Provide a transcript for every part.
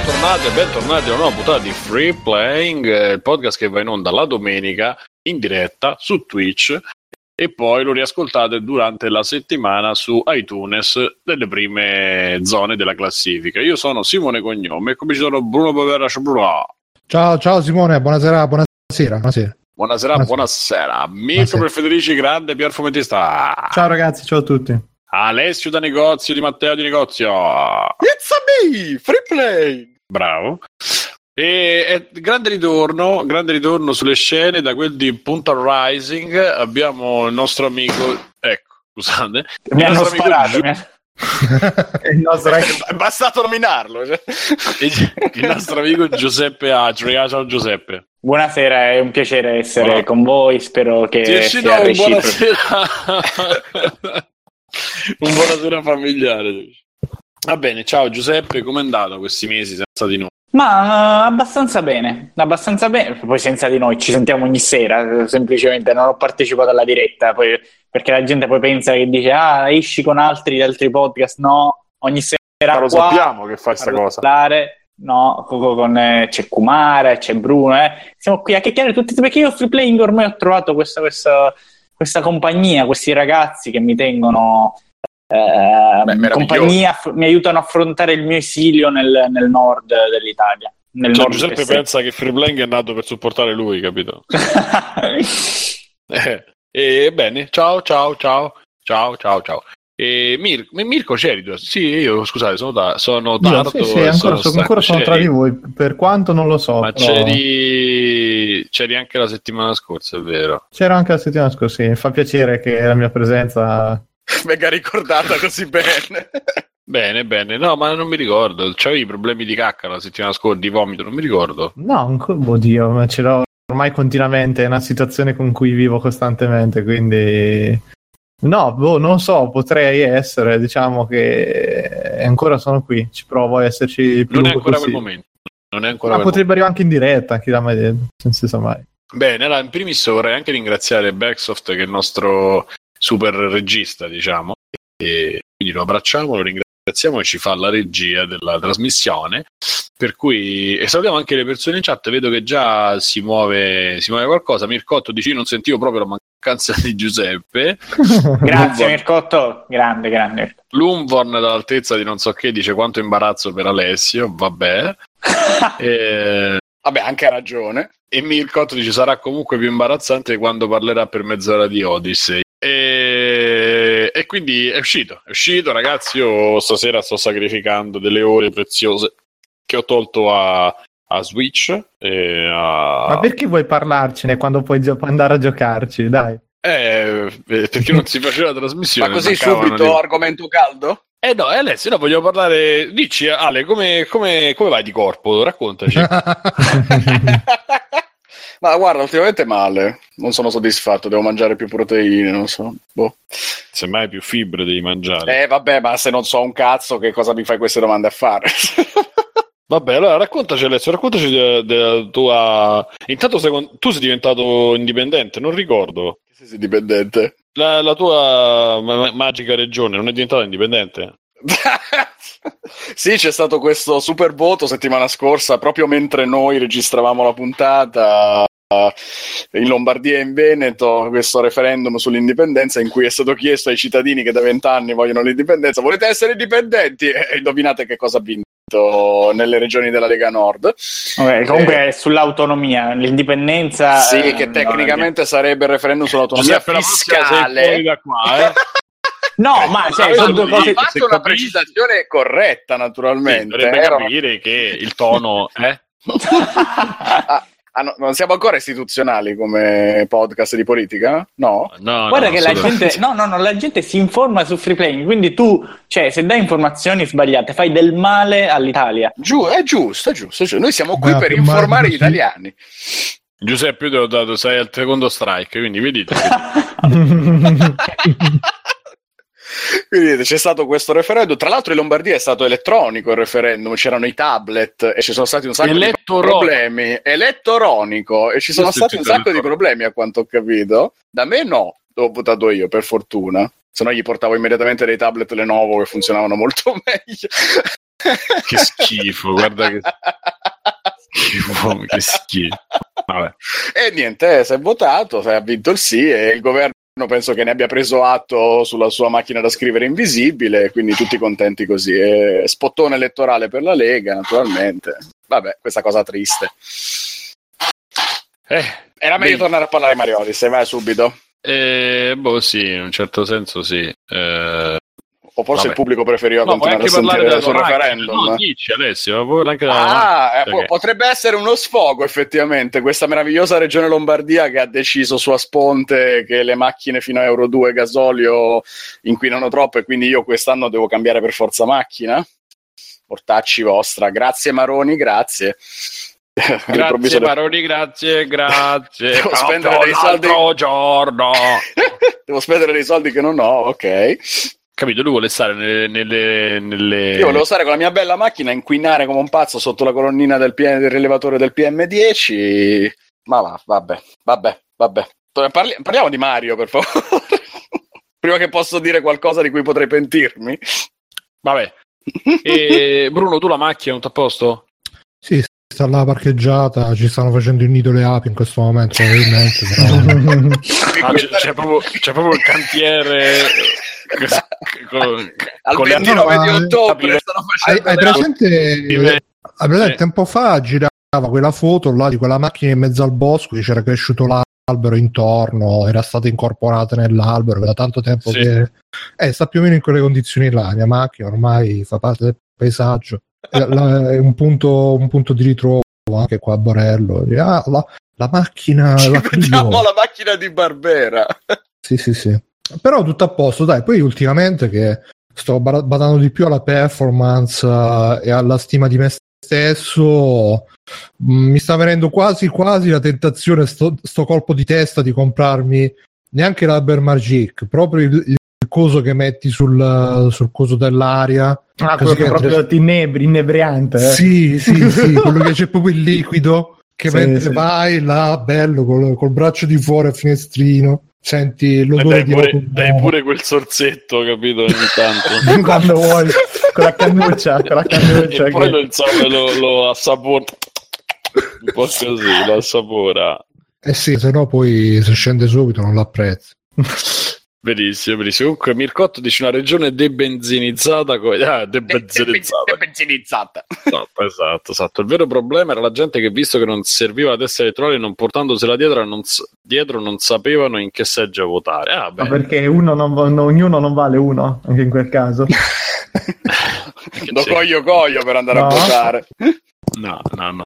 bentornati e bentornati a una nuova puntata di Free Playing, eh, il podcast che va in onda la domenica in diretta su Twitch e poi lo riascoltate durante la settimana su iTunes nelle prime zone della classifica. Io sono Simone Cognome e come ci sono Bruno Povera Ciao, ciao Simone, buonasera, buonasera. buonasera. Buonasera, buonasera. buonasera. Mirko per Federici Grande, Pier Fumettista. Ciao ragazzi, ciao a tutti. Alessio da negozio di Matteo di negozio. It's a me, free play. Bravo. E, e, grande ritorno, grande ritorno sulle scene da quel di Punta Rising. Abbiamo il nostro amico, ecco, scusate, mi hanno sparato. Amico... il nostro... È bastato nominarlo. Cioè. il nostro amico Giuseppe Atri. Ciao Giuseppe. Buonasera, è un piacere essere Buona. con voi. Spero che sia no, buonasera. un buonasera familiare. Va bene, ciao Giuseppe, com'è andato questi mesi senza di noi? Ma uh, abbastanza bene, abbastanza bene, poi senza di noi ci sentiamo ogni sera, semplicemente non ho partecipato alla diretta, poi, perché la gente poi pensa che dice ah esci con altri altri podcast, no, ogni sera Ma lo qua, sappiamo che fa questa cosa. No, con, con, eh, c'è Kumara, c'è Bruno, eh. siamo qui a chiacchierare tutti perché io free playing ormai ho trovato questa, questa, questa compagnia, questi ragazzi che mi tengono eh, Beh, compagnia mi aiutano a affrontare il mio esilio nel, nel nord dell'Italia. Nel cioè, nord Giuseppe pensa che Freeplaying è nato per supportare lui, capito? eh, e bene, ciao, ciao, ciao, ciao, ciao, ciao. E Mir- Mirko c'eri? Sì, io scusate, sono, da- sono tardo. Io, sì, sì, ancora, sono, ancora sono tra di voi, per quanto non lo so. Ma però... c'eri... c'eri anche la settimana scorsa, è vero? C'era anche la settimana scorsa, sì. Mi fa piacere che la mia presenza venga ricordata così bene. Bene, bene. No, ma non mi ricordo. C'avevi problemi di cacca la settimana scorsa, di vomito, non mi ricordo. No, oddio, ma ce l'ho ormai continuamente. È una situazione con cui vivo costantemente, quindi... No, boh, non so, potrei essere, diciamo che ancora sono qui, ci provo a esserci più Non è ancora quel momento. Non è ancora ma potrebbe arrivare anche in diretta, chi da me non si sa mai. Bene, allora, in primis vorrei anche ringraziare Backsoft, che è il nostro super regista, diciamo, e quindi lo abbracciamo, lo ringraziamo e ci fa la regia della trasmissione. Per cui, e salutiamo anche le persone in chat, vedo che già si muove, si muove qualcosa. Mircotto dice: Io non sentivo proprio la mancanza di Giuseppe. Grazie, Mircotto, grande, grande. Lumvorn dall'altezza di non so che dice quanto imbarazzo per Alessio, vabbè. e, vabbè, anche ha ragione. E Mircotto dice: Sarà comunque più imbarazzante quando parlerà per mezz'ora di Odyssey. E, e, quindi è uscito, è uscito ragazzi, io stasera sto sacrificando delle ore preziose che ho tolto a, a Switch. A... Ma perché vuoi parlarcene quando puoi gio- andare a giocarci? Dai. Eh, perché non si faceva la trasmissione. Ma così subito di... argomento caldo? Eh no, eh Alessio, no, voglio parlare. Dici, Ale, come, come, come vai di corpo? Raccontaci. Ma guarda, ultimamente male. Non sono soddisfatto, devo mangiare più proteine, non so. Boh. Semmai più fibre devi mangiare. Eh, vabbè, ma se non so un cazzo, che cosa mi fai queste domande a fare? Vabbè, allora raccontaci Alessio, raccontaci della, della tua... Intanto secondo... tu sei diventato indipendente, non ricordo. Che sei indipendente? La, la tua ma- magica regione non è diventata indipendente? sì, c'è stato questo super voto settimana scorsa, proprio mentre noi registravamo la puntata in Lombardia e in Veneto questo referendum sull'indipendenza in cui è stato chiesto ai cittadini che da vent'anni vogliono l'indipendenza volete essere indipendenti? E indovinate che cosa ha vinto nelle regioni della Lega Nord. Okay, comunque eh, sull'autonomia, l'indipendenza. Sì, eh, che tecnicamente sarebbe il referendum sull'autonomia fiscale. Da qua, eh? No, ma cioè, sono due cose. Hai fatto una precisazione corretta, naturalmente. Sì, dovrebbe eh, capire che il tono è. ah, Ah, no, non siamo ancora istituzionali come podcast di politica? No? no Guarda no, che la gente, no, no, no, la gente si informa su free playing, quindi tu, cioè, se dai informazioni sbagliate, fai del male all'Italia. Giù, è giusto, è giusto. Cioè, noi siamo qui no, per informare gli italiani. Giuseppe, io ti ho dato, sei al secondo strike, quindi vedete. Quindi c'è stato questo referendum. Tra l'altro in Lombardia è stato elettronico il referendum, c'erano i tablet e ci sono stati un sacco Elettoro- di problemi. Elettronico e ci sono stati un sacco di problemi a quanto ho capito. Da me no, l'ho votato io per fortuna. Se no gli portavo immediatamente dei tablet Lenovo che funzionavano molto meglio. che schifo, guarda che schifo, che schifo. Vabbè. E niente, si è votato, si ha vinto il sì e il governo penso che ne abbia preso atto sulla sua macchina da scrivere invisibile, quindi tutti contenti così. E spottone elettorale per la Lega, naturalmente. Vabbè, questa cosa triste. Eh, Era meglio Beh. tornare a parlare Marioli, se vai subito. eh, boh, sì, in un certo senso sì. Eh, O forse Vabbè. il pubblico preferiva no, continuare a sentire tua macchina. referendum. No, dici Alessio, anche. Ah, eh, Perché? potrebbe essere uno sfogo effettivamente questa meravigliosa regione Lombardia che ha deciso su a sponte che le macchine fino a Euro 2 gasolio inquinano troppo e quindi io quest'anno devo cambiare per forza macchina. Mortacci vostra, grazie Maroni, grazie. Grazie Maroni, grazie, grazie. Devo spendere dei soldi. giorno. devo spendere dei soldi che non ho, ok. Capito, lui vuole stare nelle... nelle, nelle... Io volevo stare con la mia bella macchina inquinare come un pazzo sotto la colonnina del, PM del rilevatore del PM10. Ma va, vabbè, vabbè, vabbè. Parli- parliamo di Mario, per favore. Prima che posso dire qualcosa di cui potrei pentirmi. Vabbè. E Bruno, tu la macchina, tutto a posto? Sì, sta là parcheggiata, ci stanno facendo il nido le api in questo momento, probabilmente. però- Ah, c'è, c'è proprio, c'è proprio il cantiere con, Al con le 29 di No, eh, ottobre hai, le- presente, hai presente Sì. tempo fa girava quella foto là di quella macchina in mezzo al bosco che c'era cresciuto l'albero intorno, era stata incorporata nell'albero da tanto tempo Sì. che eh, sta più o meno in quelle condizioni là. La mia macchina ormai fa parte del paesaggio, è, la- è un, punto, un punto di ritrovo anche qua a Borello. Ah, la, la macchina Ci la la macchina di Barbera. Sì, sì, sì. Però tutto a posto, dai. Poi ultimamente che sto ba- badando di più alla performance eh, e alla stima di me stesso, mh, mi sta venendo quasi quasi la tentazione, sto, sto colpo di testa di comprarmi neanche l'Alber Magic, proprio il, il coso che metti sul, sul coso dell'aria. Ah, quello che che proprio ti innebri, inebriante. eh. Sì, sì, sì, quello che c'è proprio il liquido che Sì, mentre sì. vai là, bello, col, col braccio di fuori a finestrino, senti Eh, l'odore dai, di pure, roba dai pure quel sorzetto, capito? Ogni tanto. Quando vuoi, con la cannuccia, con la cannuccia. e poi che- lo, insomma, lo, lo assapora un po' così, lo assapora. Eh sì, se no poi se scende subito non l'apprezzi. Benissimo, benissimo. Comunque Mircotto dice una regione debenzinizzata. co- Ah, debenzinizzata. benzinizzata. Esatto, esatto, esatto. Il vero problema era la gente che, visto che non serviva la testa elettorale, non portandosela dietro, non, s- dietro non sapevano in che seggio votare. Ah, Ma beh, perché uno non va- no- ognuno non vale uno, anche in quel caso. Lo c'è? coglio coglio per andare No. a votare. No, no, no.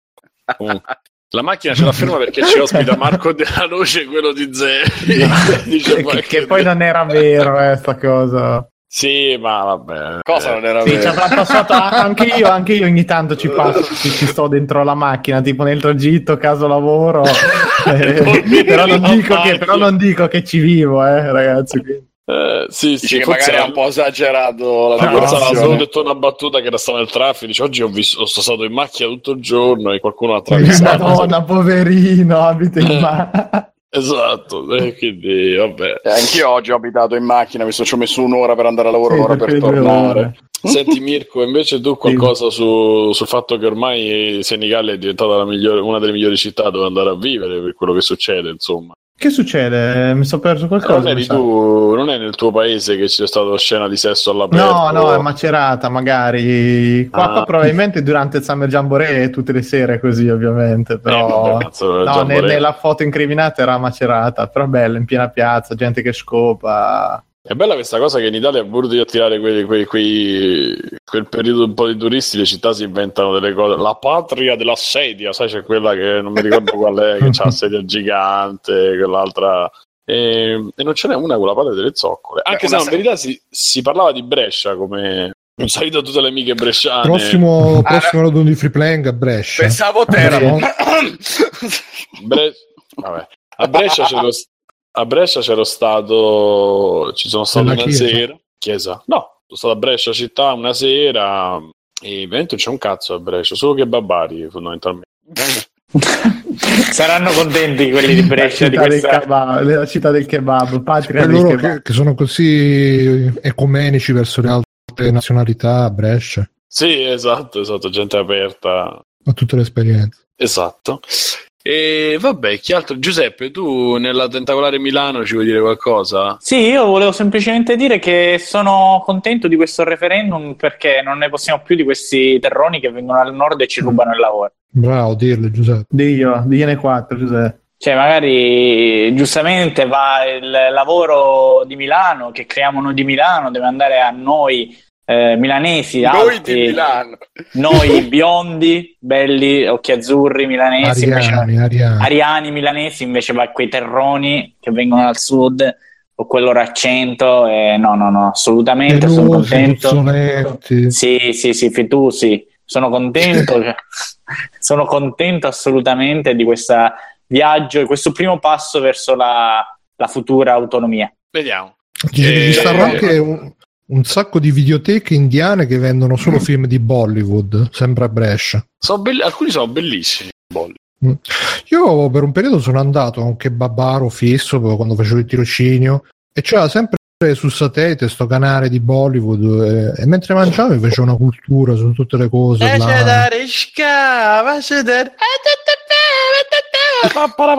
Comunque, la macchina ce la ferma perché ci ospita Marco della Luce, quello di Zeri. Dice che, che poi non era vero, eh, sta cosa. Sì, ma vabbè. Cosa non era Sì, ci vero? avrà passato anche io, anche io ogni tanto ci passo, ci, ci sto dentro la macchina, tipo nel tragitto, caso lavoro. Eh, però, non dico che, però non dico che ci vivo, eh, ragazzi. quindi. Eh, sì, sì, che forse magari è era- un po' esagerato la Ma No, sì, sì. detto una battuta che era stata nel traffico. Dice: Oggi ho, visto, sono stato in macchina tutto il giorno e qualcuno ha attraversato. Madonna, poverino, abita in mare. Esatto, e quindi vabbè. Eh, anch'io oggi ho abitato in macchina, visto che ci ho messo un'ora per andare a lavoro, Sì, un'ora per tornare. Senti Mirko, invece tu qualcosa su- sul fatto che ormai Senigallia è diventata la migliore- una delle migliori città dove andare a vivere per quello che succede, insomma. Che succede? Mi sono perso qualcosa. non eri tu, non è nel tuo paese che c'è stata scena di sesso all'aperto? No, no, è macerata magari. Qua, Ah. qua probabilmente durante il Summer Jamboree tutte le sere così, ovviamente. Eh, Però cazzo, no, ne- nella foto incriminata era macerata, però bella, in piena piazza, gente che scopa. È bella questa cosa che in Italia, a pur di attirare quei, quei- quei- quel periodo un po' di turisti, le città si inventano delle cose. La patria della sedia, sai, c'è quella che non mi ricordo qual è, che ha la sedia gigante, quell'altra. E, e non ce n'è una con la patria delle zoccole. Anche Eh, se una in verità si, si parlava di Brescia come un salito a tutte le amiche bresciane. Prossimo, Ah, prossimo raduno di free playing a Brescia. Pensavo te era... No. Bre- vabbè. A Brescia c'ero a Brescia c'ero stato ci sono stato Nella una chiesa? sera chiesa no sono stato a Brescia città una sera e veramente non c'è un cazzo a Brescia solo che babari fondamentalmente Saranno contenti quelli di Brescia di città del questa. kebab, la città del kebab, patria Per del loro kebab. che, che sono così ecumenici verso le altre nazionalità a Brescia. Sì, esatto, esatto, gente aperta. A tutte le esperienze. Esatto. E vabbè, chi altro? Giuseppe, tu nella Tentacolare Milano ci vuoi dire qualcosa? Sì, io volevo semplicemente dire che sono contento di questo referendum perché non ne possiamo più di questi terroni che vengono al nord e ci rubano il lavoro. Bravo, dirle Giuseppe. Dio, digliene quattro, Giuseppe. Cioè, magari giustamente va il lavoro di Milano, che creiamo noi di Milano, deve andare a noi eh, milanesi, Noi alti, di Milano. noi biondi, belli, occhi azzurri milanesi, invece Ariani, Ariani. ariani milanesi, invece va quei terroni che vengono dal sud con quel loro accento. E no, no, no, assolutamente, sono Pelosi, contento. Sì, sì, sì, Fitusi, sono contento, sono contento assolutamente di questo viaggio e questo primo passo verso la, la futura autonomia. Vediamo. Ci Eh, ci eh, anche un, un sacco di videoteche indiane che vendono solo film di Bollywood, sempre a Brescia. Sono belli- alcuni sono bellissimi. Bolli. Io per un periodo sono andato a un kebabaro fisso quando facevo il tirocinio e c'era sempre sul satellite sto canale di Bollywood eh, e mentre mangiavo facevo una cultura su tutte le cose.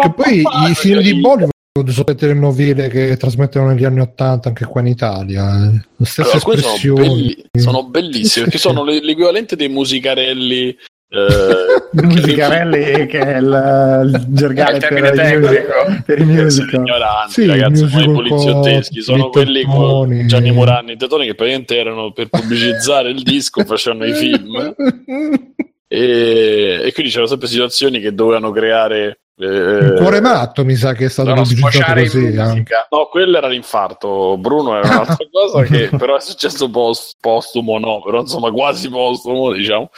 Che poi i film di Bollywood sono le telenovele che trasmettono negli anni 80 anche qua in Italia. eh. Le stesse Allora, alcuni sono, espressioni. belli- sono bellissimi perché sono le- l'equivalente dei musicarelli. eh, Musicarelli che è il, il gergale È il per, termine i per musical. ignoranti, Sì, ragazzi, come i poliziotteschi. Sono quelli con Gianni Morani e Tetoni che praticamente erano per pubblicizzare il disco, facevano i film. E, e quindi c'erano sempre situazioni che dovevano creare. Eh, Il cuore matto mi sa che è stato in così. musica. No, quello era l'infarto. Bruno era un'altra cosa che però è successo post- postumo, no, però insomma quasi postumo, diciamo.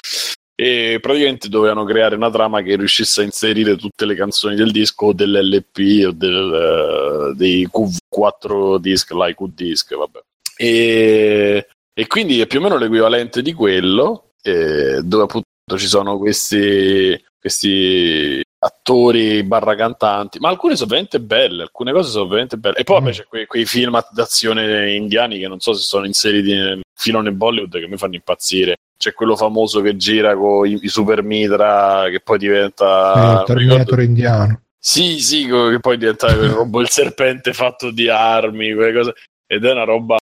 E praticamente dovevano creare una trama che riuscisse a inserire tutte le canzoni del disco o dell'LP o del, eh, dei Q4 disc, like Q disc, vabbè. E, e quindi è più o meno l'equivalente di quello, eh, dove appunto ci sono questi, questi attori barra cantanti, ma alcune sono veramente belle, alcune cose sono veramente belle. E poi vabbè, Mm. c'è quei, quei film d'azione indiani che non so se sono inseriti nel filone Bollywood che mi fanno impazzire. C'è quello famoso che gira con i, i super mitra che poi diventa... Eh, non ricordo- Terminator indiano. sì, sì, che poi diventa quel robo- il serpente fatto di armi, quelle cose. Ed è una roba.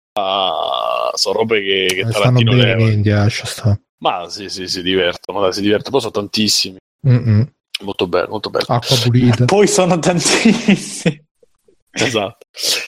Sono robe che, che Eh, Tarantino leva. in India, sta. Ma sì, sì, si divertono, dai, si divertono. Poi sono tantissimi. Mm-mm. Molto bello, molto bello. Acqua pulita. Poi sono tantissimi. Esatto.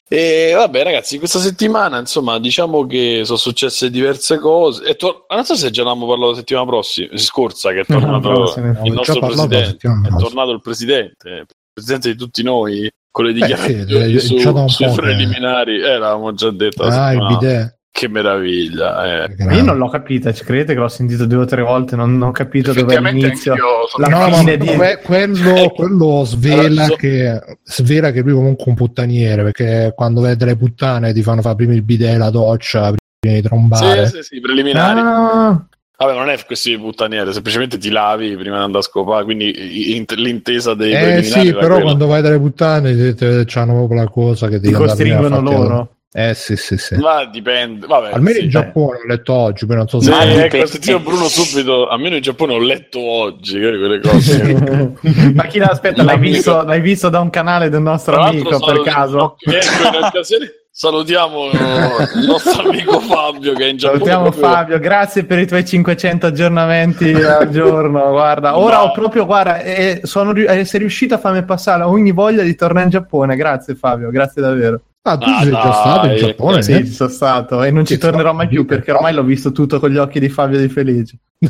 E vabbè, ragazzi, questa settimana, insomma, diciamo che sono successe diverse cose. E tor- non so se già ne abbiamo parlato la settimana prossima, scorsa, che è tornato prossima. il nostro presidente. È tornato il presidente, il presidente di tutti noi, con le sì, dichiarazioni eh, su- da un sui preliminari. Eh, l'avevamo già detto. Ah, il bidet. Che meraviglia. eh. Io non l'ho capita, ci credete che l'ho sentito due o tre volte, non, non ho capito dove è l'inizio. La No, fine di- que- quello, quello svela, Allora, che, svela che lui comunque un puttaniere perché quando vede le puttane ti fanno fare prima il bidet, la doccia, prima di trombare. Sì, sì, sì, preliminari. Ah, Vabbè, non è questione di puttaniere, semplicemente ti lavi prima di andare a scopare, quindi in- l'intesa dei Eh preliminari sì, però quella. quando vai dalle puttane ti- ti- c'hanno proprio la cosa che ti a costringono loro. Eh sì, sì, sì. Ma dipende, vabbè. Almeno sì. in Giappone ho letto oggi, poi non so Sì, se... Ma ecco, dipende. sentivo Bruno subito, almeno in Giappone ho letto oggi, quelle cose. Ma chi aspetta, l'hai visto, l'hai visto da un canale del nostro Tra amico per caso? Ecco, in occasione salutiamo il nostro amico Fabio che è in Giappone. Salutiamo proprio- Fabio, grazie per i tuoi 500 aggiornamenti al giorno. Guarda, ora No. ho proprio, guarda, eh, sono, eh, sei riuscito a farmi passare ogni voglia di tornare in Giappone. Grazie Fabio, grazie davvero. Ah, tu Ah, sei già dai. stato in Giappone? sì, eh? sono stato e non ci tornerò mai più perché ormai l'ho visto tutto con gli occhi di Fabio Di Felice.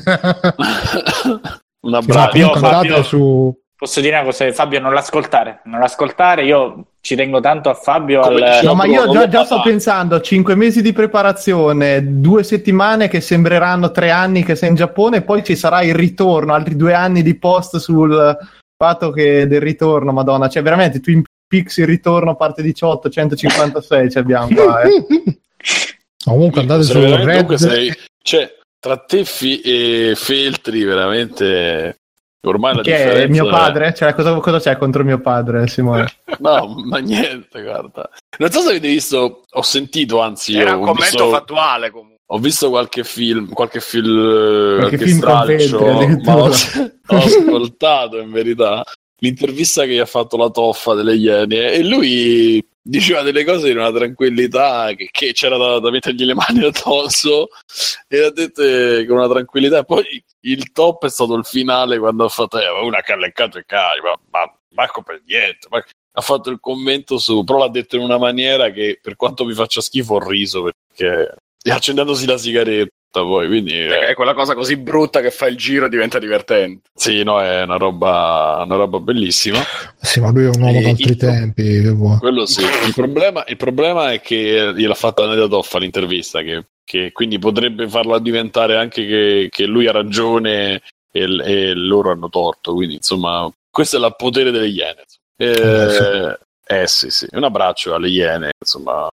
Un Ma abbraccio. Fabio, Fabio- su... Posso dire una cosa, Fabio, non l'ascoltare, non l'ascoltare, io ci tengo tanto a Fabio. Al- dicevo- No, ma io già, già sto pensando, 5 mesi di preparazione, due settimane che sembreranno tre anni che sei in Giappone, e poi ci sarà il ritorno, altri due anni di post sul fatto che del ritorno, madonna, cioè veramente Twin Il ritorno parte 18, 156 ci abbiamo qua, eh. Comunque andate su Red... comunque sei- cioè, tra te fi- e Feltri, veramente. Ormai la Che è differenza mio padre? Cioè, cosa, cosa c'è contro mio padre, Simone? No, ma niente, guarda. Non so se avete visto, ho sentito, anzi, Era un commento visto, fattuale comunque. ho visto qualche film, qualche film, Qualche qualche film con straccio, Feltri, addirittura. ma ho, ho ascoltato in verità l'intervista che gli ha fatto la toffa delle Iene e lui diceva delle cose di una tranquillità che, che c'era da, da mettergli le mani addosso e ha detto eh, con una tranquillità. E poi il top è stato il finale quando ha fatto eh, una che ha leccato i cari ma, ma manco per niente. Ma- ha fatto il commento su però l'ha detto in una maniera che per quanto mi faccia schifo ho riso perché accendendosi la sigaretta poi quindi eh, È quella cosa così brutta che fa il giro e diventa divertente. sì no è una roba una roba bellissima Sì, ma lui è un uomo E- d'altri il- tempi. Che vuoi. Quello sì. Il problema, il problema è che gliel'ha fatta Neda Toffa l'intervista, che, che quindi potrebbe farla diventare anche che, che lui ha ragione e, e loro hanno torto. Quindi, insomma, questo è il potere delle Iene. Eh, eh sì, sì. Un abbraccio alle Iene, insomma.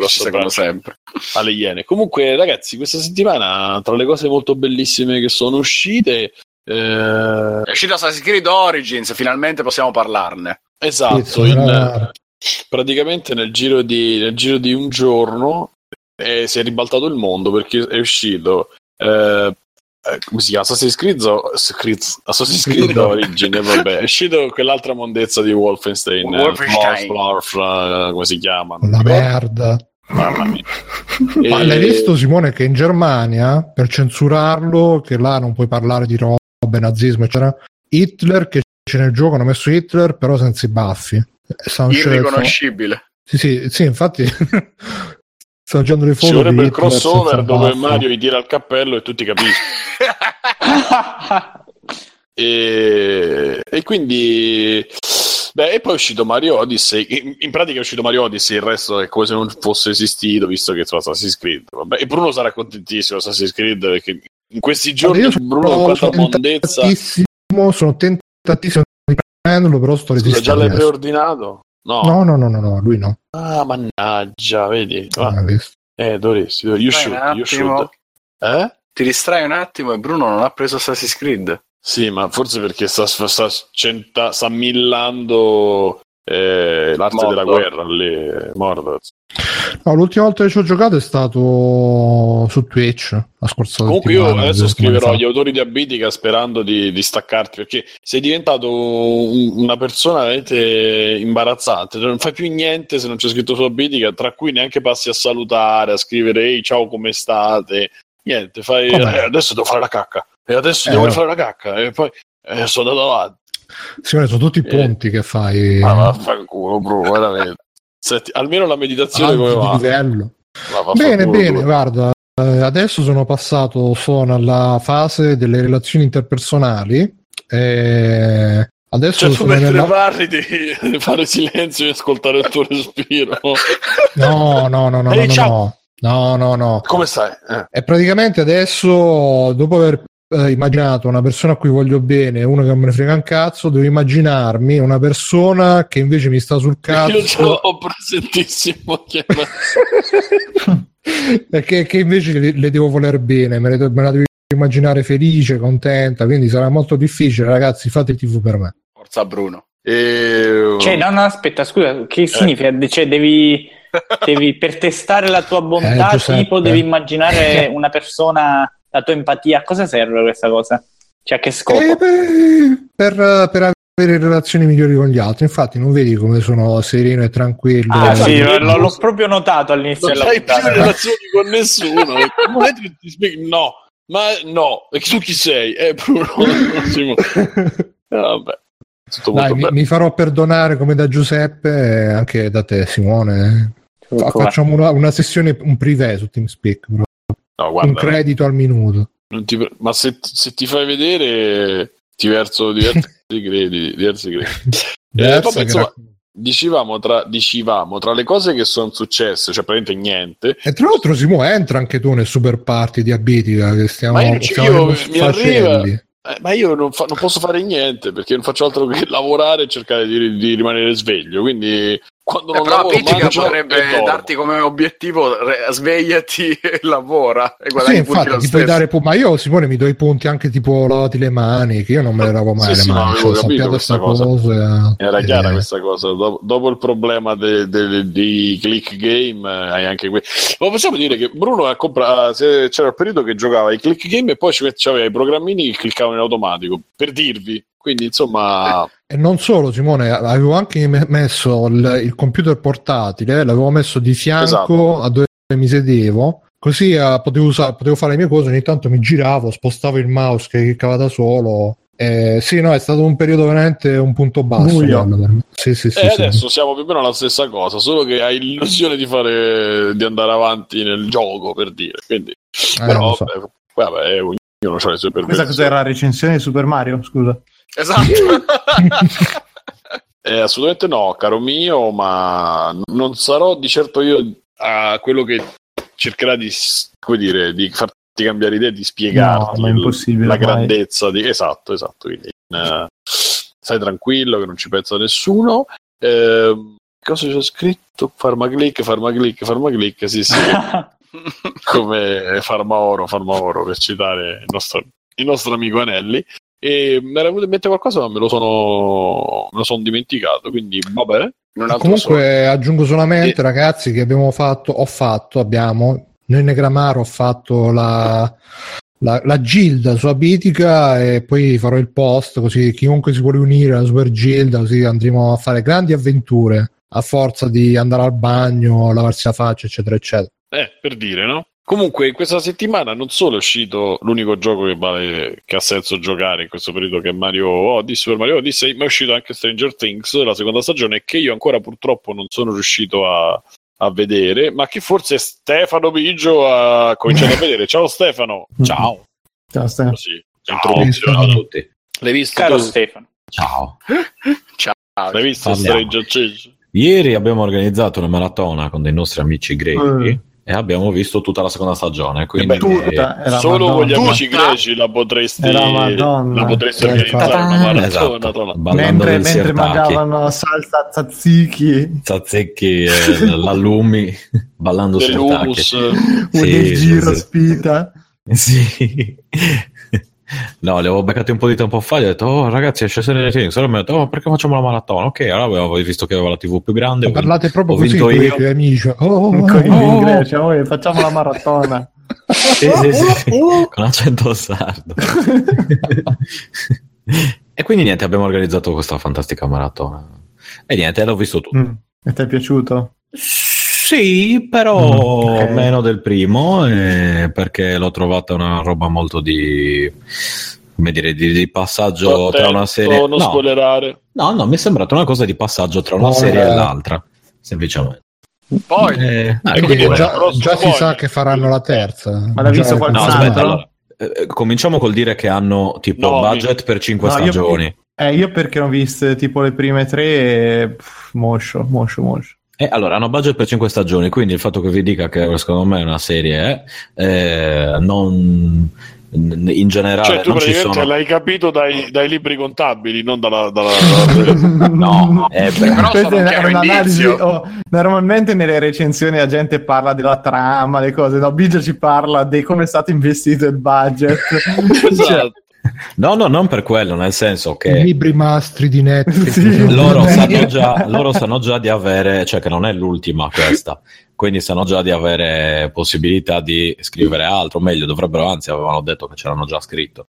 Grosso abbraccio sempre. alle Iene. Comunque, ragazzi, questa settimana, tra le cose molto bellissime che sono uscite, eh, È uscito Assassin's Creed Origins, finalmente possiamo parlarne. esatto, in- praticamente nel giro di, nel giro di un giorno eh, si è ribaltato il mondo perché è uscito eh, eh, come si chiama Assassin's Creed, Creed Assassin's Creed Origin vabbè è uscito quell'altra mondezza di Wolfenstein eh, Wolfenstein. Morph, eh, come si chiama La merda. mamma mia Ma E- l'hai visto Simone che in Germania per censurarlo, che là non puoi parlare di robe, nazismo, eccetera, Hitler che c'è nel gioco hanno messo Hitler però senza i baffi. Irriconoscibile. Sì, sì, sì, infatti sto facendo le ci foto vorrebbe di il crossover dove. Mario gli tira il cappello e tutti capiscono E, e quindi beh, e poi è uscito Mario Odyssey. In, in pratica è uscito Mario Odyssey, il resto è come se non fosse esistito, visto che insomma, Assassin's Creed. Vabbè, e Bruno sarà contentissimo Assassin's Creed perché in questi giorni Guarda, io Bruno con quanta sono mondezza. tentatissimo, sono tentatissimo di prenderlo, però sto Scusa, già l'hai preordinato? No. No, no, no, no, no, lui no. Ah, mannaggia, vedi. Ah, visto. eh, dovresti. You Dai, should, you should. Eh? Ti distrai un attimo e Bruno non ha preso Assassin's Creed. Sì, ma forse perché sta, sta, centa- sta millando eh, l'arte Mordor. della guerra lì, Mordor. No, l'ultima volta che ci ho giocato è stato su Twitch la scorsa Comunque io adesso scriverò agli autori di Abitica sperando di, di staccarti perché sei diventato un- una persona veramente imbarazzante, non fai più niente se non c'è scritto su Abitica, tra cui neanche passi a salutare, a scrivere ehi ciao come state, niente, fai? "Eh, adesso devo fare la cacca e adesso Eh, devo no. fare la cacca e poi eh, sono andato avanti. Simone, sono tutti i ponti che fai Ma vaffanculo, bro, veramente. Senti, almeno la meditazione come va? livello. Bene, bene, tu. guarda, eh, adesso sono passato, sono alla fase delle relazioni interpersonali. E adesso Cioè, tu mentre nella... parli di fare silenzio e ascoltare il tuo respiro. No, no, no, no, Ehi, no, no, no, no, no. Come stai? Eh. E praticamente adesso, dopo aver eh, immaginato una persona a cui voglio bene uno che non me ne frega un cazzo, devo immaginarmi una persona che invece mi sta sul Io ce cazzo l'ho presentissimo. chiama- e che, che invece le, le devo voler bene, me, le- me la devo immaginare felice, contenta, quindi sarà molto difficile, ragazzi, fate il TV per me. Forza Bruno. E... Cioè, no, no, aspetta, scusa, che significa? Cioè, devi, devi, per testare la tua bontà, Eh, tipo, devi immaginare una persona, la tua empatia. A cosa serve questa cosa? Cioè, che scopo? Eh, beh, per, per avere relazioni migliori con gli altri, infatti non vedi come sono sereno e tranquillo. Ah, Eh, sì, Eh, l'ho, l'ho proprio notato all'inizio non hai più relazioni con nessuno. No, ma no, e tu chi sei? Eh, Bruno. Eh, vabbè. Dai, mi, mi farò perdonare come da Giuseppe e anche da te, Simone. Come? Facciamo una, una sessione, un privé su TeamSpeak, bro. No, un guarda, credito al minuto. ti ma se, se ti fai vedere ti verso diversi crediti. Diversi crediti. Vabbè, che insomma, Dicevamo tra, dicevamo tra le cose che sono successe, cioè praticamente niente. E tra l'altro, Simo, entra anche tu nel super party di Abitica che stiamo, Ma io, stiamo io- mi arriva-. Eh, ma io non, fa- non posso fare niente perché non faccio altro che lavorare e cercare di, di rimanere sveglio. Quindi quando Eh, non però la lavoro Piccica mangio potrebbe darti come obiettivo re- svegliati e lavora e Sì, infatti ti puoi dare ma io Simone mi do i punti anche tipo lavati le mani che io non me le lavo mai Sì, le sì, ma mani cioè, sappiate questa sta cosa. Era eh, chiara questa cosa. Dopo, dopo il problema di click game, eh, hai anche que- Ma possiamo dire che Bruno ha comprato. C'era il periodo che giocava ai click game e poi c'aveva i programmini che cliccavano in automatico per dirvi. Quindi, insomma, E non solo, Simone, avevo anche me- messo il, il computer portatile, l'avevo messo di fianco Esatto. a dove mi sedevo, così eh, potevo, usare- potevo fare le mie cose, ogni tanto mi giravo, spostavo il mouse che cliccava da solo. Eh, sì, no, è stato un periodo veramente un punto basso. Sì, sì, sì. e sì. adesso siamo più o meno alla stessa cosa, solo che hai l'illusione di fare di andare avanti nel gioco per dire. Quindi, Eh, però, so. vabbè, vabbè, ognuno ha le sue Questa perversioni. cos'era la recensione di Super Mario? Scusa. Esatto. Eh, assolutamente no, caro mio, ma non sarò di certo io a quello che cercherà di, come dire, di farti cambiare idea, di spiegarti No, la grandezza di... Esatto, esatto, quindi eh, stai tranquillo che non ci pensa nessuno. Eh, cosa c'è scritto? Farmaclick, farmaclick, farmaclick, sì sì, come Farmaoro, Farmaoro, per citare il nostro, il nostro amico Anelli. E mi era venuto in mente qualcosa, ma me lo sono, me lo sono dimenticato. Quindi, un altro Comunque aggiungo solamente, E- ragazzi, che abbiamo fatto, ho fatto, abbiamo, noi Negramaro ho fatto la, la, la gilda su Abitica e poi farò il post così chiunque si vuole unire alla super gilda così andremo a fare grandi avventure a forza di andare al bagno, lavarsi la faccia, eccetera, eccetera. eh, per dire, no? Comunque, in questa settimana non solo è uscito l'unico gioco che, vale, che ha senso giocare in questo periodo, che è Mario Odyssey, Super Mario Odyssey, ma è uscito anche Stranger Things, la seconda stagione, che io ancora purtroppo non sono riuscito a, a vedere, ma che forse Stefano Biggio ha cominciato a vedere. Ciao Stefano! Ciao, Ciao, Stefano. Così, ciao, ciao a tutti. L'hai visto? Caro tu? Stefano. Ciao. Ciao. L'hai visto Parliamo. Stranger Things? Ieri abbiamo organizzato una maratona con dei nostri amici greci Eh. E abbiamo visto tutta la seconda stagione. Quindi Eh beh, Tutta Solo con gli amici greci la potresti, la potresti Eh, organizzare una maratona. Esatto, mentre, mentre mangiavano salsa tzatziki. Zazzecchi e l'allumi, ballando o Sì, del sì, giro sì. spita. Sì. No, li avevo beccati un po' di tempo fa, gli ho detto, oh ragazzi esce Stranger Things, allora mi ha detto, oh perché facciamo la maratona? Ok, allora avevo visto che aveva la TV più grande. ho Parlate proprio ho così con i tuoi amici. Oh, oh, oh, con i oh. in Grecia "Oh, facciamo la maratona Sì, sì, sì, sì, con accento sardo. e quindi niente, abbiamo organizzato questa fantastica maratona. E niente, l'ho visto tutto. Mm. e ti è piaciuto? Sì, però Mm, ok. meno del primo, eh, perché l'ho trovata una roba molto di, come dire, di, di passaggio tra una serie. non No, spoilerare. no, no, mi è sembrata una cosa di passaggio tra una No, serie eh. e l'altra, semplicemente. Poi, Eh, ah, Quindi Quindi quindi- già, già si sa che faranno la terza. Ma l'ha visto qualcuno? No, aspetta, allora, eh, cominciamo col dire che hanno tipo No, budget per 5 No, io- stagioni. Eh, io perché ho viste tipo le prime tre e pff, moscio, moscio, moscio. Eh, allora, hanno budget per 5 stagioni, quindi il fatto che vi dica che secondo me è una serie eh, non in generale Cioè, tu non ci praticamente sono l'hai capito dai, dai libri contabili, non dalla. dalla- no, eh, Però sono un oh, normalmente nelle recensioni la gente parla della trama, le cose. No, Biggio ci parla di come è stato investito il budget. Esatto. No, no, non per quello, nel senso I che libri mastri di Netflix. Sì. loro sanno, già, loro sanno già di avere, cioè che non è l'ultima questa, quindi sanno già di avere possibilità di scrivere altro, meglio, dovrebbero, anzi avevano detto che c'erano già scritto.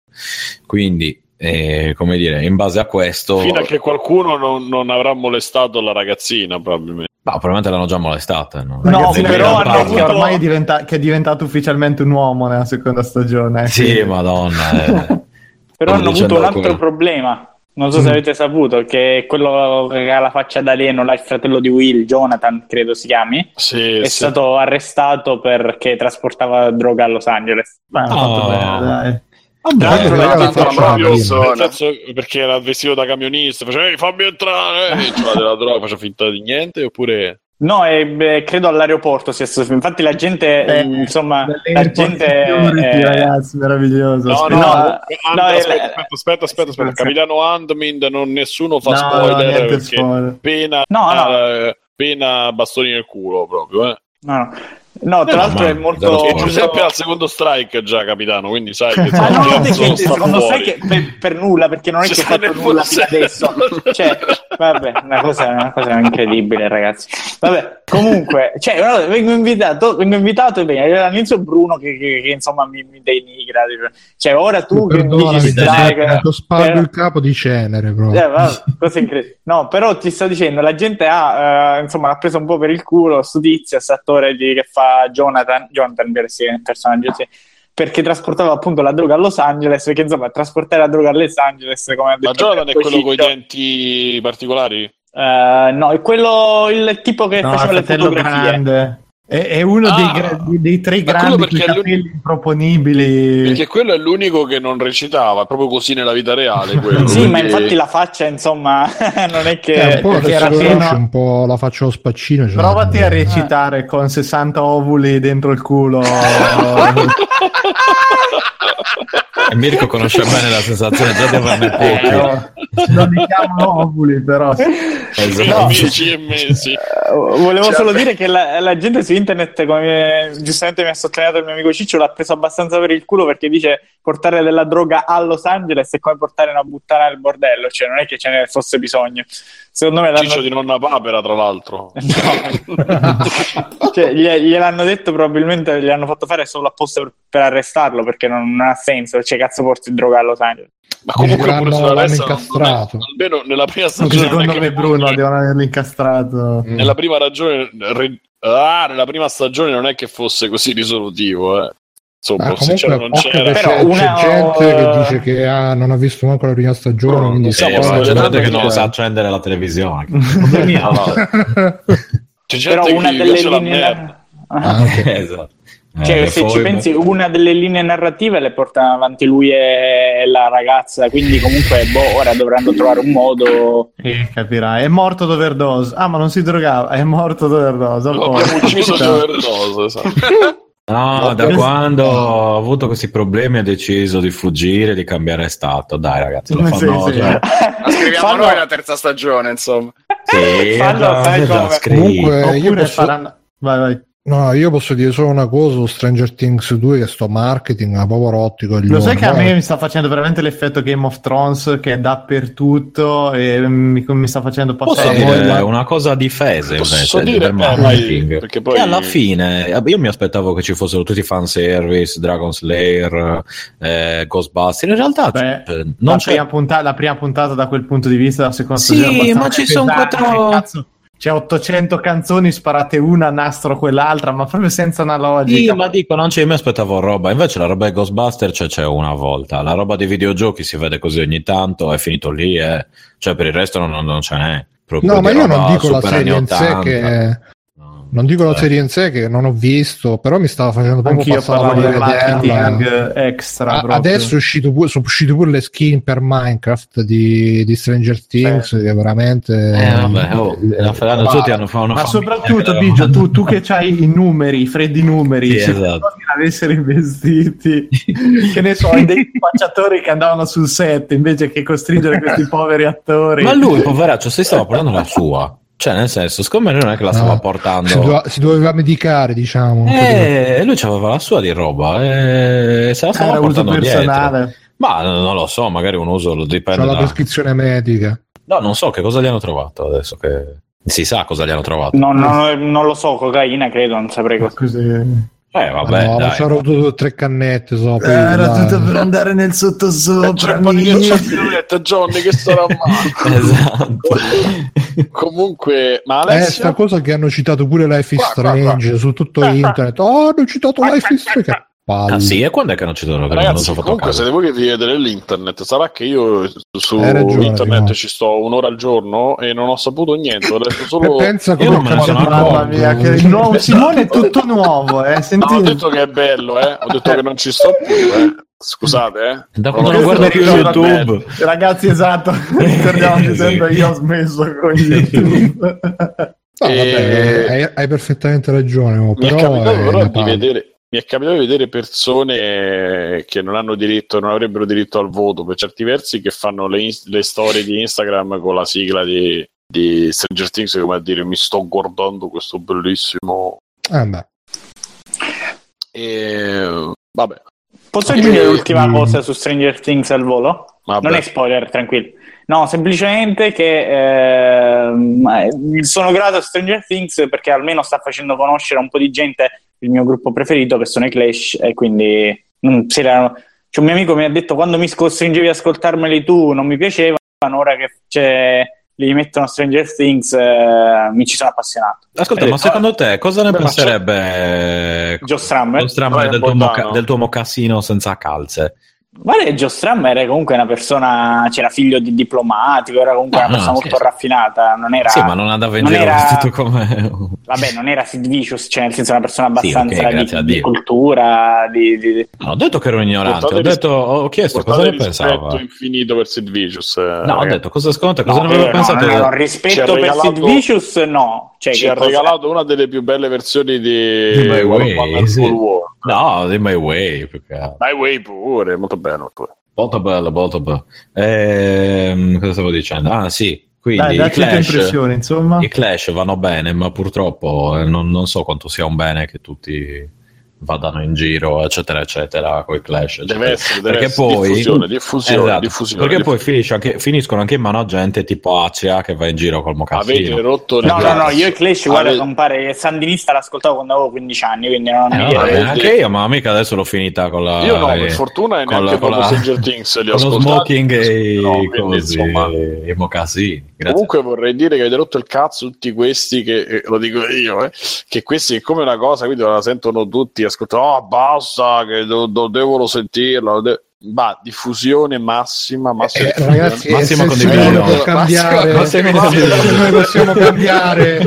Quindi, eh, come dire, in base a questo... Fino a che qualcuno non, non avrà molestato la ragazzina, probabilmente. No, probabilmente l'hanno già molestata. No, No, però hanno avuto- che ormai è, diventa- che è diventato ufficialmente un uomo nella seconda stagione. Sì, quindi- madonna. eh. Però hanno avuto un altro problema. Non so se Mm. avete saputo che è quello che ha la faccia d'alieno, là, il fratello di Will, Jonathan, credo si chiami, Sì, è sì. stato arrestato perché trasportava droga a Los Angeles. Beh, hanno Oh. fatto bene, dai. Tra l'altro Vabbè, la perché era vestito da camionista, faceva "Ehi, fammi entrare, e c'era della droga, faceva finta di niente, oppure No, e, beh, credo all'aeroporto sia stato. Infatti, la gente, Eh, mh, insomma, la gente. security, eh, ragazzi, meraviglioso. No, no, Aspetta, no, And- no, aspetta, eh, aspetta, aspetta, aspetta. Capitano Andmind non nessuno fa no, spoiler no, spoiler. appena No, no. eh, appena bastoni nel culo proprio, eh. No, no. No, tra Eh, l'altro è molto... E. Giuseppe al secondo strike già, capitano, quindi sai che Ma no, è che sta secondo che per, per nulla, perché non è Ci che ha fatto nulla fino adesso. Cioè, vabbè, una cosa, una cosa incredibile, ragazzi. Vabbè, comunque, cioè, no, vengo invitato, vengo invitato e bene, all'inizio Bruno che, che- che, insomma mi, mi denigra. Cioè, ora tu che mi dici Giuseppe, ti spalmo però- il capo di cenere proprio. eh, va, cosa incredibile. No, però ti sto dicendo, la gente ha, eh, insomma, l'ha preso un po' per il culo sto tizio, questo attore di- che fa Jonathan, Jonathan sì, il personaggio, sì, perché trasportava appunto la droga a Los Angeles, perché insomma, trasportare la droga a Los Angeles, come ha detto Ma Jonathan è quello con i denti particolari? eh, no, è quello, il tipo che No, faceva le fotografie. grande. È, è uno Ah. dei, gra- dei tre Ma quello grandi è capelli improponibili. Perché quello è l'unico che non recitava, è proprio così nella vita reale. Quello, Sì, ma quindi- infatti la faccia, insomma, non è che... Eh, un po' era pieno- un po' la faccio lo spaccino. cioè, Provati a eh, recitare con 60 ovuli dentro il culo. E Mirko conosce bene la sensazione già di averne pochi. Eh, no, non li chiamano ovuli, però. Esatto. Amici e mesi. Eh, Volevo Cioè, solo beh. dire che la, la gente su internet, come giustamente mi ha sottolineato il mio amico Ciccio, l'ha preso abbastanza per il culo perché dice portare della droga a Los Angeles è come portare una puttana al bordello, cioè non è che ce ne fosse bisogno. Secondo me l'hanno... Ciccio di nonna papera, tra l'altro. No. cioè, glie- gliel'hanno detto probabilmente gli hanno fatto fare solo apposta per, per arrestarlo perché non, non ha senso, cioè cazzo porti droga a Los Angeles. Ma comunque L'hanno- pure sulla l'hanno incastrato. almeno nella prima stagione. è Secondo che me Bruno fosse- devono averlo incastrato. Mm. Nella prima ragione, re- ah, nella prima stagione non è che fosse così risolutivo, eh. Insomma, c'era comunque, non c'era. Però c'è, una- c'è gente che dice che ah, non ha visto manco la prima stagione, No, quindi non si so, Eh, gente che non sa accendere la televisione. No? C'è gente Però una delle la linee... Ah, ok. esatto. Eh, Cioè, le se ci pensi, una delle linee narrative le portano avanti lui e la ragazza, quindi comunque boh, ora dovranno trovare un modo. Eh, capirai. È morto d'overdose. Ah, ma non si drogava. È morto d'overdose. Lo Oh, abbiamo ucciso di puttana. overdose, esatto. No, da quando ho avuto questi problemi ho deciso di fuggire, di cambiare stato. Dai ragazzi, lo Sì, fanno... sì. cioè, La scriviamo Fanno- noi la terza stagione, insomma. sì, Fanno, già- sai come? Comunque, io Oppure posso, faranno... Vai, vai. No, io posso dire solo una cosa su Stranger Things 2 che sto marketing ha proprio rotti con gli Lo sai che a me mi sta facendo veramente l'effetto Game of Thrones che è dappertutto e mi, mi sta facendo Posso passare Eh, dire ma- una cosa di Fese Posso invece dire, del eh, marketing. perché poi- E alla fine eh, io mi aspettavo che ci fossero tutti i fanservice, Dragon Slayer, eh, Ghostbusters. In realtà Beh, la, non c'è prima puntata, la prima puntata da quel punto di vista, la seconda Sì, ma ci son pesante, quattro- cazzo. C'è 800 canzoni sparate una nastro quell'altra, ma proprio senza una Sì, logica. ma dico, non c'è, io mi aspettavo roba. Invece la roba di Ghostbusters c'è, c'è una volta. La roba dei videogiochi si vede così ogni tanto, è finito lì, eh. Cioè, per il resto non, non ce n'è. Proprio No, ma io non dico la serie in sé 80. che non dico la cioè, serie in sé che non ho visto, però mi stava facendo proprio Anch'io passare la del voglia di vederla. extra. A- adesso è uscito pure, sono uscite pure le skin per Minecraft di, di Stranger Things che veramente Eh, vabbè, oh, la faranno tutti hanno fa una Ma soprattutto, che- Biggio, tu, tu che hai i numeri, i freddi numeri, Sì, se esatto. avessero investiti, che ne so, hai dei spacciatori che andavano sul set invece che costringere questi poveri attori. Ma lui, poveraccio, si stava portando la sua. Cioè, nel senso, secondo me non è che la stava Ah, portando. si, doveva, si doveva medicare, diciamo. Eh, lui aveva la sua di roba e se la stava era uso portando dietro. personale. Ma non lo so, magari un uso lo dipende la da... prescrizione medica. No, non so che cosa gli hanno trovato adesso che... Si sa cosa gli hanno trovato. No, no, non lo so, cocaina credo, non saprei cosa. Così. Eh, vabbè, no, dai. c'erano due- tre cannette so, poi, Era dai. tutto per andare nel sottosopra. C'è po' di amici. ghiacciato, Johnny, che sarà male. Esatto. Comunque, ma Eh, Alessio... sta cosa che hanno citato pure Life is Qua, qua, Strange su tutto internet. Oh, hanno citato Life is Strange. Che palle. Ah sì, e quando è che hanno citato che non Ragazzi, sono fatto comunque siete voi che vi vedete l'internet, sarà che io su ragione, internet Timo. ci sto un'ora al giorno e non ho saputo niente, ho letto E solo... pensa Io come non me ne è sono mia, che il nuovo Simone è tutto nuovo, eh. No, Senti, ho detto che è bello, eh. Ho detto che non ci sto più, eh. Scusate, eh. Da quando non guardo più. YouTube. ragazzi, esatto. Ricordiamo Sì. dicendo io ho smesso con YouTube. No, E- vabbè, hai, hai perfettamente ragione, oh, Mi è però, capitato è però di vedere... Mi è capitato di vedere persone che non hanno diritto, non avrebbero diritto al voto per certi versi, che fanno le, ins- le storie di Instagram con la sigla di, di Stranger Things come a dire mi sto guardando questo bellissimo Eh, beh. e vabbè Posso aggiungere l'ultima cosa su Stranger Things al volo? Vabbè. Non è spoiler, tranquillo. No, semplicemente che ehm, sono grato a Stranger Things perché almeno sta facendo conoscere un po' di gente il mio gruppo preferito, che sono i Clash, e quindi non si erano... C'è un mio amico mi ha detto quando mi costringevi ad ascoltarmeli tu non mi piacevano, ora che c'è, li mettono Stranger Things eh, mi ci sono appassionato. Ascolta, Eh, ma secondo te cosa ne beh, penserebbe Joe Strummer? Joe Strummer Brian del, tuo moca- del tuo mocassino senza calze? Guarda, Joe Strummer era comunque una persona, c'era figlio di diplomatico, era comunque Ah, una persona no, molto sì. raffinata, non era... Sì, ma non andava in non giro era- vestito come... Vabbè, non era Sid Vicious, cioè nel senso una persona Sì, abbastanza grazie a di, di cultura, di, di- Non ho detto che ero ignorante, Portate ho, ris- detto, ho chiesto cosa ne rispetto pensava. infinito per Sid Vicious eh, No, ho ragazzi. detto cosa secondo te, cosa No, ne avevo no, pensato? no, no, rispetto per Sid Vicious no. Cioè, ci ha cosa- regalato una delle più belle versioni di, Di My Way, sì. No, di My Way, altro. My Way pure, molto bello pure. Molto bello, molto bello. Ehm, cosa stavo dicendo? Ah, sì, quindi Dai, i, clash, i Clash vanno bene, ma purtroppo eh, non, non so quanto sia un bene che tutti vadano in giro, eccetera, eccetera, con i Clash. eccetera. Deve essere, deve perché essere poi, diffusione, diffusione, Esatto, diffusione. perché poi diffusione. finisce anche- finiscono anche in mano a gente tipo Azia che va in giro col Avete mocassino. rotto le No, no, no, io i Clash, guarda, Avete- compare Sandinista l'ascoltavo quando avevo 15 anni, quindi non Eh, no, vabbè, avete- anche io, ma mica adesso l'ho finita con la. Io no, per eh, fortuna e con neanche con la- Stranger Things li ho con lo ascoltati. smoking e No, quindi, cosi, insomma. e i mocassini. Grazie. Comunque vorrei dire che avete rotto il cazzo tutti questi che, eh, lo dico io, eh, che questi è come una cosa, quindi la sentono tutti, ascoltano, oh basta, che do- do- devono sentirla, de- va, diffusione massima, massima Eh, ragazzi, Massima condivisione. può cambiare, Massima condivisione. noi possiamo cambiare,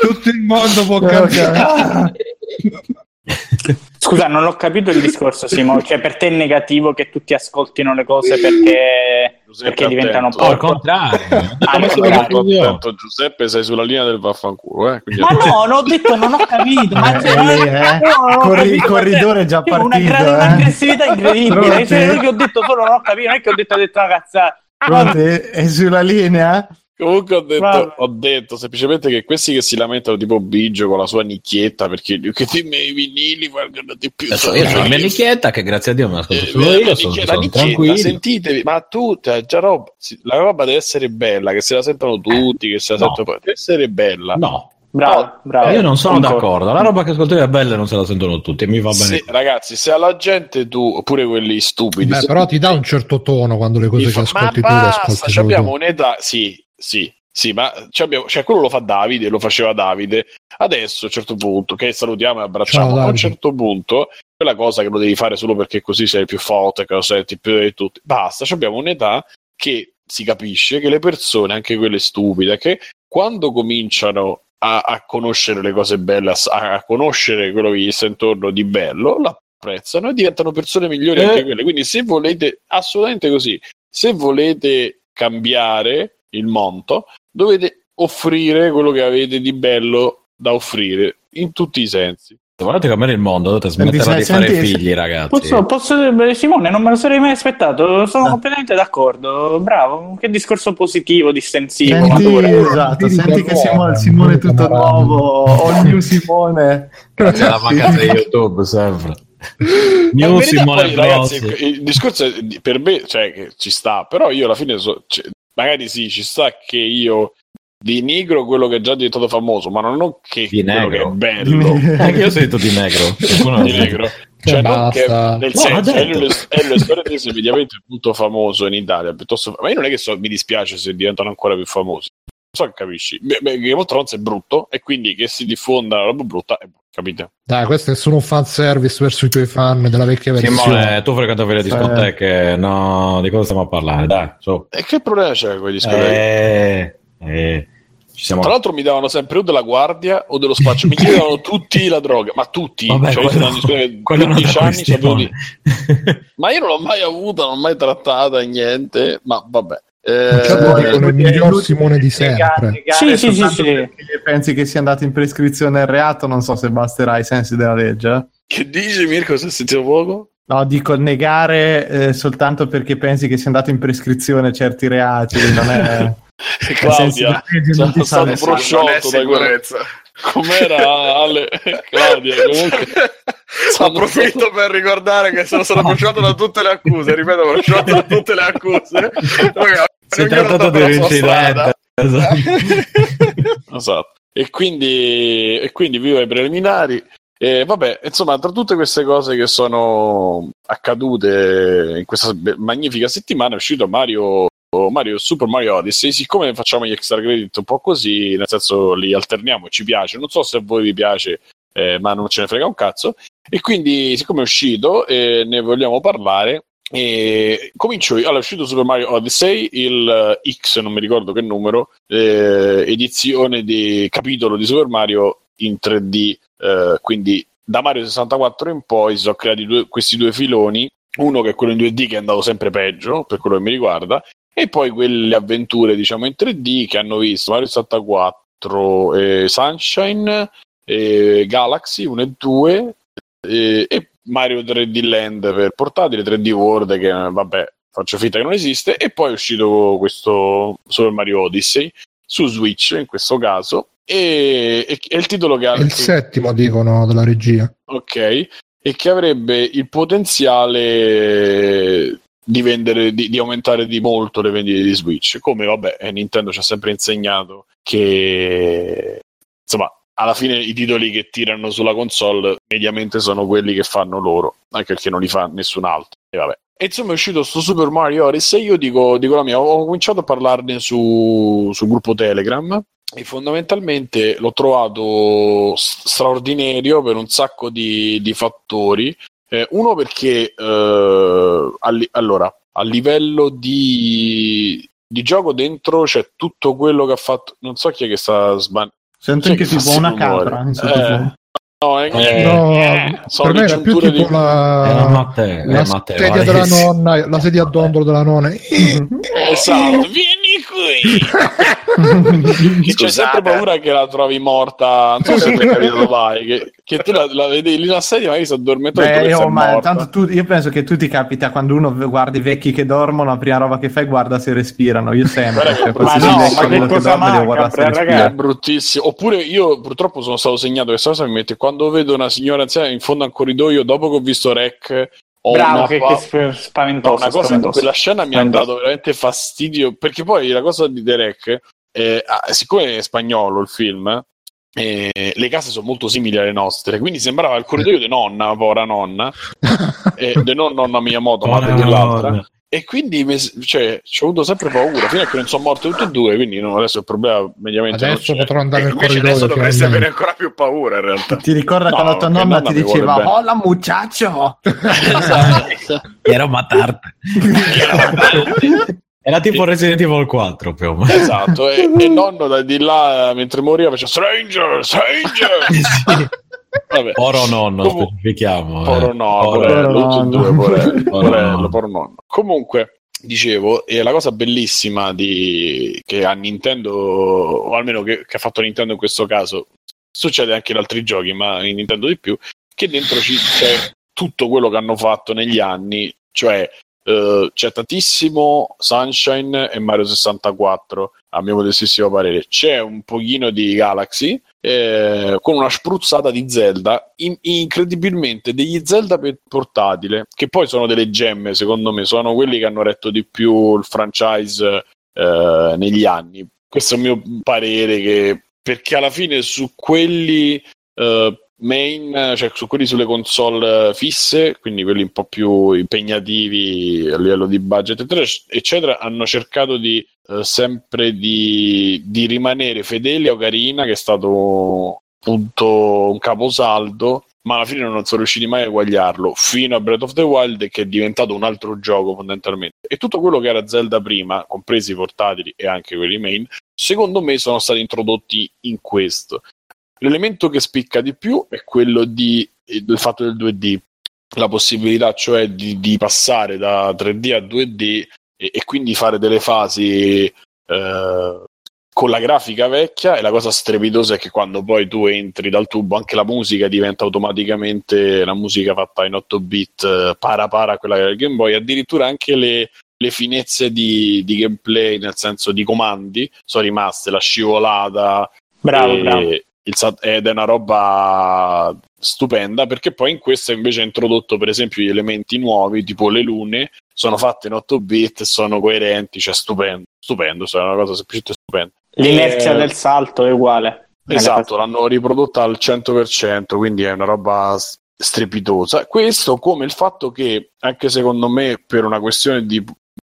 tutto il mondo può cambiare. Scusa, non ho capito il discorso, Simo. Cioè, per te è negativo che tutti ascoltino le cose perché, perché diventano attento. Oh, al porco? contrario. Ah, al contrario. condivisione. Attento, Giuseppe, sei sulla linea del vaffanculo, eh? quindi- Ma no, non ho detto, non ho capito. Ma Eh, cioè, eh, eh. io non Corri- capito, il corridore è già cioè, una partito, gra- eh. un'aggressività incredibile. Cioè, che ho detto solo non ho capito, non è che ho detto, ho detto una cazzata. Pronti? È sulla linea? Comunque ho detto, ho detto semplicemente che questi che si lamentano tipo Biggio con la sua nicchietta perché che i miei vinili valgono di più. Adesso io ho la mia nicchietta che grazie a Dio me la ascolto Eh, solo io, sono, sono tranquillo. sentitevi, ma tutta già roba, la roba deve essere bella, che se la sentono tutti, che se la No. sentono deve essere bella. No, Bravo, bravo. io non sono Concordo. d'accordo. La roba che ascolto io è bella e non se la sentono tutti. e Mi va bene. Se- ragazzi, se alla gente tu, oppure quelli stupidi, Beh, però ti dà un certo tono quando le mi cose che fa- ascolti ma tu le ascolti abbiamo tu. un'età, sì, sì, sì, ma abbiamo- cioè, quello lo fa Davide, lo faceva Davide. Adesso a un certo punto, che salutiamo e abbracciamo, Ciao, a un certo punto, quella cosa che lo devi fare solo perché così sei più forte, che lo senti più di tutti. Basta, abbiamo un'età che si capisce che le persone, anche quelle stupide, che quando cominciano a, a conoscere le cose belle, a, a conoscere quello che gli sta intorno di bello, la apprezzano e diventano persone migliori Eh. anche quelle. Quindi se volete, assolutamente così, se volete cambiare il monto, dovete offrire quello che avete di bello da offrire in tutti i sensi. Se volete cambiare il mondo, dovete smetterla Senti, di fare senti- figli, ragazzi. Posso, posso dire, Simone, non me lo sarei mai aspettato, sono Ah. completamente d'accordo. Bravo, che discorso positivo, distensivo. Senti, maturo. esatto, senti che Simone, Simone è tutto nuovo, all new Simone. Grazie alla mancanza di YouTube, sempre. In New Simone poi, ragazzi, il, discorso è, per me, cioè, che ci sta, però io alla fine, so- cioè, magari sì, ci sta che io denigro quello che è già diventato famoso, ma non ho che Di quello negro. che è bello. Anche io sento di negro. Di negro. Cioè, non che, nel No, senso, Elio Storia Tese è mediamente molto famoso in Italia, piuttosto, ma io non è che so, mi dispiace se diventano ancora più famosi. Non so che capisci. Game of Thrones è brutto e quindi che si diffonda una roba brutta è brutto, capite? Dai, questo è solo un fan service verso i tuoi fan della vecchia versione. Simone, tu frequentavi le discoteche, no, di cosa stiamo a parlare? Dai, su. E che problema c'è con quei discoteche? Eh, eh, ci siamo... Tra l'altro mi davano sempre o della guardia o dello spaccio, mi chiedevano tutti la droga, ma tutti, Vabbè, cioè, quello, andato in discoteca quello è un'altra 15 anni, sapevo di- questione. ma io non l'ho mai avuta, non l'ho mai trattata, niente, ma vabbè. Eh, con il miglior Simone di sempre. spiegare Sì, sì, sì, sì. perché Pensi che sia andato in prescrizione il reato? Non so se basterà ai sensi della legge. che dici Mirko se sentito poco? No, dico negare eh, soltanto perché pensi che sia andato in prescrizione certi reati, non è... Claudia, sono stato prosciolto da quella... Com'era Ale? Claudia, comunque... Approfitto per ricordare che sono stato prosciolto da tutte le accuse, ripeto, prosciolto da tutte le accuse. Si è trattato di un incidente. Esatto. esatto. E quindi, e quindi vivo i preliminari. E vabbè, insomma, tra tutte queste cose che sono accadute in questa magnifica settimana è uscito Mario, Mario Super Mario Odyssey. Siccome facciamo gli extra credit un po' così, nel senso li alterniamo, ci piace. Non so se a voi vi piace, eh, ma non ce ne frega un cazzo. E quindi, siccome è uscito e ne vogliamo parlare, e comincio io. Allora, è uscito Super Mario Odyssey, il X, non mi ricordo che numero, eh, edizione di capitolo di Super Mario in 3D eh, quindi da Mario 64 in poi si sono creati due, questi due filoni, uno che è quello in 2D che è andato sempre peggio, per quello che mi riguarda, e poi quelle avventure diciamo in 3D che hanno visto Mario 64, eh, Sunshine, Galaxy 1 e 2 eh, e Mario 3D Land per portatile, 3D World che vabbè faccio finta che non esiste e poi è uscito questo Super Mario Odyssey su Switch in questo caso e, e, e il titolo che ha... Il settimo, dicono, della regia. Ok, e che avrebbe il potenziale di vendere, di, di, aumentare di molto le vendite di Switch. Come vabbè, eh, Nintendo ci ha sempre insegnato che insomma, alla fine i titoli che tirano sulla console mediamente sono quelli che fanno loro, anche perché non li fa nessun altro. E vabbè. E insomma è uscito sto Super Mario Odyssey, io dico, dico la mia, ho cominciato a parlarne su, sul gruppo Telegram e fondamentalmente l'ho trovato straordinario per un sacco di, di fattori. Eh, uno perché eh, a, allora, a livello di, di, gioco dentro c'è tutto quello che ha fatto. Non so chi è che sta sbagliando. Sento anche tipo una capra. Eh, No, eh, no eh, per me era più tipo di... la, eh, Matteo, la Matteo, sedia della nonna, la sedia a dondolo della nonna. esatto, vieni qui. che c'è sempre paura che la trovi morta. Non so se ti è capito mai. Che, che tu la, la vedi lì la sedia, magari si addormenta. Beh, io, ma, tanto tu, io penso che tu ti capita quando uno guarda i vecchi che dormono, la prima roba che fai guarda se respirano. Io sempre. Cioè, ma no, ma che cosa manca, è bruttissimo. Oppure io purtroppo sono stato segnato che questa cosa mi mette qua quando vedo una signora anziana in fondo al corridoio, dopo che ho visto Rec, ho Bravo, che, pa- che spaventoso. Una cosa, spaventoso. quella scena mi ha dato veramente fastidio, perché poi la cosa di Derek, eh, siccome è spagnolo il film, eh, le case sono molto simili alle nostre, quindi sembrava il corridoio di nonna, povera nonna, eh, di non nonna Miyamoto, ma dell'altra. E quindi cioè, ci ho avuto sempre paura, fino a che non sono morti tutti e due, quindi no, adesso il problema mediamente adesso potrò andare nel corridoio. Adesso dovresti avere ancora più paura in realtà. Ti ricorda no, quando tua nonna ti diceva "Hola muchacho". esatto. Ero matarte. Era tipo Resident Evil 4 più o meno. Esatto, e, e nonno da di là mentre moriva faceva Stranger, Stranger. sì. Vabbè. Poro nonno, Comun- specifichiamo. Poro eh. nonno, porello, due, porello, porello, poro nonno. Comunque, dicevo, e la cosa bellissima di, che ha Nintendo, o almeno che, che, ha fatto Nintendo in questo caso, succede anche in altri giochi, ma in Nintendo di più, che dentro ci, c'è tutto quello che hanno fatto negli anni, cioè Uh, c'è tantissimo Sunshine e Mario 64 a mio modestissimo parere c'è un pochino di Galaxy eh, con una spruzzata di Zelda in- incredibilmente degli Zelda per portatile che poi sono delle gemme secondo me sono quelli che hanno retto di più il franchise eh, negli anni. Questo è il mio parere che, perché alla fine su quelli eh, main, cioè su quelli sulle console fisse, quindi quelli un po' più impegnativi a livello di budget, eccetera, hanno cercato di eh, sempre di, di, rimanere fedeli a Ocarina, che è stato appunto un caposaldo, ma alla fine non sono riusciti mai a eguagliarlo fino a Breath of the Wild, che è diventato un altro gioco fondamentalmente. E tutto quello che era Zelda prima, compresi i portatili e anche quelli main, secondo me sono stati introdotti in questo. L'elemento che spicca di più è quello di, del fatto del 2D, la possibilità cioè di, di passare da 3D a 2D e, e, quindi fare delle fasi eh, con la grafica vecchia e la cosa strepitosa è che quando poi tu entri dal tubo anche la musica diventa automaticamente la musica fatta in 8 bit eh, para para quella del Game Boy addirittura anche le, le finezze di, di, gameplay nel senso di comandi sono rimaste la scivolata bravo, e, bravo. Il, ed è una roba stupenda perché poi in questo invece ha introdotto per esempio gli elementi nuovi tipo le lune sono fatte in 8 bit sono coerenti cioè stupendo stupendo cioè è una cosa semplicemente stupenda L'inerzia eh, del salto è uguale. Esatto, l'hanno riprodotta al 100%, quindi è una roba strepitosa. Questo come il fatto che, anche secondo me, per una questione di,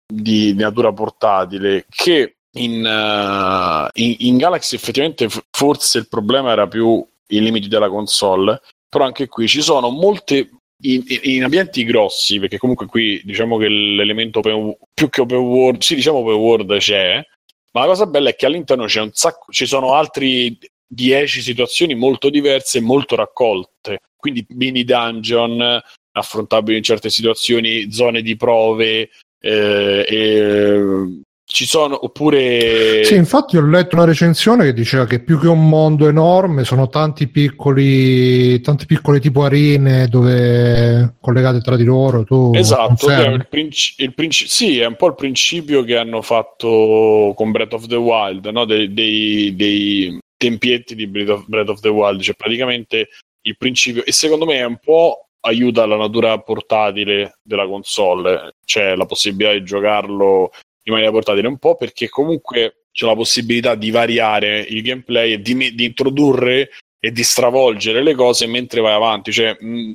di natura portatile, che in, uh, in, in, Galaxy effettivamente forse il problema era più i limiti della console, però anche qui ci sono molte in, in, ambienti grossi, perché comunque qui diciamo che l'elemento open, più che open world, sì diciamo open world c'è, ma la cosa bella è che all'interno c'è un sacco, ci sono altri 10 situazioni molto diverse e molto raccolte. Quindi mini dungeon affrontabili in certe situazioni, zone di prove, eh, e ci sono oppure. Sì, infatti ho letto una recensione che diceva che più che un mondo enorme sono tanti piccoli, tanti piccoli tipo arene dove collegate tra di loro. Tu esatto, è il princi- il princi- sì, è un po' il principio che hanno fatto con Breath of the Wild, no? dei, dei, dei tempietti di Breath of, Breath of the Wild, cioè praticamente il principio, e secondo me è un po' aiuta la natura portatile della console, cioè la possibilità di giocarlo maniera portatile, un po' perché comunque c'è la possibilità di variare il gameplay e di, di introdurre e di stravolgere le cose mentre vai avanti. Cioè, mh,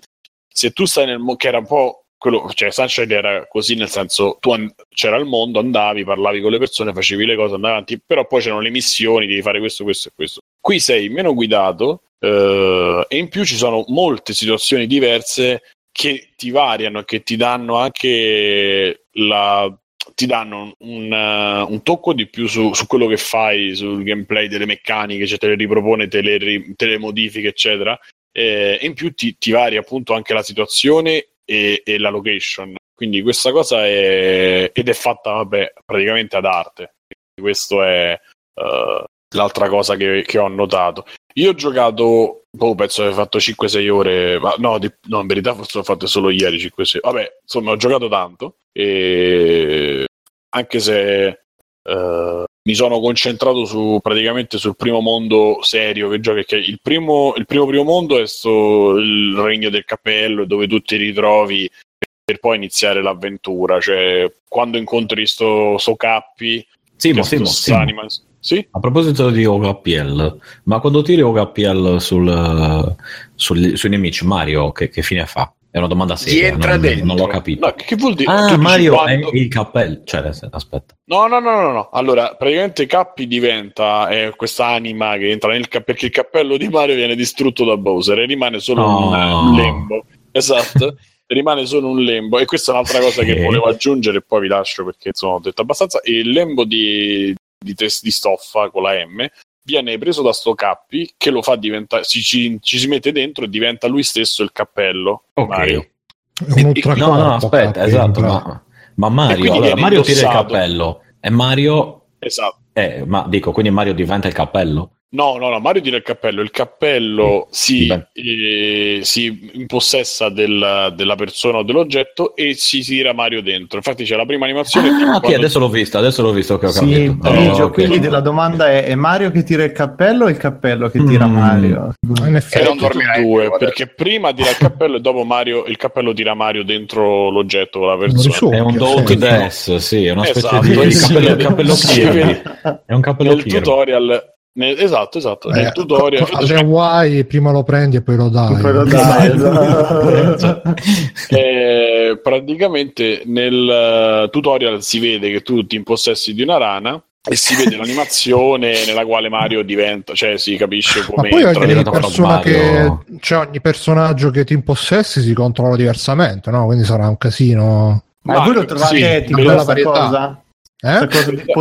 se tu stai nel mondo, che era un po' quello, cioè Sunshine era così nel senso tu an- c'era il mondo, andavi, parlavi con le persone, facevi le cose, andavi avanti, però poi c'erano le missioni, devi fare questo, questo e questo. Qui sei meno guidato eh, e in più ci sono molte situazioni diverse che ti variano, che ti danno anche la ti danno un, uh, un tocco di più su, su, quello che fai, sul gameplay delle meccaniche, cioè te le ripropone, te le, ri, te le modifiche, eccetera. E, e in più ti, ti, varia appunto anche la situazione e, e, la location. Quindi questa cosa è ed è fatta, vabbè, praticamente ad arte. Questo è uh, l'altra cosa che, che, ho notato. Io ho giocato, boh, penso che ho fatto 5-6 ore, ma no, di, no, in verità forse l'ho fatto solo ieri 5-6. Vabbè, insomma, ho giocato tanto e anche se uh, mi sono concentrato su, praticamente sul primo mondo serio che giochi, che il primo, il primo primo mondo è sto, il regno del cappello dove tu ti ritrovi per poi iniziare l'avventura, cioè quando incontri sto, sto Cappi, Simo, Simo, Simo. Sì? A proposito di OGPL, ma quando tiri OGPL sul, sul, sui nemici, Mario che, che fine fa? È una domanda seria, entra non, dentro. non l'ho capito. No, che vuol dire? Ah, Mario quando... è il cappello. Cioè, aspetta. No, no, no, no, no. Allora, praticamente Cappi diventa è questa anima che entra nel cappello perché il cappello di Mario viene distrutto da Bowser e rimane solo oh. un lembo. Esatto. rimane solo un lembo e questa è un'altra cosa che volevo aggiungere e poi vi lascio perché ho detto abbastanza il lembo di, di, di stoffa con la M viene preso da sto Cappi che lo fa diventare, ci, ci, ci, si mette dentro e diventa lui stesso il cappello. Ok. Mario. E, e, no, no, aspetta, Cappi, esatto, ma, ma, Mario, allora, Mario tira il cappello e Mario... Esatto. Eh, ma dico, quindi Mario diventa il cappello? No, no, no, Mario tira il cappello, il cappello si, eh, si impossessa del, della persona o dell'oggetto e si tira Mario dentro. Infatti c'è la prima animazione. Ah, ok, adesso l'ho vista, adesso l'ho visto. Okay, sì, oh, okay. quindi la domanda è, è Mario che tira il cappello o il cappello che tira mm. Mario? In effetti, non dormirai due, perché prima tira il cappello e dopo Mario, il cappello tira Mario dentro l'oggetto la persona. È un Don't Death, sì, è una specie esatto, di il cappello, il cappello Kirby. È un cappello Nel tutorial nel, esatto, esatto. Eh, nel tutorial. Alle Hawaii prima lo prendi e poi lo dai. Poi lo dai esatto. eh, praticamente nel tutorial si vede che tu ti impossessi di una rana e si vede l'animazione nella quale Mario diventa, cioè si capisce come Ma poi ogni, persona che, cioè ogni personaggio che ti impossessi si controlla diversamente, no? Quindi sarà un casino. Ma, Ma voi lo trovate sì, etico questa cosa? Eh?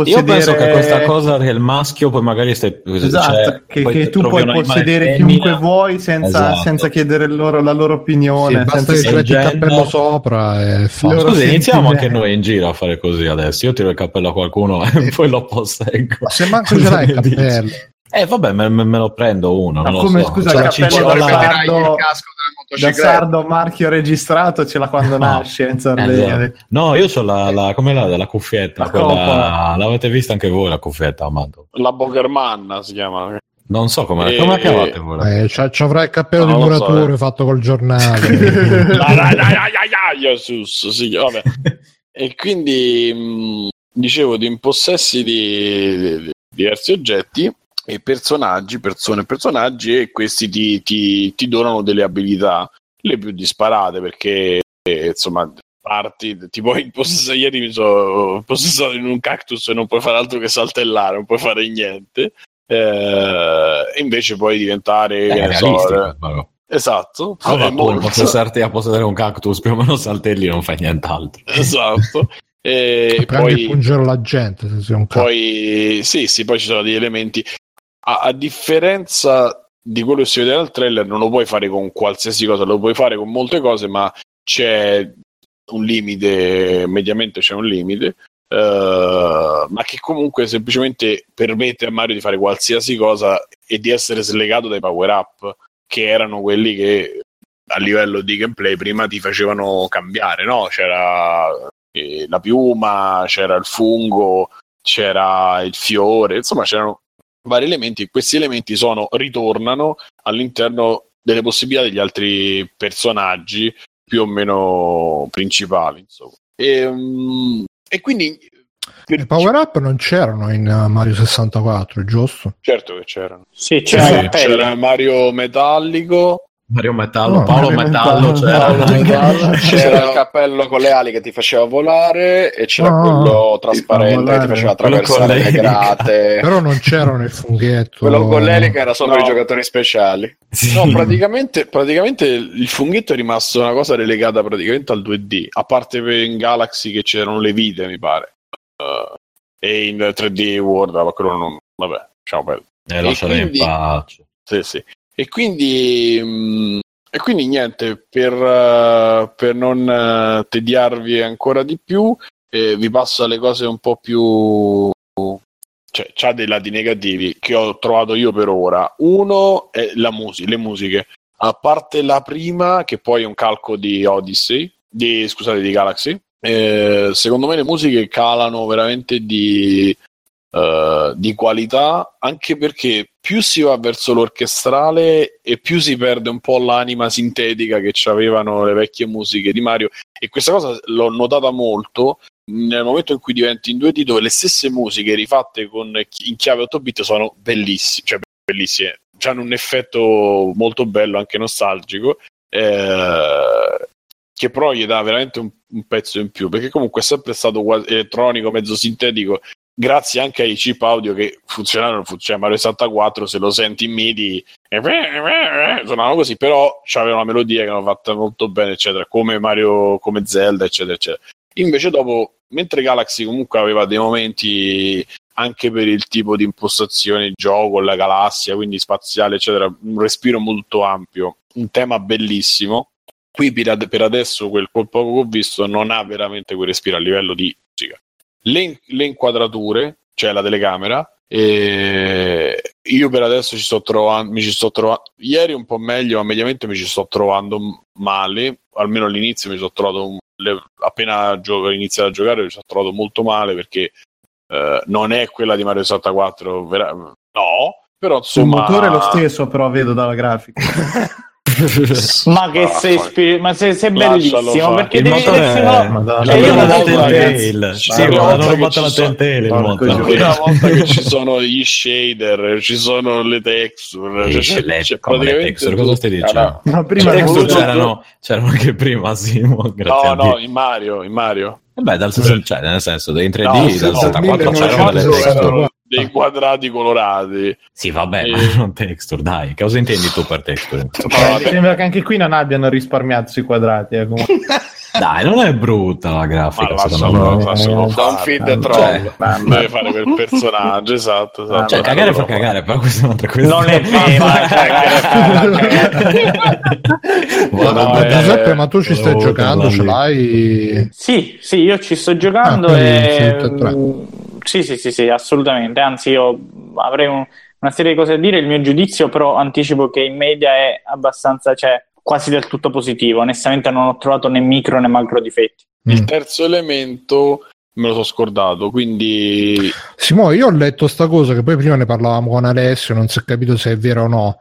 Io penso che questa cosa che il maschio poi magari stai Esatto, cioè, che, che tu puoi possedere chiunque vuoi senza, Esatto. senza chiedere loro- la loro Sì, opinione. basta che senza metti il cappello sopra e fa. Scusi, iniziamo anche noi in giro a fare così adesso. Io tiro il cappello a qualcuno e poi lo posseggo. Ma se manco ce l'hai il ne dici? Eh, vabbè, me, me- lo prendo uno. Ma non come, lo so. scusa, da Perderai sardo- il casco della Da sardo marchio registrato ce l'ha quando No. nasce in Sardegna. Esatto. No, io ho la, la, come la, la cuffietta. La quella- l'avete vista anche voi la cuffietta, Amato? La Bogermanna si chiama. Non so come, Eh, come la chiamate voi. Eh, c'ha- ci avrà il cappello No, di lo so, muratore eh. fatto col giornale. Jesus, sì, vabbè. E quindi mh, dicevo di impossessi di, di- di diversi oggetti e personaggi, persone e personaggi, e questi ti, ti- ti donano delle abilità, le più disparate, perché eh, insomma. Parti, ti puoi impossessare. Ieri mi sono possessato in un cactus e non puoi fare altro che saltellare, non puoi fare niente. Eh, invece puoi diventare, Eh, so, eh, esatto. Vabbè, È tu molto- possessarti a possedere un cactus più o meno saltelli non fai nient'altro. esatto. E Puoi anche poi, pungere la gente se sei un poi sì, sì, poi ci sono degli elementi. A, a differenza di quello che si vede nel trailer, non lo puoi fare con qualsiasi cosa, lo puoi fare con molte cose, ma c'è un limite, mediamente c'è un limite. eh, ma che comunque semplicemente permette a Mario di fare qualsiasi cosa e di essere slegato dai power up che erano quelli che a livello di gameplay prima ti facevano cambiare, no? C'era eh, la piuma, c'era il fungo, c'era il fiore, insomma c'erano vari elementi e questi elementi sono, ritornano all'interno delle possibilità degli altri personaggi più o meno principali. Insomma. E, mm, e quindi per- I power up non c'erano in uh, Mario 64, giusto? certo che c'erano. Sì, C'era, cappella. c'era Mario metallico, Mario Metallo, No, Paolo Mario Metallo, Metallo, c'era anche. Metallo. C'era il cappello con le ali che ti faceva volare e c'era Ah. quello trasparente che ti faceva attraversare le grate. Però non c'erano il funghetto. Quello con l'elica era solo No. per i giocatori speciali. Sì. No, praticamente, praticamente il funghetto è rimasto una cosa relegata praticamente al 2D, a parte per in Galaxy che c'erano le vite, mi pare. Eh, e in 3D World, ma quello non... Vabbè, diciamo per... Eh, lasciare quindi- in pace. Sì, sì. E quindi... mh, e quindi niente, per, eh, per non eh, tediarvi ancora di più, eh, vi passo alle cose un po' più... Cioè, c'ha dei lati negativi che ho trovato io per ora. Uno è la musica, le musiche. A parte la prima, che poi è un calco di Odyssey, di, scusate, di Galaxy, eh, secondo me le musiche calano veramente di, eh, di qualità, anche perché più si va verso l'orchestrale e più si perde un po' l'anima sintetica che avevano le vecchie musiche di Mario. E questa cosa l'ho notata molto nel momento in cui diventi in due d dove le stesse musiche rifatte con, in chiave 8 bit sono bellissime, cioè bellissime, hanno un effetto molto bello, anche nostalgico, eh, che però gli dà veramente un, un pezzo in più, perché comunque è sempre stato quasi elettronico, mezzo sintetico, grazie anche ai chip audio che funzionavano, cioè Mario 64 se lo senti in MIDI suonavano così, però c'aveva una melodia che hanno fatta molto bene, eccetera, come Mario, come Zelda, eccetera, eccetera. Invece dopo, mentre Galaxy comunque aveva dei momenti anche per il tipo di impostazione gioco, la galassia, quindi spaziale, eccetera, un respiro molto ampio, un tema bellissimo. Qui per ad- per adesso quel poco che ho visto non ha veramente quel respiro a livello di. Le, le inquadrature, cioè la telecamera, e io per adesso ci sto trovando, mi ci sto trovando, ieri un po' meglio, ma mediamente mi ci sto trovando male, almeno all'inizio mi sono trovato, un- le- appena gio- ho iniziato a giocare mi sono trovato molto male perché eh, non è quella di Mario 64, vera- no, però Il insomma... motore è lo stesso, però vedo dalla grafica. Ma che Ah, sei, fuck. spi- ma sei, sei bellissimo perché Il devi motore è- no- Madonna. Cioè, io non fatto ho- Telltale. Sì, ma l'hanno la Telltale una volta che ci sono gli shader, ci sono le texture, Eh, cioè, le- cioè, come le praticamente texture, tu- cosa stai dicendo? Ah, Ma Le prima Cioè, texture tutto- c'erano, c'erano anche prima, Simo, grazie No, no, in Mario, in Mario. E beh, dal 60, cioè, nel senso, in 3D, No, dal sì, 64 no, c'erano delle 1900 texture. Dei quadrati colorati. Sì, vabbè, Eh. ma non texture, dai. Cosa intendi tu per texture? Eh, mi sembra che anche qui non abbiano risparmiato sui quadrati. eh, comunque. Dai, non è brutta la grafica. Ma secondo me. lascialo, lascialo Don't fare. feed Cioè, troll. mamma. Deve fare quel personaggio, esatto. esatto. Cioè, cagare fa cagare, però questa è un'altra cosa. Non è vero, Guarda, No, Ma eh, Giuseppe, ma tu ci stai volevo giocando? Ce l'hai? Sì, sì, io ci sto giocando Ah, e... Sì, sì, sì, sì, assolutamente. Anzi, io avrei un- una serie di cose da dire. Il mio giudizio, però, anticipo che in media è abbastanza, cioè, quasi del tutto positivo. Onestamente, non ho trovato né micro né macro difetti. Il Mm. terzo elemento me lo sono scordato, quindi Simone, io ho letto sta cosa che poi prima ne parlavamo con Alessio, non si è capito se è vero o no.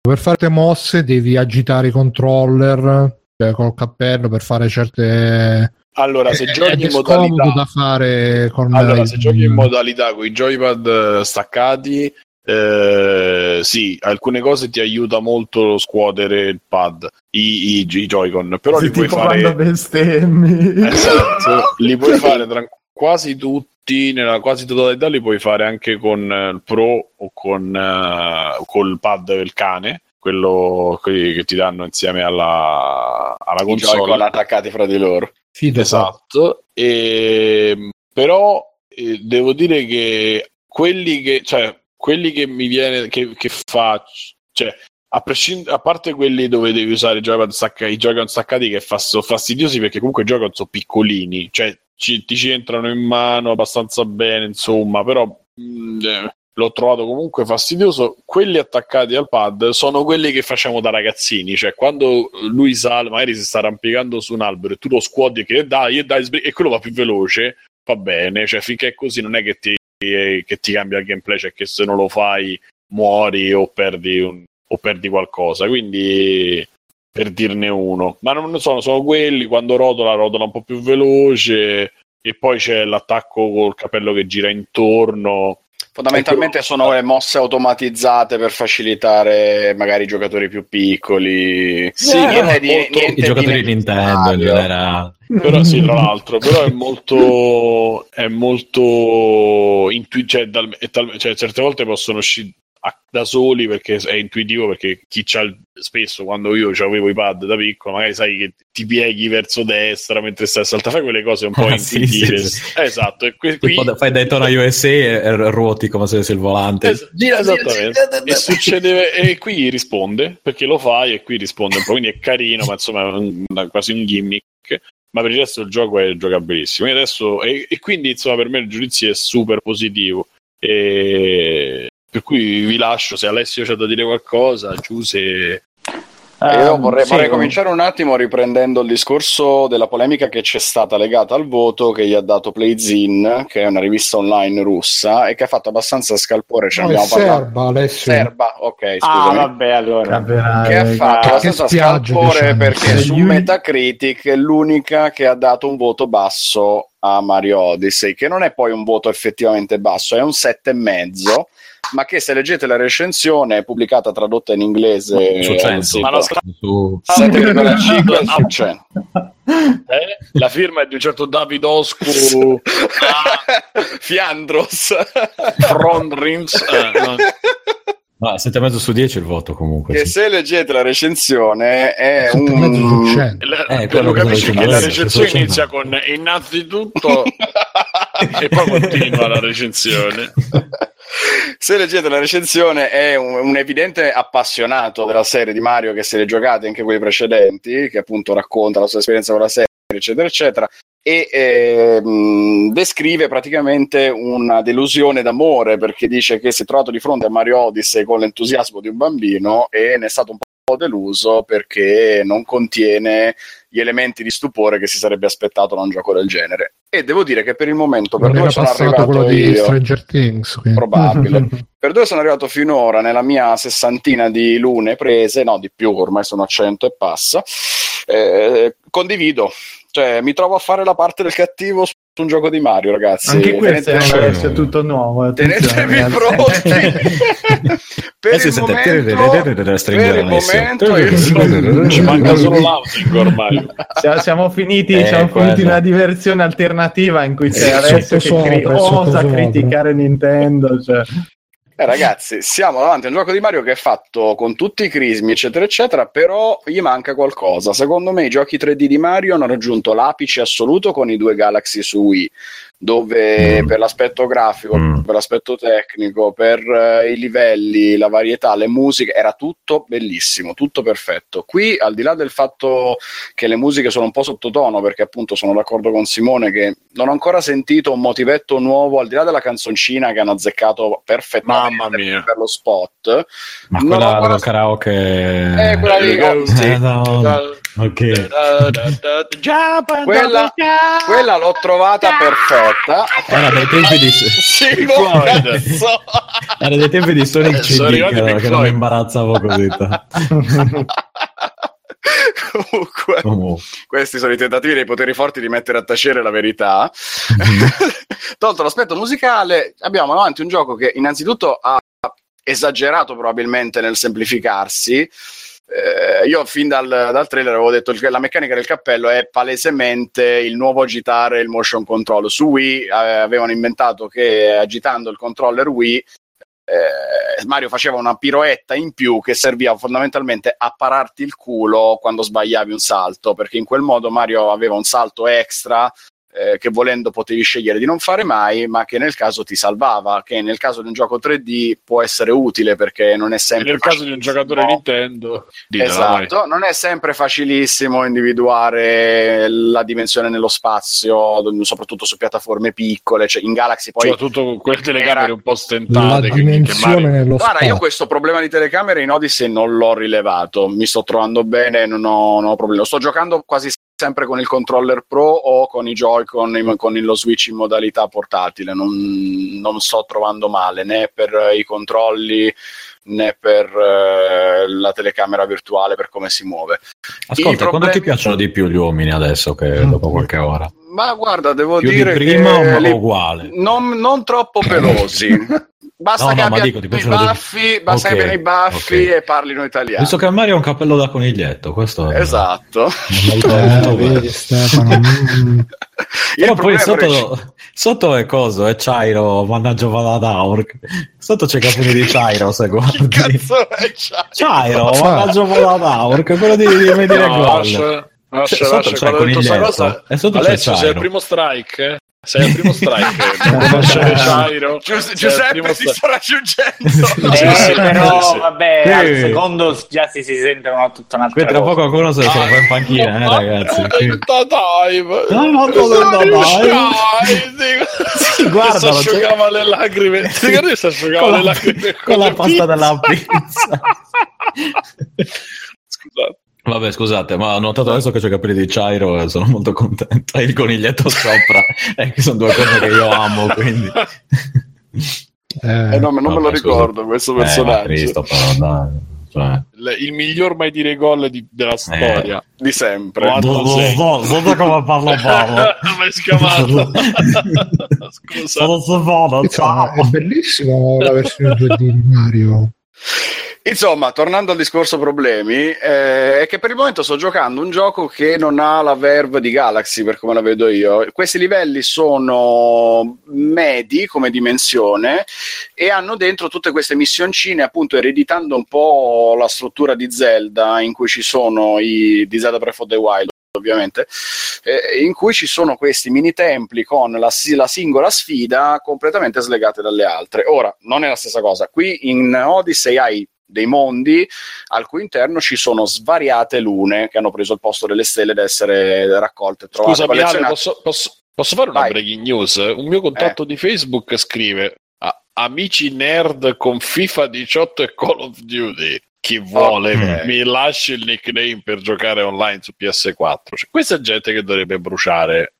Per fare le mosse devi agitare i controller cioè, col cappello per fare certe... allora se giochi in modalità da fare con allora se giochi in modalità con i joypad eh, staccati eh, sì, alcune cose ti aiuta molto lo scuotere il pad, i, i, i Joy-Con, però Sì, li puoi fare bestemmi. Esatto, li puoi fare tra quasi tutti, nella quasi totalità li puoi fare anche con eh, il Pro o con eh, col pad del cane, quello quelli che ti danno insieme alla, alla I console. Joy-Con attaccati fra di loro. Fido, Esatto, e, però eh, devo dire che quelli che, cioè, quelli che mi viene, che, che faccio, cioè, a, prescind- a parte quelli dove devi usare i Joy-Con stacca- i Joy-Con staccati che fa- sono fastidiosi perché comunque i Joy-Con sono piccolini, cioè ci- ti ci entrano in mano abbastanza bene, insomma, però mh, eh, l'ho trovato comunque fastidioso. Quelli attaccati al pad sono quelli che facciamo da ragazzini, cioè quando lui sale, magari si sta arrampicando su un albero e tu lo scuoti e che dai, e dai, e quello va più veloce, va bene, cioè finché è così non è che ti, che ti cambia il gameplay, cioè che se non lo fai muori o perdi, un- o perdi qualcosa, quindi per dirne uno, ma non sono, sono quelli quando rotola, rotola un po' più veloce e poi c'è l'attacco col capello che gira intorno. Fondamentalmente sono le mosse automatizzate per facilitare magari i giocatori più piccoli. Sì, niente però di, molto- niente I giocatori di Nintendo in generale. Però sì, tra l'altro, però è molto è molto intu- cioè, dal- è tal- cioè, certe volte possono uscire a- da soli perché è intuitivo perché chi c'ha il- spesso quando io avevo i pad da piccolo magari sai che ti pieghi verso destra mentre stai a saltare fai quelle cose un po' Ah, sì, intuitive. sì, sì. esatto e qui, qui- fai Daytona USA e, ruoti come se avessi il volante. Es- esattamente. e succede e qui risponde perché lo fai e qui risponde un po' quindi è carino ma insomma è un- una- quasi un gimmick. Ma per il resto il gioco è giocabilissimo. E adesso e, e quindi insomma per me il giudizio è super positivo. E per cui vi lascio se Alessio c'ha da dire qualcosa Giuse Eh, Io Ehm, vorrei, sì, vorrei cominciare un attimo riprendendo il discorso della polemica che c'è stata legata al voto che gli ha dato Playzin, che è una rivista online russa e che ha fatto abbastanza scalpore. Ce ne No, abbiamo parlato. serba, Alessio. Serba, ok, Ah, scusami. vabbè, allora. Capirai, che ha fatto abbastanza scalpore diciamo. perché Se su Metacritic è l'unica che ha dato un voto basso a Mario Odyssey, che non è poi un voto effettivamente basso, è un 7,5, ma che se leggete la recensione pubblicata tradotta in inglese su al 100. sito, Ma lo Su- 7,5 su 100. eh? la firma è di un certo Davidoscu Fiandros. Front Rims eh, no. Ah, 7,5 su 10 il voto comunque. che sì. se leggete la recensione è 7,5 su un 100. La- Eh, quello lo che capisci che la recensione inizia con innanzitutto e poi continua la recensione. se leggete la recensione è un, un evidente appassionato della serie di Mario che se le giocate anche quelli precedenti che appunto racconta la sua esperienza con la serie eccetera eccetera e ehm, descrive praticamente una delusione d'amore perché dice che si è trovato di fronte a Mario Odyssey con l'entusiasmo di un bambino e ne è stato un po' deluso perché non contiene gli elementi di stupore che si sarebbe aspettato da un gioco del genere e devo dire che per il momento per Non dove sono arrivato quello di io Stranger Things. quindi. Probabile. per dove sono arrivato finora nella mia sessantina di lune prese, no di più, ormai sono a 100 e passa, eh, condivido, cioè mi trovo a fare la parte del cattivo su un gioco di Mario ragazzi. Anche questo è, adesso è tutto nuovo. attenzione, Tenetevi pronti. per, Eh il momento, per il momento Ci manca solo l'outing ormai. Siamo, siamo finiti, Eh, siamo finiti una diversione alternativa in cui c'è Eh, Alessio che cri- osa criticare Nintendo. Cioè. Eh, ragazzi, siamo davanti a un gioco di Mario che è fatto con tutti i crismi, eccetera, eccetera, però gli manca qualcosa. Secondo me i giochi 3D di Mario hanno raggiunto l'apice assoluto con i due Galaxy su Wii, dove Mm. per l'aspetto grafico, Mm. per l'aspetto tecnico, per eh, i livelli, la varietà, le musiche, era tutto bellissimo, tutto perfetto. Qui, al di là del fatto che le musiche sono un po' sottotono, perché appunto sono d'accordo con Simone che non ho ancora sentito un motivetto nuovo, al di là della canzoncina che hanno azzeccato perfettamente per lo spot. Ma quella dello karaoke. Eh, quella lì, Eh, sì. Eh, no. Ok. Quella, quella l'ho trovata perfetta. Era dei tempi di, Floyd. oh, cazzo. era dei tempi di Sonic CD che, Pink che non mi imbarazzavo così. Comunque, Comunque. questi sono i tentativi dei poteri forti di mettere a tacere la verità. Tolto l'aspetto musicale, abbiamo davanti un gioco che innanzitutto ha esagerato probabilmente nel semplificarsi. Eh, io fin dal, dal trailer avevo detto che la meccanica del cappello è palesemente il nuovo agitare il motion control. Su Wii eh, avevano inventato che agitando il controller Wii eh, Mario faceva una piroetta in più che serviva fondamentalmente a pararti il culo quando sbagliavi un salto, perché in quel modo Mario aveva un salto extra eh, che volendo potevi scegliere di non fare mai, ma che nel caso ti salvava, che nel caso di un gioco 3D può essere utile perché non è E sempre nel caso di un giocatore facilissimo. Nintendo, ditela, vai. Esatto, non è sempre facilissimo individuare la dimensione nello spazio, soprattutto su piattaforme piccole, cioè in Galaxy poi soprattutto con quelle telecamere era- un po' La stentate. che- che dimensione Mario- nello Guarda, io spazio. questo problema di telecamere in Odyssey non l'ho rilevato, mi sto trovando bene, non ho, non ho problemi. Lo sto giocando quasi sempre con il controller Pro o con i Joy-Con, in- con lo Switch in modalità portatile, non, non sto trovando male né per eh, i controlli né per eh, la telecamera virtuale, per come si muove. Ascolta, I quando problemi- ti piacciono di più gli uomini adesso che dopo qualche ora? Ma guarda, devo Più di dire prima che li- uguale? non, non troppo pelosi. Basta No, che no, abbia dico, i piacciono di- baffi, basta Ok, che abbiano i baffi ok. e parlino italiano. Visto che Mario ha un cappello da coniglietto, questo è Esatto. Eh, molto bello. vedi Stefano. mm. Io Però il poi è che- sotto, sotto è coso, è Chairo, mannaggia Valadaur. Sotto c'è i capelli di Chairo, se Che guardi. cazzo è Chairo? Chairo, mannaggia Valadaur, che quello di, di vedere No, gol. lascia, lascia, sotto lascia. c'è Quando ho detto sta Coniglietto, cosa, e sotto c'è Alessio, sei Chairo. al primo strike? eh? Sei al primo strike. non conoscere Chairo. Gius- Giuseppe si sta raggiungendo. Eh, Sì, però sì. vabbè, Sì. al secondo già si, si sente una, tutta un'altra Qui tra cosa. poco qualcuno se se lo fa in panchina, eh, ragazzi. Qui- Da time. No, no, no, no, no, no. Sì, guardalo, Si asciugava le lacrime. Che si asciugava Con le la, lacrime con la pasta della pizza. Scusate. Vabbè, scusate, ma ho notato adesso che c'ho i capelli di Chairo e sono molto contento. E il coniglietto sopra, e che sono due cose che io amo, quindi... Eh, Eh, no, ma non me lo Vabbè, scusa. ricordo questo Eh, personaggio. Cristo, però. Cioè... Il- il miglior mai dire gol di- della storia. Di sempre. Guarda- Guarda come parlo parlo. Ma è scavato. Scusa. Sono insomma, ciao. è bellissimo la versione 2D di Mario. Insomma, tornando al discorso problemi, eh, è che per il momento sto giocando un gioco che non ha la verve di Galaxy, per come la vedo io. Questi livelli sono medi come dimensione e hanno dentro tutte queste missioncine, appunto ereditando un po' la struttura di Zelda, in cui ci sono i di Zelda Breath of the Wild ovviamente, eh, in cui ci sono questi mini templi con la, la singola sfida completamente slegate dalle altre. Ora, non è la stessa cosa. Qui in Odyssey hai dei mondi al cui interno ci sono svariate lune che hanno preso il posto delle stelle da essere raccolte e trovate. Scusami, Ale, collezionate. posso, posso- posso fare una Vai. breaking news? Un mio contatto di Facebook scrive "A- Amici nerd con FIFA 18 e Call of Duty. Chi vuole Ok. mi lasci il nickname per giocare online su PS4. Cioè, questa è gente che dovrebbe bruciare.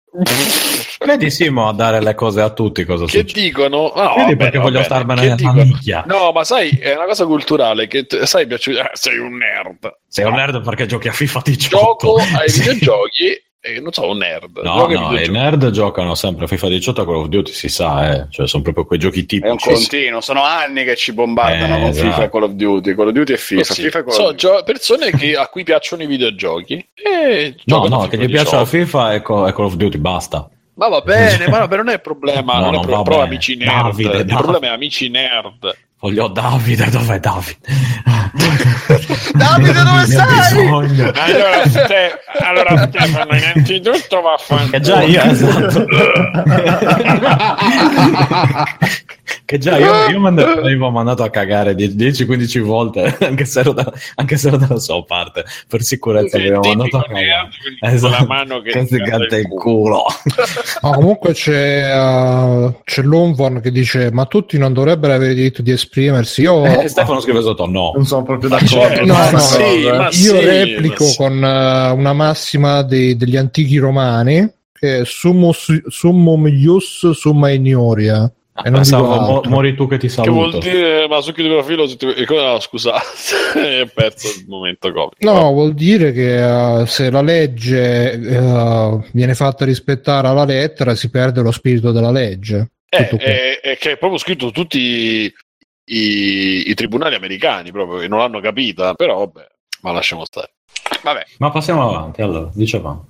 Vedi Simo a dare le cose a tutti cosa che succede. dicono? No, Vedi perché voglio bene. starmene Che a dicono? nicchia. No, ma sai, è una cosa culturale che t- sai, piace- eh, sei un nerd. Sei un nerd perché giochi a FIFA 18. Gioco ai Sì. videogiochi e non so, un nerd. No, no, i nerd giocano sempre a FIFA 18 a Call of Duty, si sa, eh. Cioè, sono proprio quei giochi È un tipici. continuo, sono anni che ci bombardano Eh, con esatto. FIFA e Call of Duty. Call of Duty e FIFA. Così. FIFA e Call So, gio- persone che- a cui piacciono i videogiochi e No, no, che gli piace la 18. FIFA e Co- e Call of Duty, basta. Ma va bene, ma però non è problema, No, non è pro- bene. amici nerd. Davide, il Davide. problema è amici nerd. Voglio Davide, dov'è Davide? Davide, dove ho sei? bisogno. Allora, Ste- allora Stefano, innanzitutto va a fare Che già io, esatto. che già io, io mand- avevo mandato a cagare 10-15 volte, anche se, ero da, anche se ero dalla sua parte, per sicurezza avevo mandato a cagare. Esatto. con la mano che si canta il culo. No, comunque c'è, uh, c'è Longvorn che dice: Ma tutti non dovrebbero avere diritto di esprimersi. Io, E Stefano scrive sotto no. Non sono proprio Ma d'accordo. certo, No, ma no, sì, no, ma io sì, replico ma sì. con uh, una massima dei- degli antichi romani che è summus, summum ius summa ignoria. E non Pensavo, dico mo- mori tu che ti Che saluto. vuol dire, ma succhio di profilo, eh, cosa- no, scusate, ho perso il momento Covid. No, vuol dire che uh, se la legge uh, viene fatta rispettare alla lettera si perde lo spirito della legge. Eh, è, è che è proprio scritto tutti i, i- i tribunali americani proprio che non l'hanno capita, però vabbè, ma lasciamo stare. Vabbè, Ma passiamo avanti, allora, dicevamo.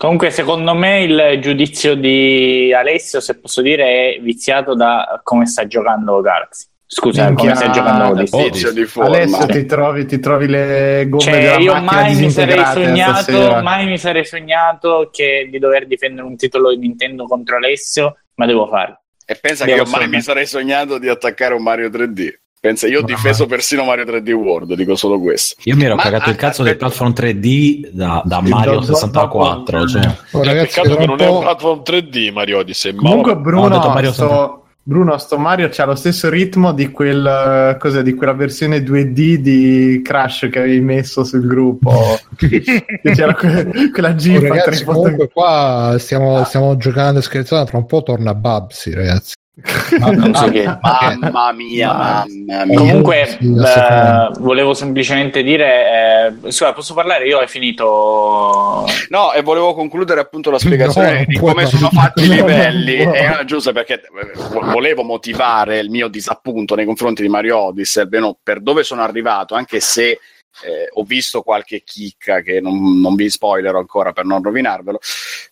Comunque, secondo me il giudizio di Alessio, se posso dire, è viziato da come sta giocando Galaxy. Scusa, Minchia, come sta giocando Odyssey. Tizio di forma. Adesso ti trovi, ti trovi le gomme Cioè, della io macchina mai mi sognato, mai mi sarei sognato che di dover difendere un titolo di Nintendo contro Alessio, ma devo farlo. E pensa Devo che io mai mi sarei sognato di attaccare un Mario 3D. Pensa, io ho No, difeso ma- persino Mario 3D World, dico solo questo. Io mi ero Ma- cagato il ah, cazzo del aspetta. platform 3D da, da Mario do- do- 64. dopo- cioè. Oh, ragazzi, peccato che non è un po'- platform 3D Mario Odyssey, ma Comunque vabbè. Bruno, detto Mario sto, Bruno, sto Mario c'ha lo stesso ritmo di, quel, eh, cos'è, di quella versione 2D di Crash che avevi messo sul gruppo. che c'era que- quella Oh, gif a ragazzi, tre foto- comunque qua stiamo, stiamo giocando e scherzando, tra un po' torna Babsi, ragazzi. Non so che- Mamma mia, Ma- mamma mia. Comunque, eh, volevo semplicemente dire, eh, scusa, posso parlare? Io ho finito. No, e volevo concludere appunto la spiegazione No, di come sono fatti i no, livelli. E era giusto perché eh, vo- volevo motivare il mio disappunto nei confronti di Mario Odyssey, almeno per dove sono arrivato, anche se eh, ho visto qualche chicca che non, non vi spoilerò ancora per non rovinarvelo.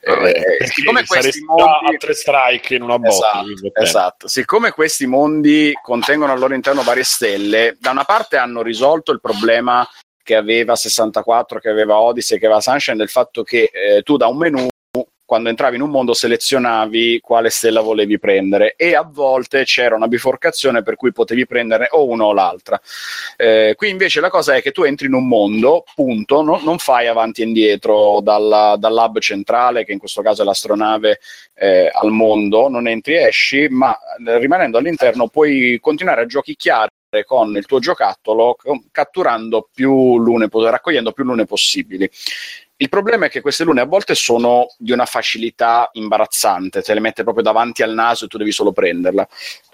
Eh, Perché siccome questi mondi... tre strike in una botta. Esatto, esatto. Siccome questi mondi contengono al loro interno varie stelle, da una parte hanno risolto il problema che aveva 64, che aveva Odyssey, che aveva Sunshine, del fatto che eh, tu da un menu quando entravi in un mondo selezionavi quale stella volevi prendere e a volte c'era una biforcazione per cui potevi prendere o una o l'altra. Eh, qui invece la cosa è che tu entri in un mondo, punto, no- non fai avanti e indietro dalla- dal lab centrale, che in questo caso è l'astronave, eh, al mondo, non entri e esci, ma eh, rimanendo all'interno puoi continuare a giochicchiare con il tuo giocattolo catturando più lune, raccogliendo più lune possibili. Il problema è che queste lune a volte sono di una facilità imbarazzante, te le mette proprio davanti al naso e tu devi solo prenderla.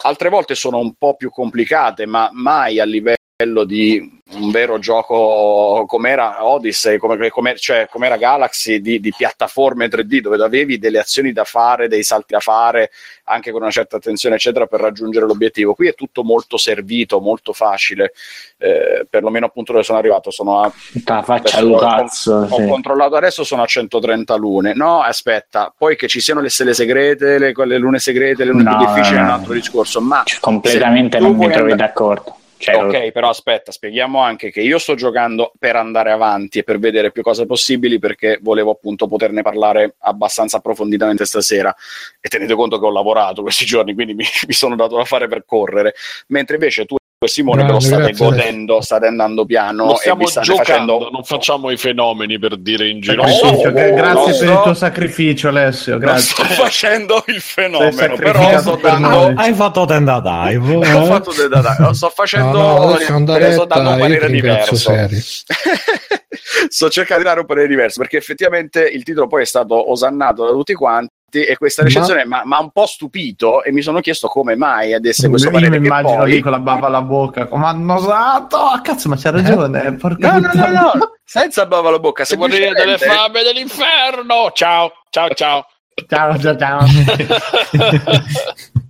Altre volte sono un po' più complicate, ma mai a livello di un vero gioco come era Odyssey, come, come- cioè come era Galaxy di, di piattaforme 3D dove avevi delle azioni da fare, dei salti da fare, anche con una certa attenzione, eccetera, per raggiungere l'obiettivo. Qui è tutto molto servito, molto facile, eh, perlomeno appunto dove sono arrivato. Sono a la faccia Adesso al ho- cazzo. ho sì. controllato adesso sono a 130 lune. No, aspetta, poi che ci siano le stelle segrete, le, quelle lune segrete, le lune No, più difficili no, è un no. altro discorso. Ma completamente non mi trovi andare- d'accordo. Cioè, Ok, però aspetta, spieghiamo anche che io sto giocando per andare avanti e per vedere più cose possibili perché volevo appunto poterne parlare abbastanza approfonditamente stasera. E tenete conto che ho lavorato questi giorni, quindi mi, mi sono dato da fare per correre, mentre invece tu Simone Grande, state grazie. godendo, state andando piano Lo e stiamo vi state giocando, facendo non facciamo i fenomeni per dire in giro. Gra- no, grazie no, per no. il tuo sacrificio, Alessio. non Grazie. sto facendo il fenomeno, però sto per dando noi. Hai fatto tenda dive. ho eh? fatto dei dati, sto facendo No, no, sto dando un parere diverso sto cercando di dare un parere diverso perché effettivamente il titolo poi è stato osannato da tutti quanti e questa Ma- recensione mi ha un po' stupito e mi sono chiesto come mai adesso questo Io mi parere che immagino poi... lì con la bava alla bocca, come hanno usato. Ah, cazzo, ma c'ha ragione. Porca no no no no senza bava alla bocca Se dire delle fame dell'inferno. Ciao, ciao, ciao. Ciao, ciao, ciao.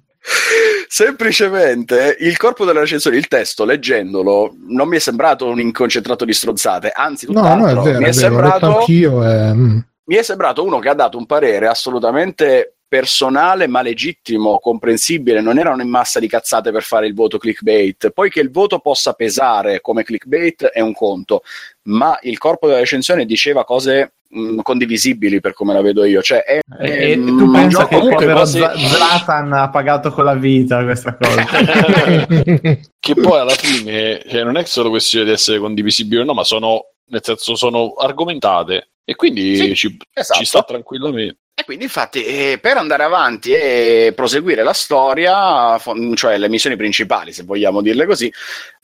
semplicemente il corpo della recensione il testo leggendolo non mi è sembrato un inconcentrato di stronzate anzi No, no, è tutt'altro vero, mi è è vero, sembrato anch'io. E, mm. Mi è sembrato uno che ha dato un parere assolutamente personale ma legittimo, comprensibile, non erano in massa di cazzate per fare il voto clickbait. Poi che il voto possa pesare come clickbait è un conto, ma il corpo della recensione diceva cose mh, condivisibili per come la vedo io. Cioè, è, E, è tu un pensa gioco che comunque quasi- Zlatan ha pagato con la vita questa cosa? che poi alla fine cioè, non è solo questione di essere condivisibili o no, ma sono, nel senso, sono argomentate e quindi Sì, ci, esatto. ci sta tranquillamente. E quindi, infatti, eh, per andare avanti e proseguire la storia, cioè le missioni principali, se vogliamo dirle così,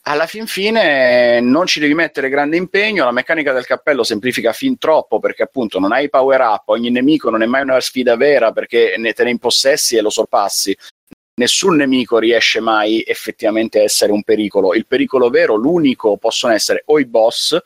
alla fin fine eh, non ci devi mettere grande impegno. La meccanica del cappello semplifica fin troppo perché, appunto, non hai power up. Ogni nemico non è mai una sfida vera perché ne te ne impossessi e lo sorpassi. Nessun nemico riesce mai effettivamente a essere un pericolo. Il pericolo vero, l'unico, possono essere o i boss,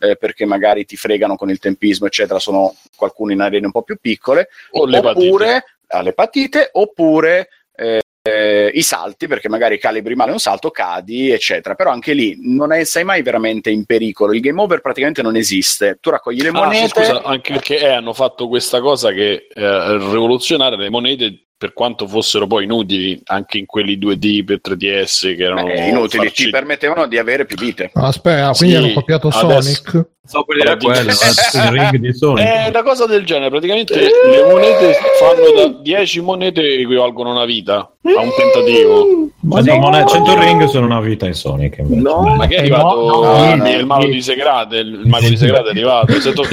eh, perché magari ti fregano con il tempismo, eccetera, sono qualcuno in arene un po' più piccole, O oppure alle partite, oppure eh, i salti, perché magari calibri male un salto, cadi, eccetera. Però anche lì non è- sei mai veramente in pericolo. Il game over praticamente non esiste. Tu raccogli le Ah, sì, monete. scusa, anche perché eh, hanno fatto questa cosa che eh, rivoluzionare le monete per quanto fossero poi inutili anche in quelli 2D per 3DS che erano Beh, inutili, farci- ti permettevano di avere più vite. Ah, Aspetta, quindi Sì, hanno copiato adesso- Sonic. Stavo per dire quello, eh, il ring di Sonic. È una cosa del genere, praticamente le monete fanno da 10 monete equivalgono a una vita a un tentativo. Ma no, monete, 100 ring sono una vita in Sonic. invece. Ma che è Eh, arrivato no, no, no, il mago no. di Segrate, il il mago di Segrate è arrivato, sento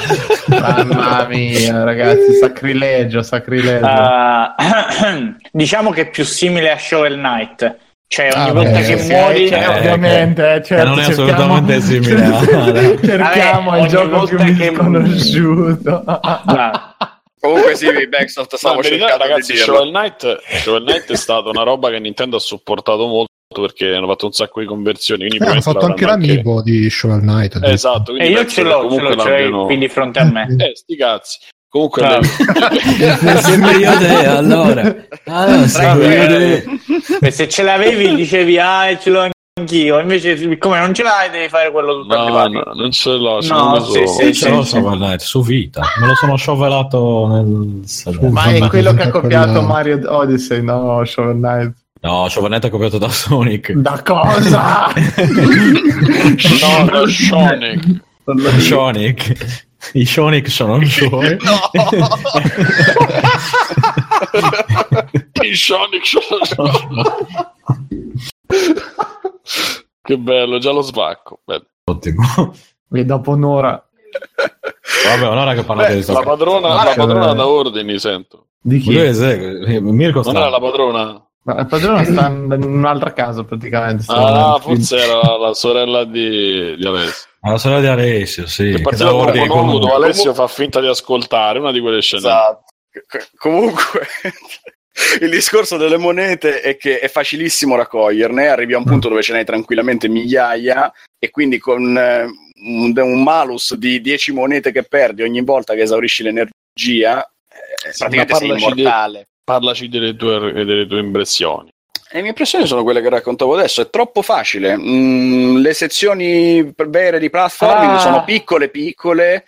Mamma mia, ragazzi, sacrilegio, sacrilegio. Ah, diciamo che è più simile a Shovel Knight. Cioè, ogni Ah, volta beh, che sì, muori, Eh, Eh, ovviamente, eh, certo, non è assolutamente simile a- cerchiamo Vabbè, il gioco più che- misconosciuto. Ah, Comunque sì, Backsoft No, stavo verità, cercando ragazzi, di dirlo. Shovel Knight, Shovel Knight è stata una roba che Nintendo ha supportato molto perché hanno fatto un sacco di conversioni. Quindi Eh, hanno fatto anche l'avranno l'amiibo di Shovel Knight. Eh, esatto, e quindi io ce l'ho, ce l'ho, ce l'hai l'abbiano- qui di fronte a me. Eh, sti cazzi. Comunque, Ah. Sembra io te, allora. Ah, sembra io te. E se ce l'avevi dicevi, ah, ce l'ho anch'io. Invece, siccome non ce l'hai, devi fare quello tutto no, no, non ce l'ho. ce No, l'ho sì, solo. sì, Ce l'ho Shovel Knight su vita. Me lo sono sciovelato nel. Ma è quello che ha copiato Mario Odyssey, no? Shovel Knight. No, Knight è copiato da Sonic. Da cosa? No, no, Sonic. Sonic. I Sonic sono suoi. Il Sonic. che bello, già lo svacco. Bello. Ottimo. E dopo un'ora Vabbè, un'ora che parlate Beh, di la padrona, la padrona da ordini, sento. di chi? Lui è se- Mirko Non sta. era la padrona? Il padrone sta in un'altra casa praticamente. Ah, forse era la sorella di, di Alessio. Alla sorella di Alessio, sì. Che poco ordini comodo, comunque. Alessio fa finta di ascoltare una di quelle scene. Esatto. Comunque, il discorso delle monete è che è facilissimo raccoglierne, arrivi a un punto dove ce n'hai tranquillamente migliaia e quindi con eh, un, un malus di 10 monete che perdi ogni volta che esaurisci l'energia, eh, Sì, praticamente sei parlaci di- immortale. Parlaci delle tue, delle tue impressioni. Le mie impressioni sono quelle che raccontavo adesso, è troppo facile. Mm, le sezioni vere di platforming Ah. sono piccole piccole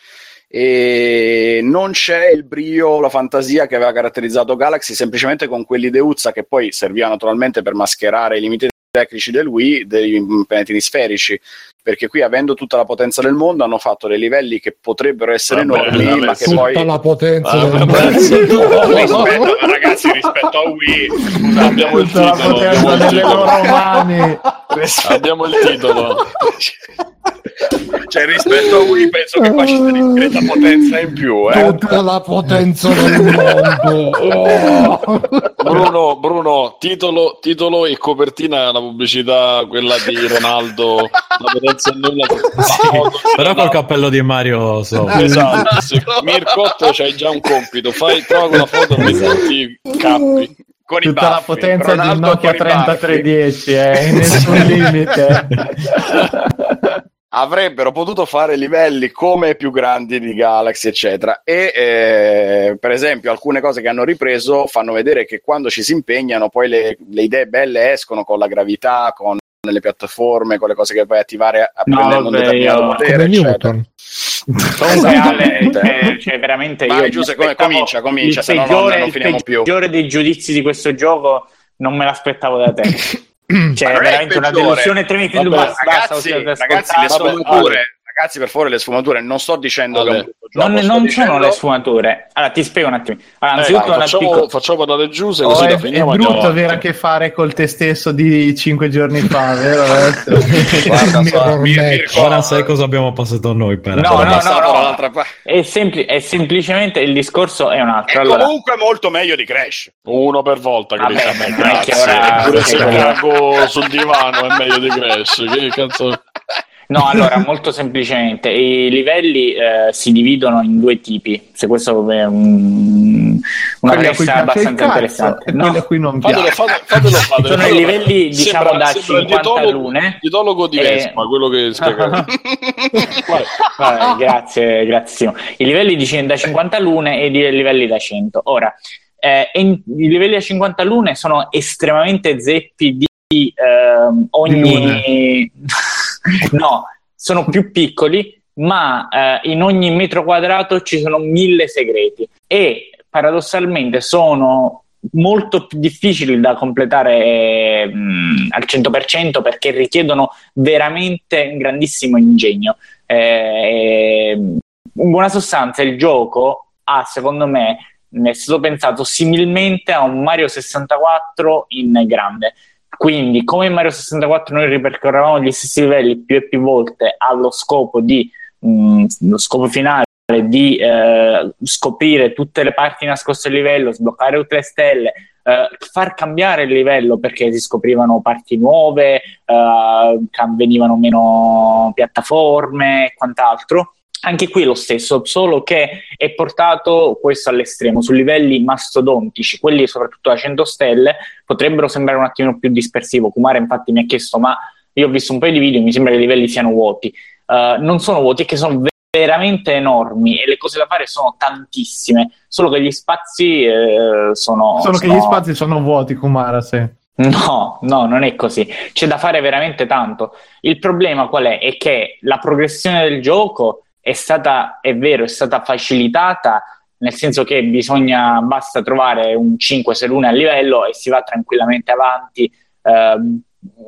e non c'è il brio, la fantasia che aveva caratterizzato Galaxy, semplicemente con quell'ideuzza che poi serviva naturalmente per mascherare i limiti tecnici del Wii, dei mm, pianetini sferici. Perché qui, avendo tutta la potenza del mondo, hanno fatto dei livelli che potrebbero essere Vabbè, enormi, vabbè, ma che Tutta poi la potenza Ah, del vabbè, mondo. rispetto, ragazzi, rispetto a Wii, scusa, Abbiamo il Tutta la titolo. potenza Abbiamo il delle loro titolo. mani. Abbiamo il titolo. cioè rispetto a Wii penso che qua ci sia discreta potenza in più eh. Tutta la potenza del mondo. Oh. Bruno, Bruno titolo, titolo e copertina la pubblicità, quella di Ronaldo, la potenza è nulla. Però col cappello di Mario sopra. Esatto, se Mircotto c'hai già un compito, fai, trova una foto e metti i cappi. con Tutta la baffi. potenza di un Ronaldo Nokia con i baffi. 3310, eh, nessun limite. avrebbero potuto fare livelli come più grandi di Galaxy eccetera e eh, per esempio alcune cose che hanno ripreso fanno vedere che quando ci si impegnano poi le, le idee belle escono con la gravità con le piattaforme con le cose che puoi attivare No, apprendendo un vabbè, determinato io- potere Come eccetera. Newton. Comunque, Ale, eh, cioè, veramente Vai, io mi aspettavo comincia, comincia, il se no peggiore, non- non il finiamo più. peggiore dei giudizi di questo gioco non me l'aspettavo da te. Cioè, non è veramente una delusione tremenda. Ragazzi, basta, ragazzi, le sfumature, ragazzi, per favore, le sfumature. Non sto dicendo Ale. che è gioco, Non, non dicendo- sono le sfumature. Allora, ti spiego un attimo. Allora, Eh, anzitutto, dai, una facciamo, piccola- facciamo parlare Giuse Oh, così è, la è finiamo. brutto avere a che fare col te stesso di cinque giorni fa, vero? Guarda. Mirko, Ora sai cosa abbiamo passato noi per No, no, no, no. parte. È, sempli- è semplicemente il discorso è un altro. È Allora, comunque molto meglio di Crash. Uno per volta, Vabbè, Chris. ma non è che Grazie. ora- Pure se cago sul divano è meglio di Crash. Che cazzo... No, allora, molto semplicemente, i livelli eh, si dividono in due tipi, se questo è un- una Quelli a cui premessa piace il abbastanza interessante. e No, cui non Fatelo, fatelo, fatelo, fatelo. Sono i livelli, diciamo, Sembra- da sembra il 50 dietologo- lune. dietologo di Eh. Vespa, quello che spiega. Vai. Vabbè, grazie, grazie. I livelli di, da 50 lune e i livelli da 100. Ora, eh, in- i livelli da 50 lune sono estremamente zeppi di ehm, ogni... no, sono più piccoli, ma eh, in ogni metro quadrato ci sono mille segreti e paradossalmente sono molto più difficili da completare mh, al 100% perché richiedono veramente un grandissimo ingegno. Eh, in buona sostanza, il gioco ha, secondo me, è stato pensato similmente a un Mario 64 in grande. Quindi, come in Mario 64 noi ripercorrevamo gli stessi livelli più e più volte allo scopo di mh, lo scopo finale di eh, scoprire tutte le parti nascoste del livello, sbloccare tutte le stelle, eh, far cambiare il livello perché si scoprivano parti nuove, eh, venivano meno piattaforme e quant'altro. Anche qui è lo stesso, solo che è portato questo all'estremo, su livelli mastodontici, quelli soprattutto a 100 stelle potrebbero sembrare un attimo più dispersivo. Kumare infatti mi ha chiesto, ma io ho visto un paio di video, mi sembra che i livelli siano vuoti. Uh, non sono vuoti, è che sono veramente enormi e le cose da fare sono tantissime, solo che gli spazi eh, sono... Solo che sono- gli spazi sono vuoti, Kumara, sì. No, no, non è così. C'è da fare veramente tanto. Il problema qual è? È che la progressione del gioco è stata, è vero, è stata facilitata, nel senso che bisogna, basta trovare un 5-6 lune a livello e si va tranquillamente avanti, ehm,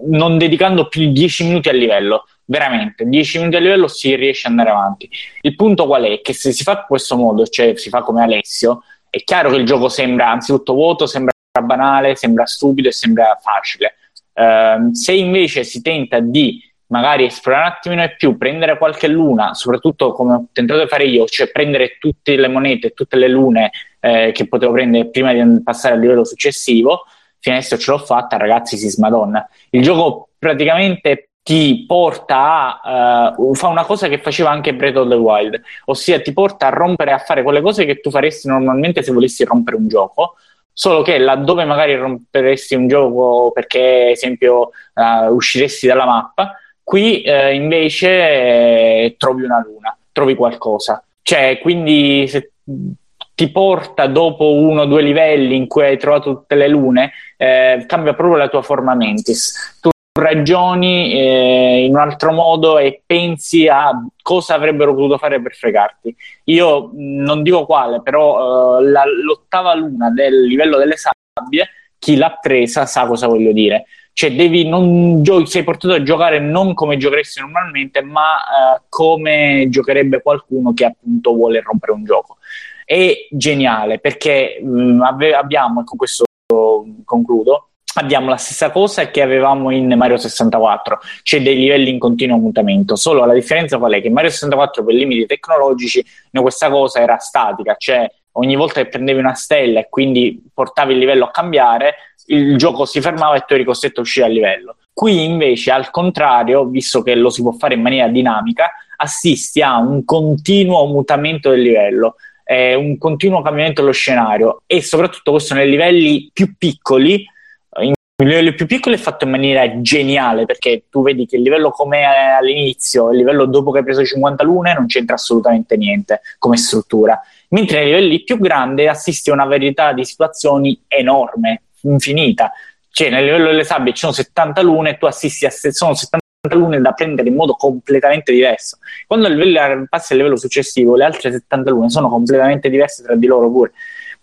non dedicando più di 10 minuti al livello. Veramente, 10 minuti a livello si riesce ad andare avanti. Il punto qual è? Che se si fa in questo modo, cioè si fa come Alessio, è chiaro che il gioco sembra anzitutto vuoto, sembra banale, sembra stupido e sembra facile. Ehm, se invece si tenta di magari esplorare un attimino di più, prendere qualche luna, soprattutto come ho tentato di fare io, cioè prendere tutte le monete, tutte le lune eh, che potevo prendere prima di passare al livello successivo, fino adesso ce l'ho fatta, ragazzi, si smadonna. Il gioco praticamente ti porta a uh, fa una cosa che faceva anche Breath of the Wild, ossia ti porta a rompere a fare quelle cose che tu faresti normalmente se volessi rompere un gioco, solo che laddove magari romperesti un gioco perché, ad esempio, uh, usciresti dalla mappa, qui uh, invece eh, trovi una luna, trovi qualcosa. Cioè, quindi se ti porta dopo uno o due livelli in cui hai trovato tutte le lune, eh, cambia proprio la tua forma mentis. Tu ragioni eh, in un altro modo e pensi a cosa avrebbero potuto fare per fregarti. Io non dico quale, però eh, la, l'ottava luna del livello delle sabbie, chi l'ha presa sa cosa voglio dire. Cioè, devi non gio- sei portato a giocare non come giocheresti normalmente, ma eh, come giocherebbe qualcuno che appunto vuole rompere un gioco. È geniale perché mh, ave- abbiamo, e con questo concludo, abbiamo la stessa cosa che avevamo in Mario 64, cioè dei livelli in continuo mutamento. Solo la differenza qual è? Che in Mario 64 per limiti tecnologici no, questa cosa era statica, cioè ogni volta che prendevi una stella e quindi portavi il livello a cambiare, il gioco si fermava e tu eri costretto a uscire a livello. Qui invece, al contrario, visto che lo si può fare in maniera dinamica, assisti a un continuo mutamento del livello, eh, un continuo cambiamento dello scenario e soprattutto questo nei livelli più piccoli il livello più piccolo è fatto in maniera geniale perché tu vedi che il livello come all'inizio, il livello dopo che hai preso 50 lune non c'entra assolutamente niente come struttura, mentre nei livelli più grandi assisti a una varietà di situazioni enorme, infinita. Cioè nel livello delle sabbie ci sono 70 lune e tu assisti a sono 70 lune da prendere in modo completamente diverso. Quando il livello passi al livello successivo, le altre 70 lune sono completamente diverse tra di loro pure.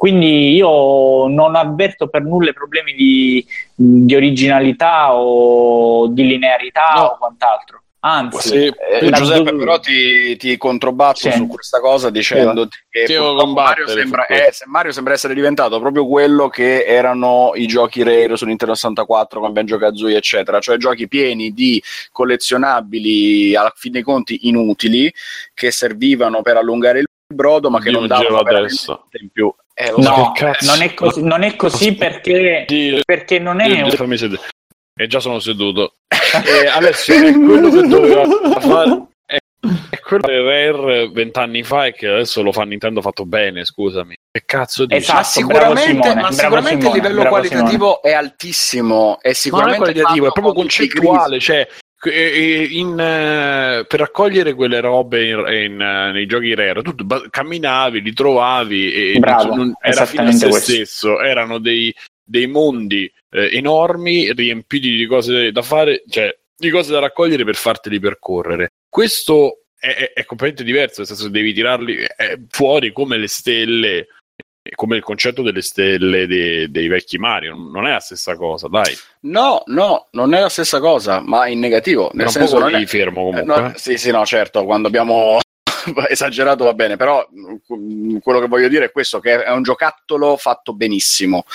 Quindi io non avverto per nulla problemi di, di originalità o di linearità No. o quant'altro. Anzi, Sì, eh, Giuseppe, però ti, ti controbatto Sì. su questa cosa dicendoti che Mario sembra, eh, se Mario sembra essere diventato proprio quello che erano i giochi Rare su Nintendo 64 con Banjo Kazooie eccetera, cioè giochi pieni di collezionabili alla fin dei conti inutili che servivano per allungare il brodo ma che non Giungeva davano veramente in più. Eh. No, cazzo? non è così, non è così perché, perché non è fammi sedere. E già sono seduto. e adesso è quello che doveva fare. È, è quello che Rare vent'anni fa e che adesso lo fa Nintendo fatto bene, scusami. Che cazzo dici? Esatto. Ma sicuramente, Simone, ma sicuramente Simone, il livello qualitativo è altissimo. È Ma non è sicuramente qualitativo, è proprio concettuale. Cioè, eh, eh, in, eh, per raccogliere quelle robe in- eh, nei giochi rare, tu camminavi, li trovavi e Bravo, non- era fine a se questo. stesso. Erano dei, dei mondi eh, enormi riempiti di cose da fare, cioè di cose da raccogliere per farteli percorrere. Questo è, è- è completamente diverso, nel senso che devi tirarli eh, fuori come le stelle. Come il concetto delle stelle dei, dei vecchi Mario, non è la stessa cosa, dai. No, no, non è la stessa cosa, ma in negativo. Nel un senso non è... fermo eh, comunque. no, sì, sì, no, certo, quando abbiamo esagerato va bene, però mh, quello che voglio dire è questo, che è un giocattolo fatto benissimo.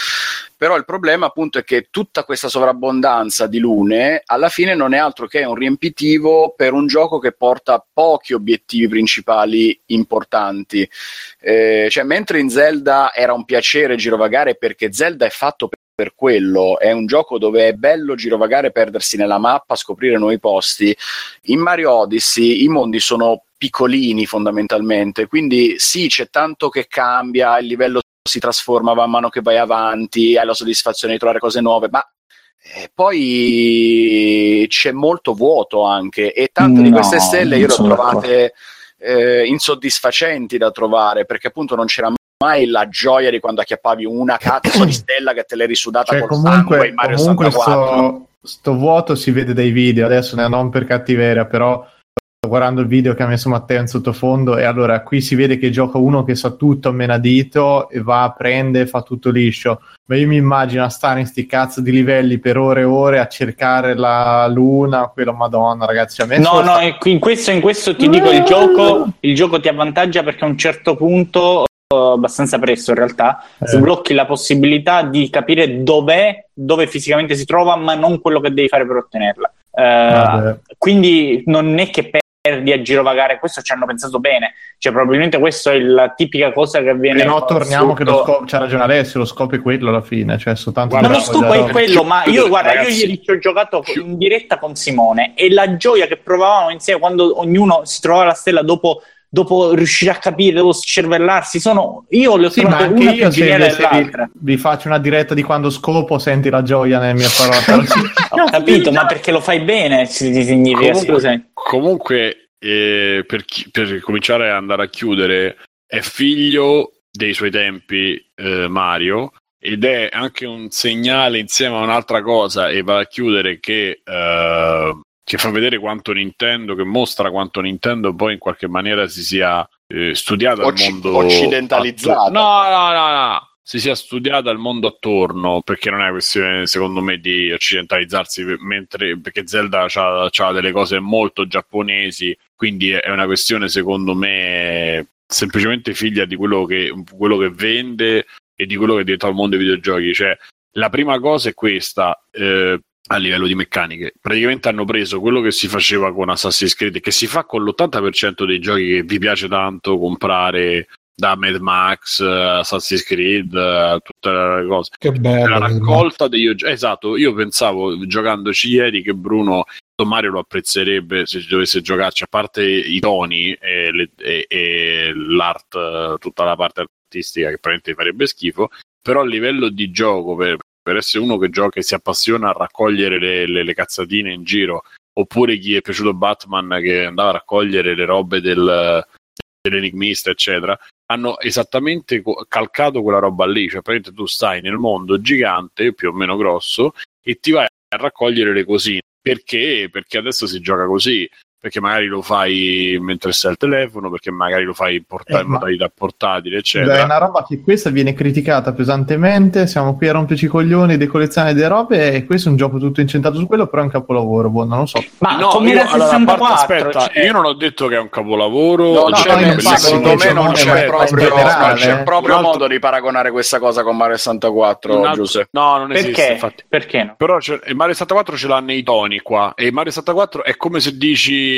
Però il problema appunto è che tutta questa sovrabbondanza di lune alla fine non è altro che un riempitivo per un gioco che porta pochi obiettivi principali importanti. Eh, cioè, mentre in Zelda era un piacere girovagare perché Zelda è fatto per quello, è un gioco dove è bello girovagare, perdersi nella mappa, scoprire nuovi posti. In Mario Odyssey i mondi sono piccolini fondamentalmente, quindi sì, c'è tanto che cambia, il livello si trasforma man mano che vai avanti, hai la soddisfazione di trovare cose nuove, ma eh, poi c'è molto vuoto anche e tante di No, queste stelle io le ho trovate eh, insoddisfacenti da trovare perché appunto non c'era mai la gioia di quando acchiappavi una cazzo di stella che te l'eri sudata Cioè, col comunque, sangue in Mario comunque 64 sto, sto vuoto si vede dai video, adesso ne- non per cattiveria, però sto guardando il video che ha messo Matteo in sottofondo e allora qui si vede che gioca uno che sa tutto a menadito e va, prende, fa tutto liscio. Ma io mi immagino a stare in sti cazzo di livelli per ore e ore a cercare la luna, quello madonna ragazzi. Cioè, a me No, no, sta- qui- in questo, in questo ti dico il gioco, il gioco ti avvantaggia perché a un certo punto, abbastanza presto in realtà, Eh. sblocchi la possibilità di capire dov'è, dove fisicamente si trova, ma non quello che devi fare per ottenerla. Eh, Vabbè. quindi non è che perdi a girovagare, questo ci hanno pensato bene, cioè probabilmente questa è la tipica cosa che avviene. Però torniamo che lo scopo, c'ha ragione Alessio, lo scopo è quello alla fine, cioè soltanto Ma Guarda, lo scopo è quello, ma io guarda, io ragazzi. ieri ci ho giocato in diretta con Simone e la gioia che provavamo insieme quando ognuno si trovava la stella dopo, dopo riuscire a capire, dopo cervellarsi, sono io le ho Sì, trovate anche una più io se, geniale se vi, dell'altra. vi faccio una diretta di quando scopo, senti la gioia nelle mie parole. Ho capito, ma perché lo fai bene, si si significa, Comunque-. Comunque, eh, per, chi- per cominciare ad andare a chiudere, è figlio dei suoi tempi eh, Mario ed è anche un segnale insieme a un'altra cosa e va a chiudere che, eh, che fa vedere quanto Nintendo, che mostra quanto Nintendo poi in qualche maniera si sia eh, studiata al Occ- mondo occidentalizzata. atto- No, no, no, no. Si sia studiata al mondo attorno, perché non è questione, secondo me, di occidentalizzarsi, mentre perché Zelda ha delle cose molto giapponesi, quindi è una questione, secondo me, semplicemente figlia di quello che, quello che vende e di quello che è diventato il mondo dei videogiochi. Cioè, la prima cosa è questa. eh, a livello di meccaniche, praticamente hanno preso quello che si faceva con Assassin's Creed, che si fa con l'80% dei giochi che vi piace tanto comprare da Mad Max, Assassin's Creed, tutte le cose. Che bello. La raccolta degli oggetti. Esatto, io pensavo giocandoci ieri che Bruno Mario lo apprezzerebbe se dovesse giocarci, a parte i toni e, le- e- e l'art, tutta la parte artistica che probabilmente farebbe schifo, però a livello di gioco, per, per essere uno che gioca e si appassiona a raccogliere le, le- le cazzatine in giro, oppure chi è piaciuto Batman che andava a raccogliere le robe del, dell'enigmista, eccetera, hanno esattamente calcato quella roba lì, cioè praticamente tu stai nel mondo gigante, più o meno grosso, e ti vai a raccogliere le cosine. perché? Perché adesso si gioca così perché magari lo fai mentre stai al telefono, perché magari lo fai in, porta- Eh, in modalità portatile, Beh, eccetera. è una roba che questa viene criticata pesantemente. Siamo qui a romperci i coglioni dei collezioni delle robe. E questo è un gioco tutto incentrato su quello, però è un capolavoro. Boh, non lo so. Ma No, come io- allora, a parte- 64, aspetta, cioè- io non ho detto che è un capolavoro, No, no, cioè, no, secondo me non c'è proprio, generale, c'è proprio altro- modo di paragonare questa cosa con Mario 64, Un altro- Giuseppe. No, non esiste, Perché? infatti. Perché no? Però c'è- Mario 64 ce l'ha nei toni qua e Mario 64 è come se dici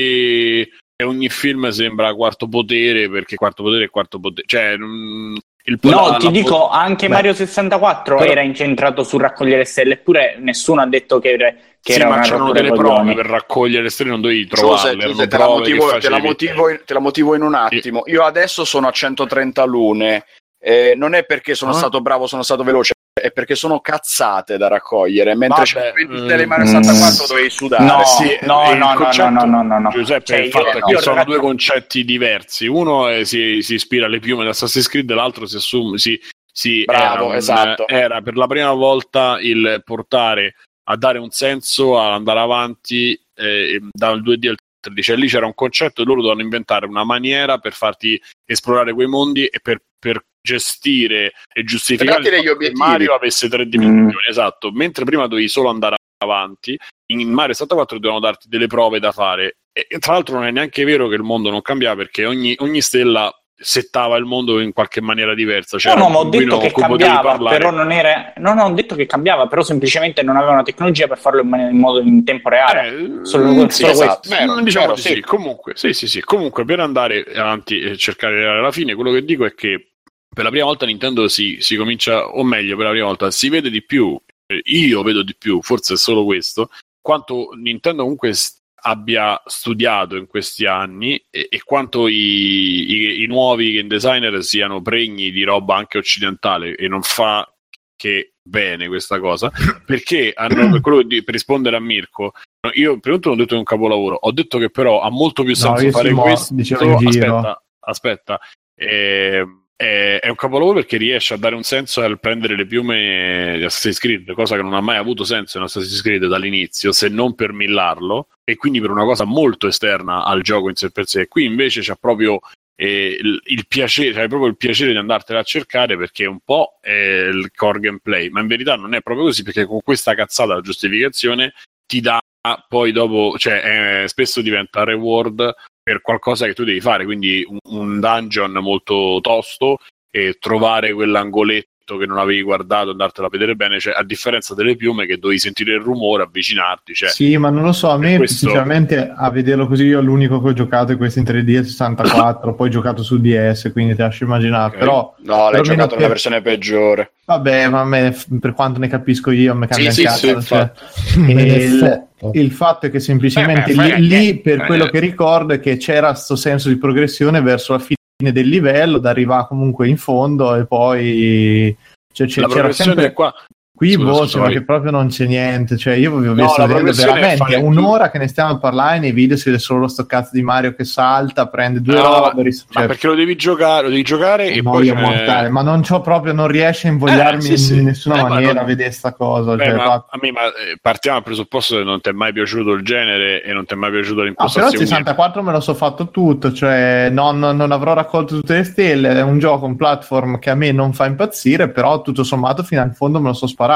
che ogni film sembra quarto potere perché quarto potere è quarto potere cioè mm, il No, la- ti la- dico, anche Beh, Mario 64 però- era incentrato su raccogliere stelle, eppure nessuno ha detto che, era- che sì, era ma una c'erano delle prove per raccogliere le stelle non dovevi trovarle Giuse, erano te, la motivo, te la motivo in, te la motivo in un attimo. Io adesso sono a 130 lune. Eh, non è perché sono Ah. stato bravo, sono stato veloce, è perché sono cazzate da raccogliere. Mentre Vabbè, 120 mm. stelle Mario 64 dovevi sudare. No, Sì, no, il no, no, concetto- no, no, no, no. Giuseppe, Cioè, il fatto io- che io, sono due concetti diversi. Uno è- si, si ispira alle piume di Assassin's Creed, l'altro si assume. Si, si- Bravo, era, un- esatto. era per la prima volta il portare a dare un senso ad andare avanti eh, dal 2D al 3D. Cioè, lì c'era un concetto e loro dovevano inventare una maniera per farti esplorare quei mondi e per, per gestire e giustificare che obiettivi. Mario avesse tre dimensioni. Esatto, mentre prima dovevi solo andare avanti, in Mario 64 dovevano darti delle prove da fare. E, e tra l'altro non è neanche vero che il mondo non cambiava perché ogni, ogni stella settava il mondo in qualche maniera diversa. Cioè No, no, ma ho detto che cambiava, però non era. No, no, ho detto che cambiava, però semplicemente non aveva una tecnologia per farlo in, man- in modo in tempo reale. Eh, Solo- mm, solo esatto. Vero, Mm, diciamo di sì. sì. Comunque, sì, sì, sì. Comunque, per andare avanti e cercare di arrivare alla fine, quello che dico è che per la prima volta Nintendo si, si comincia, o meglio, per la prima volta si vede di più. eh, Io vedo di più, forse è solo questo. Quanto Nintendo comunque abbia studiato in questi anni e, e quanto i, i- i nuovi game designer siano pregni di roba anche occidentale e non fa che bene questa cosa perché hanno per, di- per rispondere a Mirko io per tutto non ho detto che è un capolavoro ho detto che però ha molto più senso io fare questo giro. aspetta aspetta Eh, è, è un capolavoro perché riesce a dare un senso al prendere le piume di Assassin's Creed cosa che non ha mai avuto senso in Assassin's Creed dall'inizio se non per millarlo e quindi per una cosa molto esterna al gioco in sé per sé. Qui invece c'ha proprio eh, il, il piacere, cioè proprio il piacere di andartela a cercare perché un po' è il core gameplay, ma in verità non è proprio così perché con questa cazzata la giustificazione ti dà poi dopo, cioè eh, spesso diventa reward per qualcosa che tu devi fare, quindi un, un dungeon molto tosto e trovare quell'angoletto che non avevi guardato, andartela a vedere bene, cioè, a differenza delle piume che dovevi sentire il rumore, avvicinarti, cioè, Sì, ma non lo so, a me questo- sinceramente a vederlo così io l'unico che ho giocato è questo in 3D e 64, poi ho giocato su DS, quindi ti lascio immaginare, Ok. però No, l'hai giocato per- nella versione peggiore. vabbè, ma a me, per quanto ne capisco io, mi cambia Sì, il sì, cazzo, sì, cioè, il, fatto è che semplicemente Eh, beh, lì, lì, per eh, quello eh. che ricordo è che c'era questo senso di progressione verso la fine del livello, da arrivare comunque in fondo e poi cioè, c'è- la c'era progressione sempre qua Qui Scusa, boh, scusa, sembra vai. che proprio non c'è niente. Cioè, io vi ho No, visto è veramente un'ora che ne stiamo a parlare. Nei video si vede solo sto cazzo di Mario che salta, prende due No, robe. ris- ma cioè, perché lo devi giocare, lo devi giocare e poi mortale, ma non c'ho proprio, non riesce a invogliarmi Eh, sì, sì. in nessuna Eh, ma maniera non- a vedere sta cosa. Beh, cioè, ma fa- a me ma, eh, partiamo dal presupposto che non ti è mai piaciuto il genere e non ti è mai piaciuta Ah, però il l'impostazione. 64 me lo so fatto tutto, cioè non, non avrò raccolto tutte le stelle, è un gioco, un platform che a me non fa impazzire, però tutto sommato fino in fondo me lo so sparato.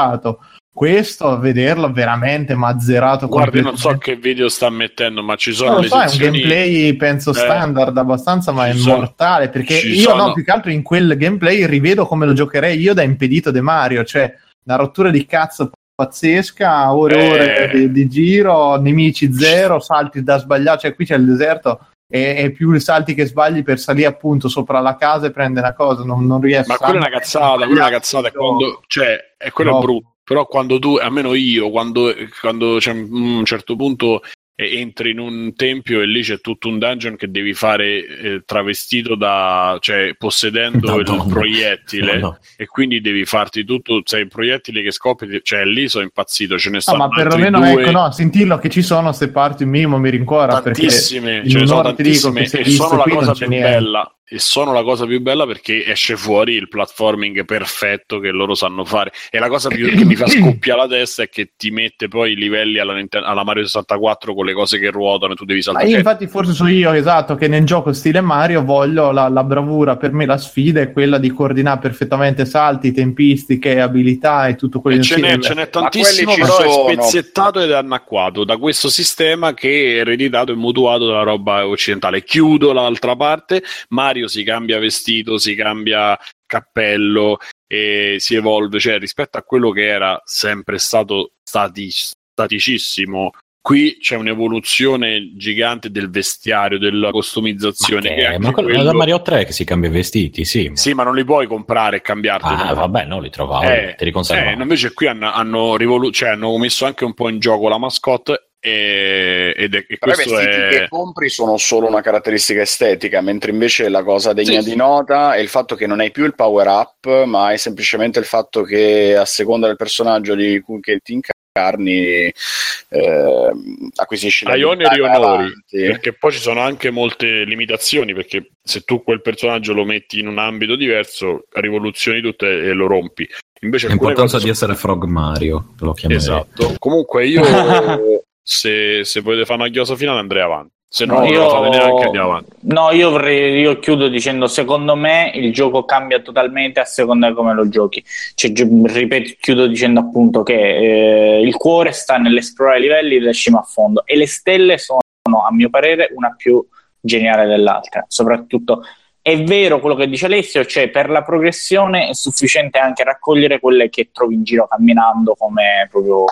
Questo, a vederlo veramente mazzerato Guarda, io non so che video sta mettendo, ma ci sono lo le so, è un sezioni... gameplay penso Eh, standard abbastanza, ma è sono- mortale. Perché ci io sono- no, più che altro in quel gameplay rivedo come lo giocherei io da impedito de Mario, cioè una rottura di cazzo pazzesca, ore e Eh. ore di, di giro, nemici zero, salti da sbagliare, cioè qui c'è il deserto e, e più i salti che sbagli per salire appunto sopra la casa e prendere una cosa, non, non riesco Ma quella è una cazzata, quella è una cazzata, quando, cioè, è quello No. è brutto. Però quando tu, almeno io, quando, quando c'è un certo punto entri in un tempio e lì c'è tutto un dungeon che devi fare eh, travestito da, cioè possedendo il Madonna. proiettile No, no. e quindi devi farti tutto, sei il proiettile che scopri, cioè lì sono impazzito, ce ne No, stanno ma perlomeno due, ecco, no, sentirlo che ci sono queste parti un minimo mi perché tantissime, in ce ne sono tantissime se e visto sono la cosa più niente. bella. e sono la cosa più bella perché esce fuori il platforming perfetto che loro sanno fare e la cosa più che mi fa scoppiare la testa è che ti mette poi i livelli alla, alla Mario 64 con le cose che ruotano e tu devi saltare io infatti forse sono io, esatto, che nel gioco stile Mario voglio la, la bravura, per me la sfida è quella di coordinare perfettamente salti, tempistiche, abilità e tutto quello E ce n'è, insieme. ce n'è tantissimo, però è sono. spezzettato ed è anacquato da questo sistema che è ereditato e mutuato dalla roba occidentale. Chiudo l'altra parte, Mario si cambia vestito, si cambia cappello e si evolve, cioè rispetto a quello che era sempre stato stati- staticissimo. Qui c'è un'evoluzione gigante del vestiario, della customizzazione. Ma che ma quello quello- è da Mario 3 che si cambia i vestiti, sì. Sì, ma non li puoi comprare e cambiarti. Ah, vabbè, no, li trovavo, Eh, te li conservavo. eh, invece qui hanno, hanno, rivolu- cioè, hanno messo anche un po' in gioco la mascotte e, ed è, e Però i questo vestiti è... che compri sono solo una caratteristica estetica, mentre invece la cosa degna Sì, di sì. nota è il fatto che non hai più il power up, ma hai semplicemente il fatto che a seconda del personaggio di cui che ti incarni eh, acquisisci Hai oneri e onori, perché poi ci sono anche molte limitazioni, perché se tu quel personaggio lo metti in un ambito diverso, rivoluzioni tutte e lo rompi. Invece L'importanza di essere Frog Mario, lo chiamerei. Esatto. Comunque io, se, se volete fare una chiosa finale, andrei avanti. Se no, No, io- la fate neanche, andiamo avanti. No, io, vorrei, io chiudo dicendo: secondo me il gioco cambia totalmente a seconda di come lo giochi. Cioè, ripeto, chiudo dicendo appunto che eh, il cuore sta nell'esplorare i livelli da cima a fondo e le stelle sono, a mio parere, una più geniale dell'altra. Soprattutto è vero quello che dice Alessio, cioè per la progressione è sufficiente anche raccogliere quelle che trovi in giro camminando, come proprio,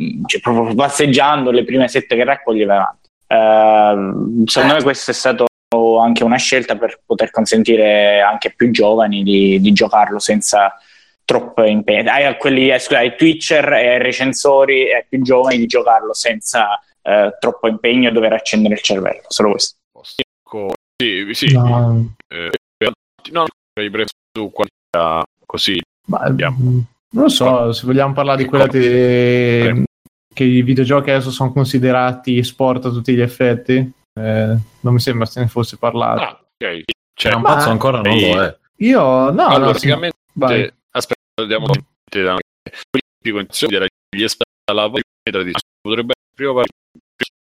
mm, cioè, proprio passeggiando le prime sette che raccogli e vai avanti. Ehm, secondo me questa è stata anche una scelta per poter consentire anche ai più giovani di, di giocarlo senza troppo impegno. Ai, quelli, eh, ai Twitcher e ai recensori e ai più giovani di giocarlo senza eh, troppo impegno e dover accendere il cervello. Solo questo. Sì, sì. No, eh, no, hai preso tu qualità così. ma, non lo so, se vogliamo parlare di quella di- che i videogiochi adesso sono considerati sport a tutti gli effetti, eh, non mi sembra se ne fosse parlato. Ah, ok. C'è Cioè, un pazzo ancora non lo è. Io, no, allora, no, praticamente, vai. aspetta, andiamo da in sede gli esperti alla metà di potrebbe prima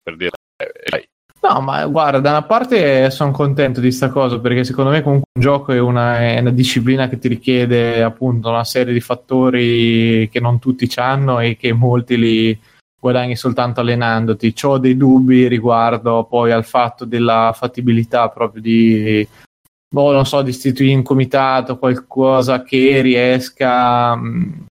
per dire eh. No, ma guarda, da una parte sono contento di sta cosa perché secondo me comunque un gioco è una, è una disciplina che ti richiede appunto una serie di fattori che non tutti hanno e che molti li guadagni soltanto allenandoti. Ho dei dubbi riguardo poi al fatto della fattibilità proprio di, boh, non so, di istituire un comitato, qualcosa che riesca mh,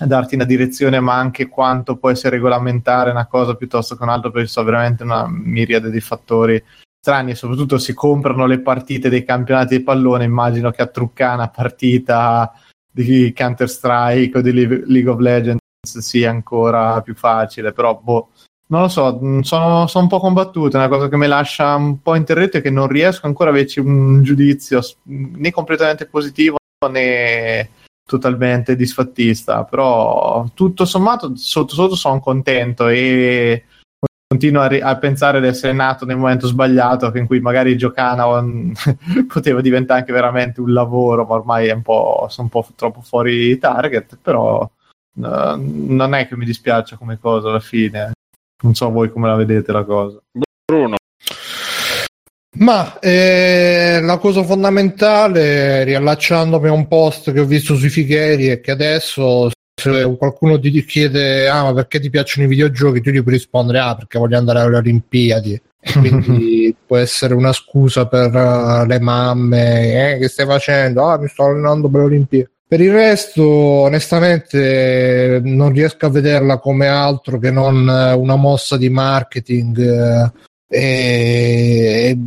a darti una direzione, ma anche quanto può essere regolamentare una cosa piuttosto che un'altra, perché sono veramente una miriade di fattori strani e soprattutto si comprano le partite dei campionati di pallone, immagino che a truccare una partita di Counter Strike o di Le- League of Legends sia ancora più facile, però boh, non lo so, mh, sono, sono un po' combattuto, è una cosa che mi lascia un po' interrotto e che non riesco ancora a averci un giudizio né completamente positivo né totalmente disfattista, però tutto sommato sotto sotto sono contento e continuo a, ri- a pensare di essere nato nel momento sbagliato in cui magari Giocana mm, poteva diventare anche veramente un lavoro, ma ormai è un po', sono un po' troppo fuori target, però eh, non è che mi dispiace come cosa alla fine. Non so voi come la vedete la cosa. Bruno Ma eh, la cosa fondamentale, riallacciandomi a un post che ho visto sui Figheri, è che adesso se qualcuno ti chiede ah ma perché ti piacciono i videogiochi, tu gli puoi rispondere ah perché voglio andare alle Olimpiadi. Quindi può essere una scusa per eh, le mamme, eh, che stai facendo? Ah mi sto allenando per le Olimpiadi. Per il resto, onestamente, non riesco a vederla come altro che non eh, una mossa di marketing eh, e,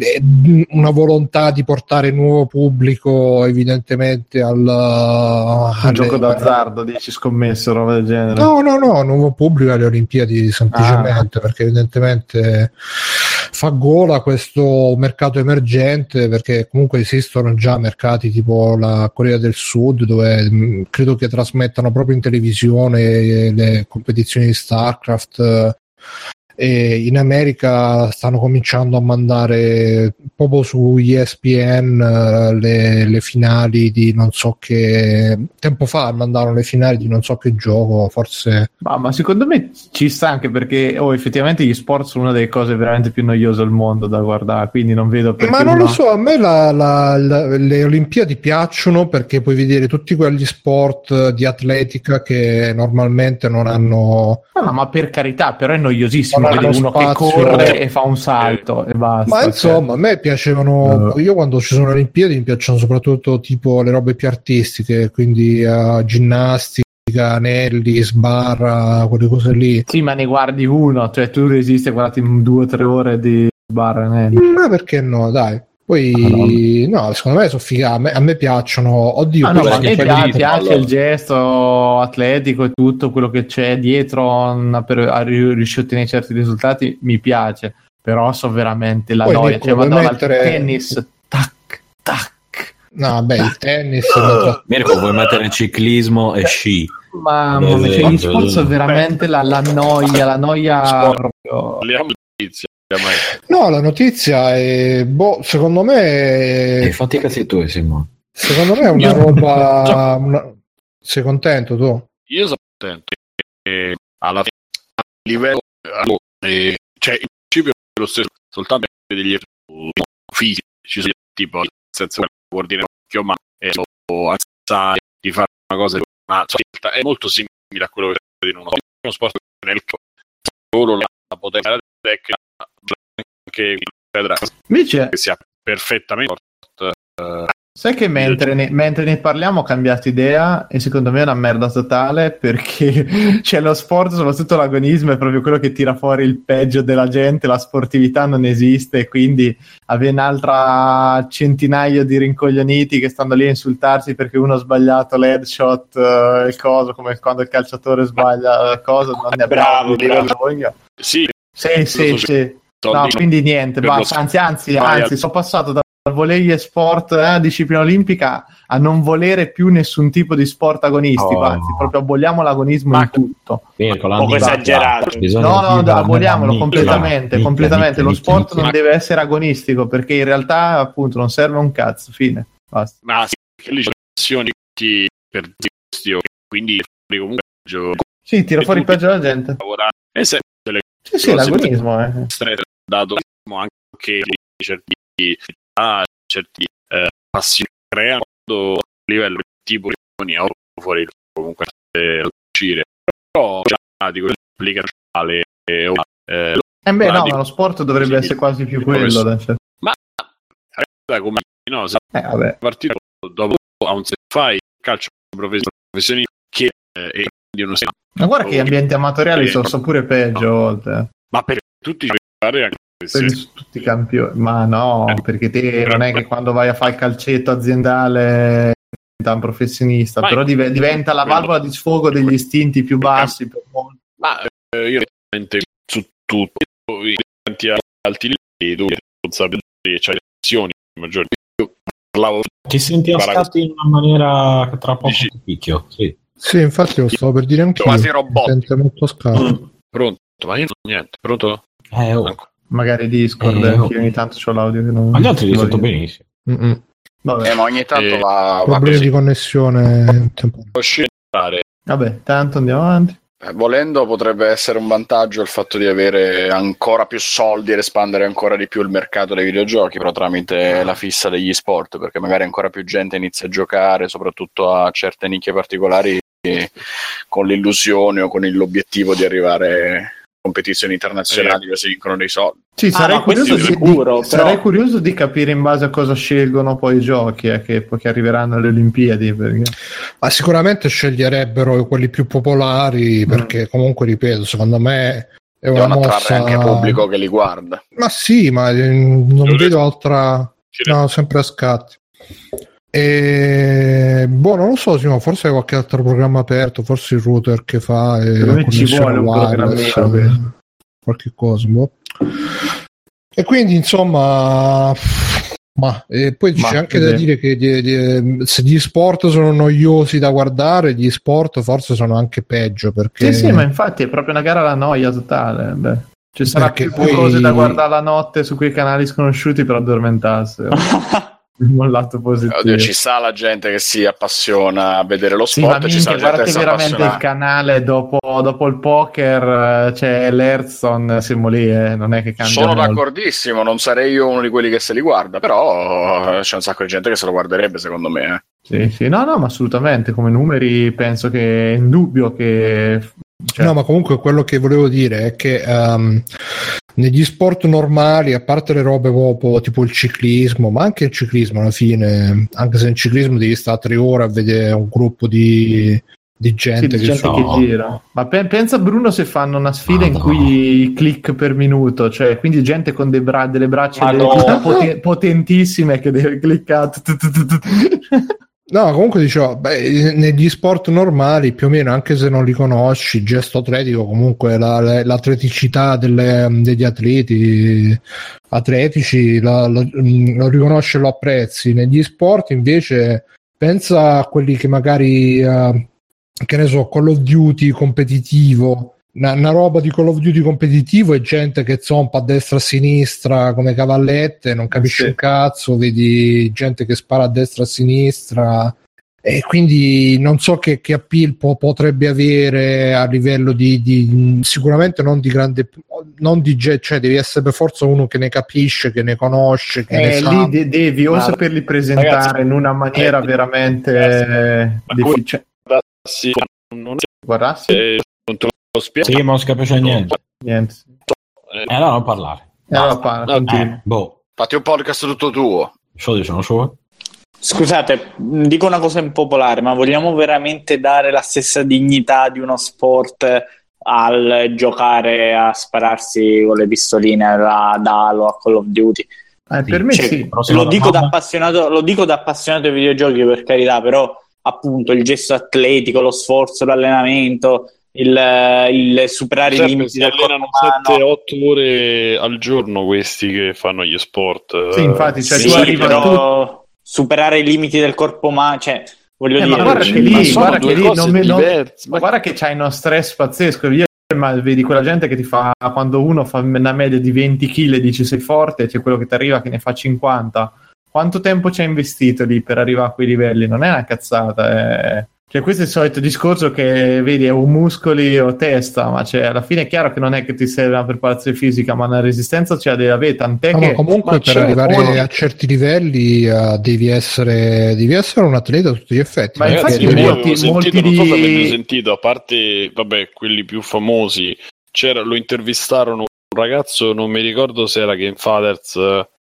una volontà di portare nuovo pubblico evidentemente al Un gioco d'azzardo, dici scommesse, roba del genere. No, no, no, nuovo pubblico alle Olimpiadi semplicemente perché evidentemente fa gola questo mercato emergente perché comunque esistono già mercati tipo la Corea del Sud dove mh, credo che trasmettano proprio in televisione le competizioni di StarCraft e in America stanno cominciando a mandare proprio su ESPN eh, le, le finali di non so che tempo fa mandarono le finali di non so che gioco forse Ma, ma secondo me ci sta anche perché oh, effettivamente gli sport sono una delle cose veramente più noiose al mondo da guardare, quindi non vedo perché. ma non lo so a me la- la- la- le Olimpiadi piacciono perché puoi vedere tutti quegli sport di atletica che normalmente non hanno No, no, ma per carità, però è noiosissimo Hanno uno che spazio. corre e fa un salto e basta. Ma insomma, a me piacevano. Io quando ci sono le Olimpiadi mi piacciono soprattutto tipo le robe più artistiche, quindi eh, ginnastica, anelli, sbarra, quelle cose lì. Sì, ma ne guardi uno, cioè tu resisti a guardarti due o tre ore di barra nel- Ma perché no, dai. Poi, no, secondo me sono figa. A me, a me piacciono. Oddio, Ah, no, ma a me che piace, piace il gesto atletico e tutto quello che c'è dietro una- per a ri- riuscire a ottenere certi risultati, mi piace, però so veramente la Poi, noia, Mirko, cioè vado al mettere- tennis, tac, tac. No, beh, il tennis. non- Mirko, vuoi mettere ciclismo e sci? Mamma mia, cioè, gli sport sono veramente la, la noia, la noia Sport. proprio. Parliamo di. No, la notizia è. Boh, secondo me. E È, fatti i cazzi tuoi, Simone. secondo me è una roba. una- Sei contento tu? Io sono contento. E alla fine, a livello eh, cioè, in principio è lo stesso, soltanto degli effetti fisici, ci sono tipo, nel senso che vuol dire occhio, ma è o alzare, di fare una cosa, ma insomma, in realtà è molto simile a quello che di uno, uno sport nel solo la, potenza vedrà Invece, che sia perfettamente eh, sai che mentre ne, mentre ne parliamo ho cambiato idea e secondo me è una merda totale perché c'è lo sport, soprattutto l'agonismo, è proprio quello che tira fuori il peggio della gente, la sportività non esiste, quindi avere un'altra centinaio di rincoglioniti che stanno lì a insultarsi perché uno ha sbagliato l'headshot, eh, il coso, come quando il calciatore sbaglia il coso, non ne Bravo, abbiamo bravo. voglia. sì, Sì, sì, sì. No, quindi niente, basta. Anzi, anzi, anzi, al- sono passato dal volley e sport eh, disciplina olimpica a non volere più nessun tipo di sport agonistico, Oh. anzi, proprio aboliamo l'agonismo Ma- in tutto. Mirko, Un po' esagerato. No, no, vivere aboliamolo nella completamente, nicchia, completamente. nicchia, Lo sport non deve essere agonistico perché in realtà, appunto, non serve un cazzo. Fine. Basta. ma sì, che lì tutti per questioni, quindi comunque Sì, tira fuori il peggio della gente. lavorare e se Sì, sì, l'agonismo. Eh. Dato anche di certi ah, certi eh, passioni creano a livello tipo di o fuori comunque eh, uscire però già dico applica alle eh, eh, lo- Eh beh, Ma no, dico- ma lo sport dovrebbe sì, essere quasi più quello. cioè. da come no se Eh, vabbè. partita dopo a un se fai calcio professionista che eh, è di uno Ma guarda che gli ambienti amatoriali Eh, sono, sono pure peggio a volte. ma per tutti i anche se Per tutti i campioni. Ma no, Eh. perché te non è che quando vai a fare il calcetto aziendale diventa un professionista, però div- diventa la valvola di sfogo degli istinti più bassi. per molti. Ma eh, io veramente su tutto, i tanti alti livelli dove responsabili e c'hai azioni maggiori. Io parlavo Ti senti a Guarda, scatti in una maniera che tra poco Dici- picchio. Sì. Sì, infatti lo stavo per dire anche quasi robot. Sente molto scarso. Pronto, ma io non niente. Pronto? Eh, oh. Magari Discord, Eh, anche oh. io ogni tanto c'ho l'audio che non... Ma gli altri li sento benissimo. Mm-mm. Vabbè. Eh, ma ogni tanto Eh, va, va Problemi così. di connessione temporanea. Vabbè, tanto andiamo avanti. Eh, Volendo potrebbe essere un vantaggio il fatto di avere ancora più soldi ed espandere ancora di più il mercato dei videogiochi, però tramite la fissa degli sport, perché magari ancora più gente inizia a giocare, soprattutto a certe nicchie particolari, eh, con l'illusione o con l'obiettivo di arrivare competizioni internazionali dove si vincono dei soldi. Sì, Ah, sarei, no, questo curioso di, sicuro, di- però- sarei curioso di capire in base a cosa scelgono poi i giochi eh, che, poi che arriveranno alle Olimpiadi. Perché... Ma sicuramente sceglierebbero quelli più popolari perché comunque, ripeto, secondo me è una Devono attrarre mossa... anche pubblico che li guarda. Ma sì, ma eh, non Dove- vedo altra... No, sempre a scatti. E... Boh, non lo so, Simo, forse hai qualche altro programma aperto, forse il router che fa e ci vuole un wireless, eh, qualche cosa. boh. E quindi, insomma, ma e poi c'è Ma, anche da dire che di- di- se gli sport sono noiosi da guardare, gli sport forse sono anche peggio perché Sì, sì, ma infatti è proprio una gara alla noia totale. Beh. Ci sarà Perché più, più poi- cose da guardare la notte su quei canali sconosciuti per addormentarsi. Un lato positivo. Oddio, ci sta la gente che si appassiona a vedere lo Sì, ma sport, ci sta minchia, la gente guarda che che si veramente il canale dopo, dopo il poker eh, c'è l'Hearthstone, siamo lì, eh, non è che cambia Sono molto. d'accordissimo, non sarei io uno di quelli che se li guarda, però eh, c'è un sacco di gente che se lo guarderebbe, secondo me. eh. Sì, sì, no, no, ma assolutamente, come numeri penso che è indubbio che... cioè, No, ma comunque quello che volevo dire è che ehm, negli sport normali, a parte le robe proprio tipo il ciclismo, ma anche il ciclismo alla fine, anche se in ciclismo devi stare tre ore a vedere un gruppo di, di sì, gente di che gente so- che gira. Ma pe- pensa Bruno se fanno una sfida in Madonna. cui click per minuto, cioè quindi gente con dei bra- delle braccia e poten- potentissime che deve cliccare. No, comunque dicevo, beh, negli sport normali più o meno, anche se non li conosci, il gesto atletico, comunque la- la- l'atleticità delle- degli atleti atletici la- mm, lo riconosci e lo apprezzi. Negli sport invece pensa a quelli che magari, eh, che ne so, Call of Duty competitivo. Una, una roba di Call of Duty competitivo e gente che zompa a destra e a sinistra come cavallette, non capisci Sì. un cazzo, vedi gente che spara a destra e a sinistra e quindi non so che, che appeal po- potrebbe avere a livello di, di- sicuramente non di grande non di ge- cioè devi essere per forza uno che ne capisce che ne conosce che ne Eh, sa lì de- devi o saperli presentare ragazzi, in una maniera eh, veramente ragazzi, ma difficile. Sì, non Guarda, sì, è non te lo spiego. Sì, ma non si capisce niente. niente. E allora non parlare. E allora parla. Eh, boh, Fatti un podcast tutto tuo. що diciamo su? Scusate, dico una cosa impopolare, ma vogliamo veramente dare la stessa dignità di uno sport al giocare a spararsi con le pistoline da, da Halo a Call of Duty? Eh, per me Cioè, sì. Lo dico, da appassionato, lo dico da appassionato di videogiochi per carità, però appunto il gesto atletico, lo sforzo, l'allenamento, il, il superare i Giuseppe, limiti si del allenano corpo umano. 7-8 ore al giorno questi che fanno gli sport. Sì, infatti, cioè, Sì, tu arrivi però superare i limiti del corpo umano, cioè, voglio Eh, dire, ma guarda che Ma lì, sono guarda che lì non me- non- diverse. Ma guarda che c'hai uno stress pazzesco. Io, ma vedi quella gente che ti fa quando uno fa una media di 20 kg e dici sei forte, c'è quello che ti arriva che ne fa 50. Quanto tempo ci hai investito lì per arrivare a quei livelli? Non è una cazzata. È... Cioè, questo è il solito discorso che vedi è o muscoli o testa, ma cioè, alla fine è chiaro che non è che ti serve una preparazione fisica, ma una resistenza ce la deve avere. Tant'è No, che ma comunque ma per certo, arrivare uno- a certi livelli eh, devi, essere, devi essere un atleta a tutti gli effetti Ma infatti devi- molti- molti sentito, non so se di- avete sentito, a parte vabbè, quelli più famosi, c'era, lo intervistarono un ragazzo, non mi ricordo se era Game Fathers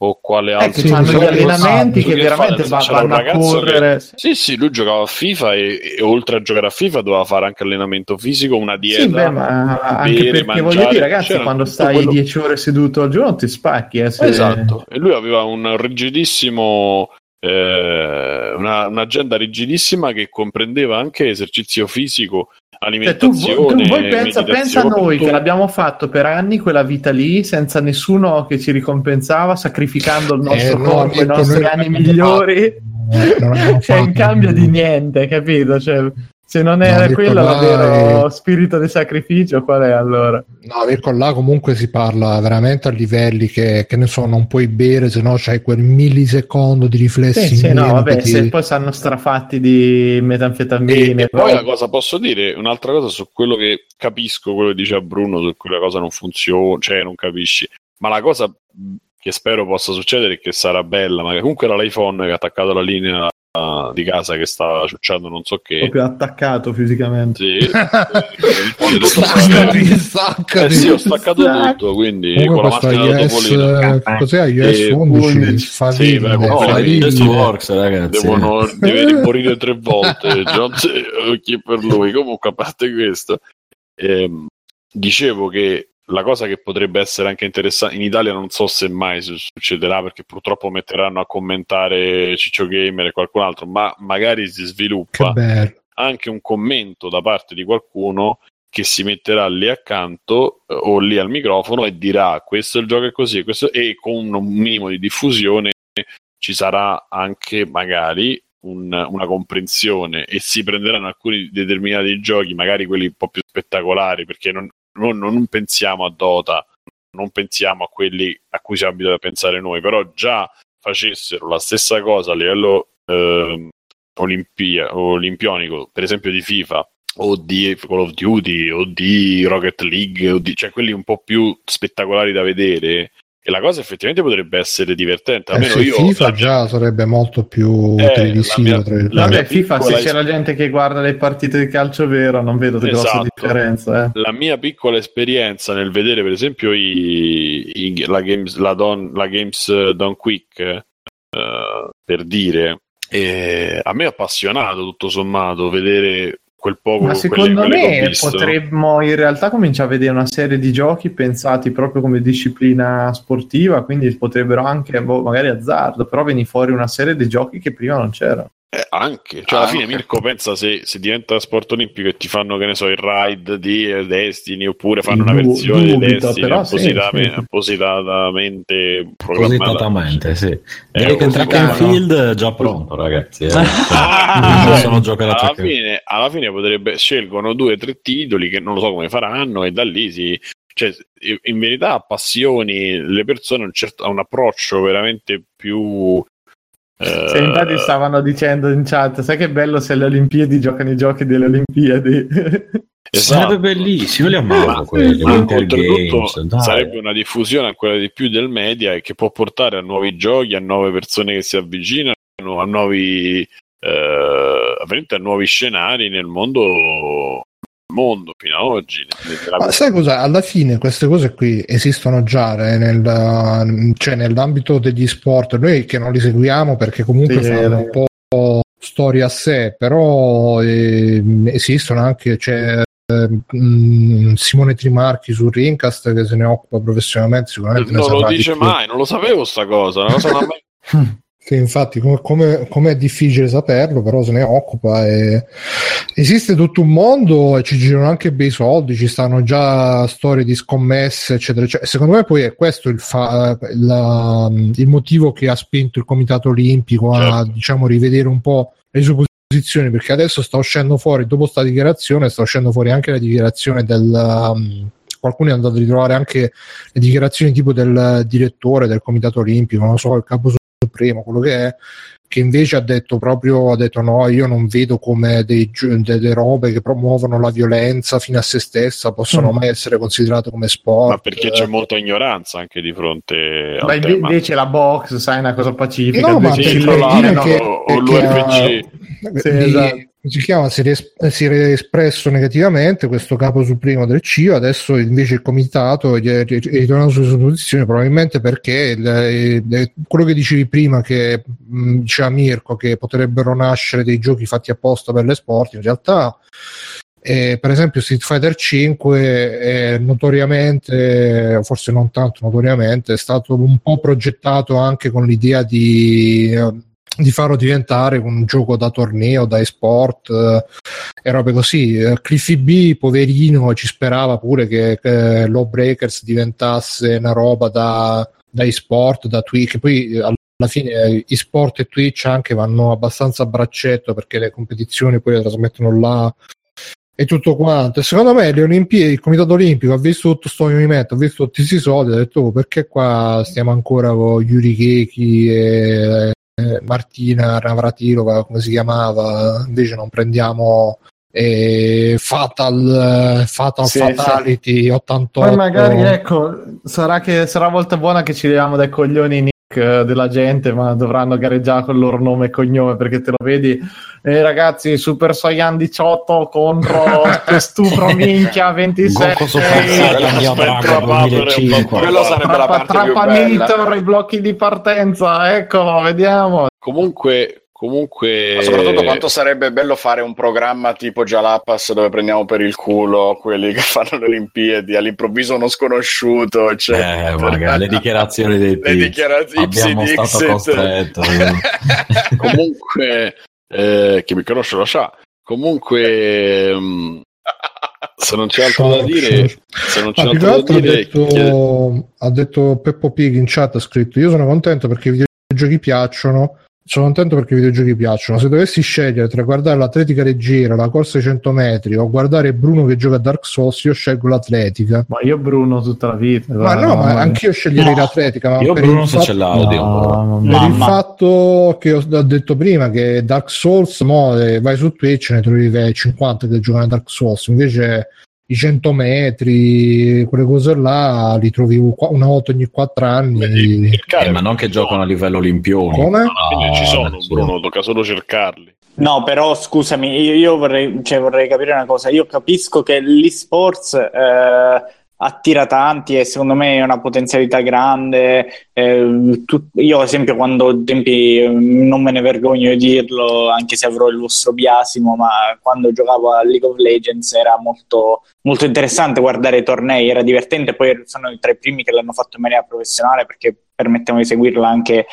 o quale Ecco, altro. fanno sì, gli allenamenti che veramente va- vanno a ragazzo che- correre. Sì, sì, lui giocava a FIFA e, e oltre a giocare a FIFA doveva fare anche allenamento fisico, una dieta. Sì, beh, ma anche bere, perché mangiare, voglio dire, ragazzi, quando stai quello- 10 ore seduto al giorno ti spacchi. Eh, se- Esatto, e lui aveva un rigidissimo, eh, una- un'agenda rigidissima che comprendeva anche esercizio fisico, Cioè, tu, alimentazione, tu voi pensa, pensa a noi che l'abbiamo fatto per anni quella vita lì senza nessuno che ci ricompensava, sacrificando il nostro Eh, no, corpo, i Mirko, nostri anni migliori. fatto. Cioè, in cambio di niente, capito? Cioè, se non era Mirko, quello dai. l'avvero spirito del sacrificio, qual è allora? No, Mirko, là comunque si parla veramente a livelli che, che ne so, non puoi bere se no c'hai quel millisecondo di riflessi. Sì, sì, no, vabbè, ti- se poi sanno strafatti di E, metanfetamine. e poi la cosa posso dire, un'altra cosa su quello che capisco, quello che diceva Bruno, su quella cosa non funziona, cioè non capisci, ma la cosa che spero possa succedere è che sarà bella, ma comunque era l'iPhone che ha attaccato la linea di casa che stava ciucciando non so che. proprio attaccato fisicamente. Sì, eh, Staccati, staccati. Eh sì, ho staccato Stacca. tutto, quindi Comunque con la questo macchina da eh, cos'è Eh, 11? 11. Fa Sì, beh, no, ragazzi. Devono, deve morire tre volte Jones chi per lui comunque a parte questo ehm, dicevo che la cosa che potrebbe essere anche interessante in Italia non so se mai su- succederà perché purtroppo metteranno a commentare Ciccio Gamer e qualcun altro ma magari si sviluppa anche un commento da parte di qualcuno che si metterà lì accanto eh, o lì al microfono e dirà questo è il gioco è così questo... e con un minimo di diffusione ci sarà anche magari un- una comprensione e si prenderanno alcuni determinati giochi, magari quelli un po' più spettacolari, perché non, non- non pensiamo a Dota non pensiamo a quelli a cui siamo abituati a pensare noi, però già facessero la stessa cosa a livello eh, olimpia, olimpionico, per esempio di FIFA o di Call of Duty o di Rocket League, o di, cioè quelli un po' più spettacolari da vedere, e la cosa effettivamente potrebbe essere divertente. Almeno Eh, sì, io, FIFA la- già sarebbe molto più Eh, televisivo. la mia- la mia Vabbè, FIFA, se c'è la gente che guarda le partite di calcio vero, non vedo grosse Esatto. differenze. Eh. la mia piccola esperienza nel vedere, per esempio, i, i- la Games, la Don, la Games eh, Done Quick, eh, per dire, eh, a me è appassionato tutto sommato vedere quel poco Ma secondo quelle me potremmo in realtà cominciare a vedere una serie di giochi pensati proprio come disciplina sportiva, quindi potrebbero anche, boh, magari azzardo, però venire fuori una serie di giochi che prima non c'erano. Eh, anche, cioè alla Anche. fine Mirko pensa se, se diventa sport olimpico e ti fanno che ne so il ride di eh, Destiny oppure fanno una Du- versione di dubito, Destiny però appositamente, sì. appositamente programmata sì. Eh, Direi che il così track and field è già pronto, ragazzi. eh. Ah, sono giocare a alla, fine, alla fine potrebbe scelgono due o tre titoli che non lo so come faranno e da lì si cioè, in verità appassioni le persone a un, certo, a un approccio veramente più eh, Se infatti stavano dicendo in chat, sai che bello se le Olimpiadi giocano i giochi delle Olimpiadi. esatto. Sarebbe bellissimo, li ammavo Ma- quelli, ma Games, sarebbe una diffusione ancora di più del media e che può portare a nuovi giochi, a nuove persone che si avvicinano, a nuovi, eh, a nuovi scenari nel mondo, mondo fino ad oggi. Ma sai cosa? Alla fine queste cose qui esistono già eh, nel- cioè nell'ambito degli sport, noi che non li seguiamo perché comunque Sì, fanno un po' storia a sé, però eh, esistono anche, c'è mh, Simone Trimarchi su Rincast che se ne occupa professionalmente, sicuramente non lo di dice più. mai, non lo sapevo sta cosa, cosa mai- Sì, infatti, come, come- come è difficile saperlo, però se ne occupa. E... Esiste tutto un mondo e ci girano anche bei soldi, ci stanno già storie di scommesse, eccetera. eccetera. Secondo me, poi è questo il, fa- la- il motivo che ha spinto il Comitato Olimpico a Certo. diciamo, rivedere un po' le sue posizioni, perché adesso sta uscendo fuori, dopo sta dichiarazione, sta uscendo fuori anche la dichiarazione del. um, qualcuno è andato a ritrovare anche le dichiarazioni tipo del direttore del Comitato Olimpico, non so, il capo supremo, quello che è, che invece ha detto proprio, ha detto no, io non vedo come dei delle robe che promuovono la violenza fino a se stessa possono Mm. mai essere considerate come sport. ma perché c'è molta ignoranza anche di fronte al Ma invece la box, sai, è una cosa pacifica. No, ma Sì, che, o che l'UFC. Sì, esatto. Si chiama? Si ries- è espresso negativamente questo capo supremo del CIO adesso invece il comitato è è ritornato sulle sue posizioni probabilmente perché il- il- quello che dicevi prima che diceva Mirko che potrebbero nascere dei giochi fatti apposta per le sport in realtà eh, per esempio Street Fighter 5 è notoriamente, forse non tanto notoriamente, è stato un po' progettato anche con l'idea di, eh, di farlo diventare un gioco da torneo, da esport eh, e robe così. Eh, Cliffy B, poverino, ci sperava pure che, che Lawbreakers diventasse una roba da, da esport, da Twitch, poi eh, alla fine eh, i sport e Twitch anche vanno abbastanza a braccetto perché le competizioni poi le trasmettono là e tutto quanto. Secondo me le Olimpiadi, il Comitato Olimpico ha visto tutto questo movimento, ha visto tutti questi soldi, ha detto "Oh, perché qua stiamo ancora con Yuri Keki e eh, Martina Navratilova, come si chiamava, invece non prendiamo eh, Fatal, Fatal Sì, Fatality 88. Poi magari ecco, sarà che sarà volta buona che ci leviamo dai coglioni eh, della gente, ma dovranno gareggiare con il loro nome e cognome perché te lo vedi. Eh, ragazzi, Super Saiyan 18 contro stupro minchia 27. Goku Super Saiyan Aspetta, Dragon Paolo, 2005. Quello sarebbe la parte più bella. Trapanator, i blocchi di partenza, ecco, vediamo. Comunque, comunque Ma soprattutto quanto sarebbe bello fare un programma tipo Jalapas dove prendiamo per il culo quelli che fanno le Olimpiadi, all'improvviso uno sconosciuto, eccetera. Eh, magari, le dichiarazioni dei Le tizi. dichiarazioni Abbiamo Ipsi stato costretto. comunque eh, chi mi conosce lo sa. Comunque mm, se non c'è altro da dire, se non c'è che altro da altro ha dire, detto, chiede- ha detto Peppo Pig in chat, ha scritto io sono contento perché i videogiochi piacciono, sono contento perché i videogiochi piacciono. Se dovessi scegliere tra guardare l'atletica leggera, la corsa ai 100 metri o guardare Bruno che gioca a Dark Souls, io scelgo l'atletica. Ma io Bruno tutta la vita. Ma no, ma anch'io sceglierei No. l'atletica. Ma Io per Bruno se fatto- c'è l'audio. No, per No, il fatto che ho, ho detto prima che Dark Souls, mo, eh, vai su Twitch e ne trovi eh, 50 che giocano a Dark Souls, invece i 100 metri, quelle cose là, li trovi qua- una volta ogni 4 anni. Cercare, Eh, ma non che giocano a livello olimpioni. Come? Quindi ci sono, sì. Bruno, tocca solo cercarli. No, però scusami, io, io vorrei, cioè, vorrei capire una cosa. Io capisco che l'esports eh, attira tanti e secondo me è una potenzialità grande. Eh, tu- io, ad esempio, quando tempi eh, non me ne vergogno di dirlo, anche se avrò il vostro biasimo, ma quando giocavo a League of Legends era molto, molto interessante guardare i tornei, era divertente. Poi sono tra i primi che l'hanno fatto in maniera professionale perché permettevano di seguirlo anche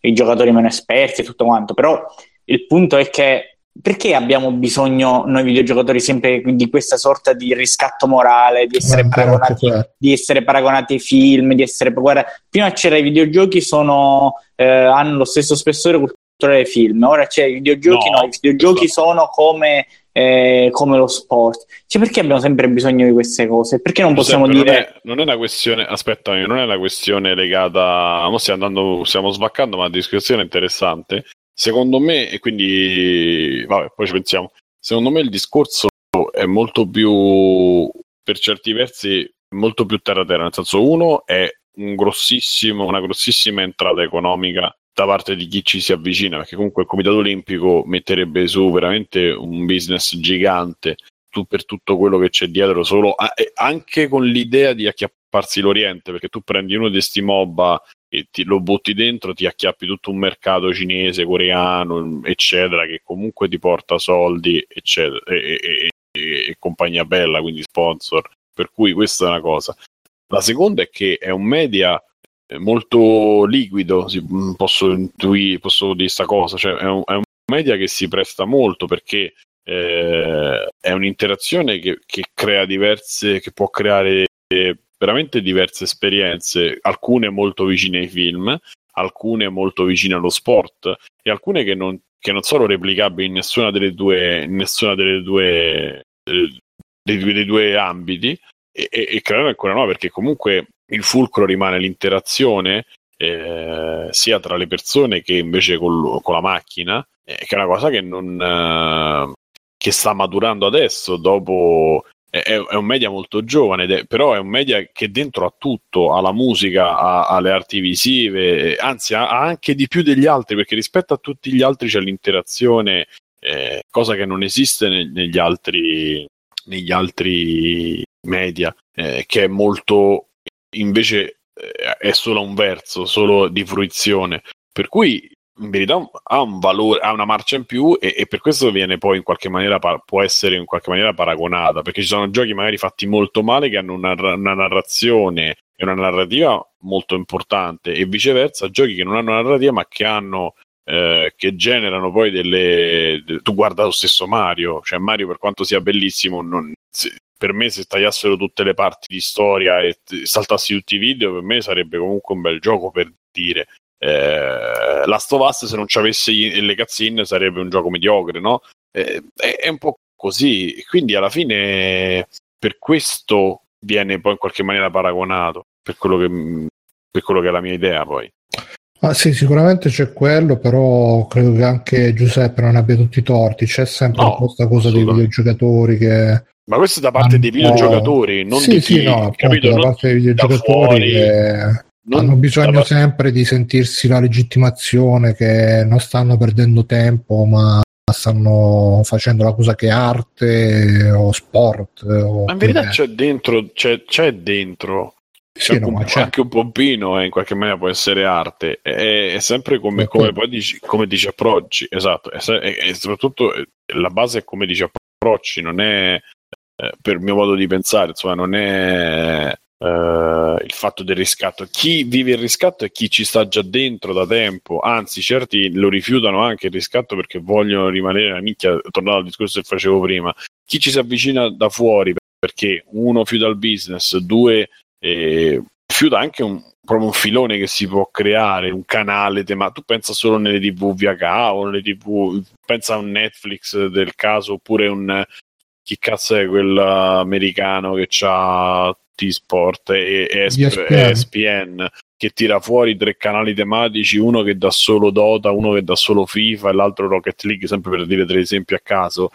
i giocatori meno esperti e tutto quanto. Però il punto è che perché abbiamo bisogno noi videogiocatori sempre di questa sorta di riscatto morale, di essere, Eh, paragonati, di essere paragonati ai film, di essere guarda, prima c'era i videogiochi sono, eh, hanno lo stesso spessore culturale dei film, ora c'è i videogiochi, No, no, i videogiochi esatto. sono come, eh, come lo sport. Cioè, perché abbiamo sempre bisogno di queste cose? Perché non possiamo Giuseppe, dire non, è, non è una questione, aspetta, non è una questione legata, mo stiamo andando, stiamo svaccando, ma la discussione è interessante. Secondo me, e quindi, vabbè, poi ci pensiamo. Secondo me il discorso è molto più, per certi versi, molto più terra-terra. Nel senso, uno è un una grossissima entrata economica da parte di chi ci si avvicina, perché comunque il Comitato Olimpico metterebbe su veramente un business gigante tu- per tutto quello che c'è dietro, solo a- anche con l'idea di acchiapparsi l'Oriente, perché tu prendi uno di sti MOBA e ti, lo butti dentro, ti acchiappi tutto un mercato cinese, coreano, eccetera, che comunque ti porta soldi, eccetera, e, e- e- e compagnia bella, quindi sponsor. Per cui questa è una cosa. La seconda è che è un media eh, molto liquido, mm, posso intuire, posso dire questa cosa, cioè è un, è un media che si presta molto perché eh, è un'interazione che, che crea diverse, che può creare eh, veramente diverse esperienze, alcune molto vicine ai film, alcune molto vicine allo sport e alcune che non, che non sono replicabili in nessuna delle due, nessuna delle due, eh, dei, dei due ambiti e, e, e creare ancora no perché comunque il fulcro rimane l'interazione eh, sia tra le persone che invece col- con la macchina eh, che è una cosa che non eh, che sta maturando adesso dopo è, è- un media molto giovane è- però è un media che dentro ha tutto ha la musica ha, ha le arti visive anzi ha, ha anche di più degli altri perché rispetto a tutti gli altri c'è l'interazione eh, cosa che non esiste ne- negli altri negli altri media eh, che è molto invece eh, è solo un verso solo di fruizione. Per cui in verità ha un valore, ha una marcia in più e, e per questo viene poi in qualche maniera può essere in qualche maniera paragonata perché ci sono giochi magari fatti molto male che hanno una, una narrazione e una narrativa molto importante e viceversa giochi che non hanno narrativa ma che hanno eh, che generano poi delle de- tu guarda lo stesso Mario cioè Mario per quanto sia bellissimo non, se- per me se tagliassero tutte le parti di storia e saltassi tutti i video per me sarebbe comunque un bel gioco per dire eh, Last of Us se non ci avesse le cazzine sarebbe un gioco mediocre no? Eh, è, è un po' così quindi alla fine per questo viene poi in qualche maniera paragonato per quello che, per quello che è la mia idea poi Ah, sì, sicuramente c'è quello, però credo che anche Giuseppe non abbia tutti i torti. C'è sempre No, questa cosa dei videogiocatori che. ma questo è da parte dei videogiocatori non sì, di sì, chi, no, appunto, capito? da parte dei videogiocatori che non hanno bisogno parte- sempre di sentirsi la legittimazione che non stanno perdendo tempo, ma stanno facendo la cosa che è arte o sport. O Ma in verità c'è dentro, c'è, c'è dentro Sì, anche, no, un, c'è. anche un pompino eh, in qualche maniera può essere arte è, è sempre come, Ok. come poi dici, come dici approcci esatto e soprattutto eh, la base è come dici approcci non è eh, per il mio modo di pensare insomma non è eh, il fatto del riscatto chi vive il riscatto è chi ci sta già dentro da tempo anzi certi lo rifiutano anche il riscatto perché vogliono rimanere una nicchia tornando al discorso che facevo prima chi ci si avvicina da fuori perché uno fiuta il business due e fiuta anche un, proprio un filone che si può creare, un canale tema. Tu pensa solo nelle TV VH o nelle TV, pensa a un Netflix del caso oppure un chi cazzo è quello americano che ha T-Sport e, e ESP- ESPN. ESPN che tira fuori tre canali tematici, uno che dà solo Dota, uno che dà solo FIFA e l'altro Rocket League, sempre per dire tre esempi a caso.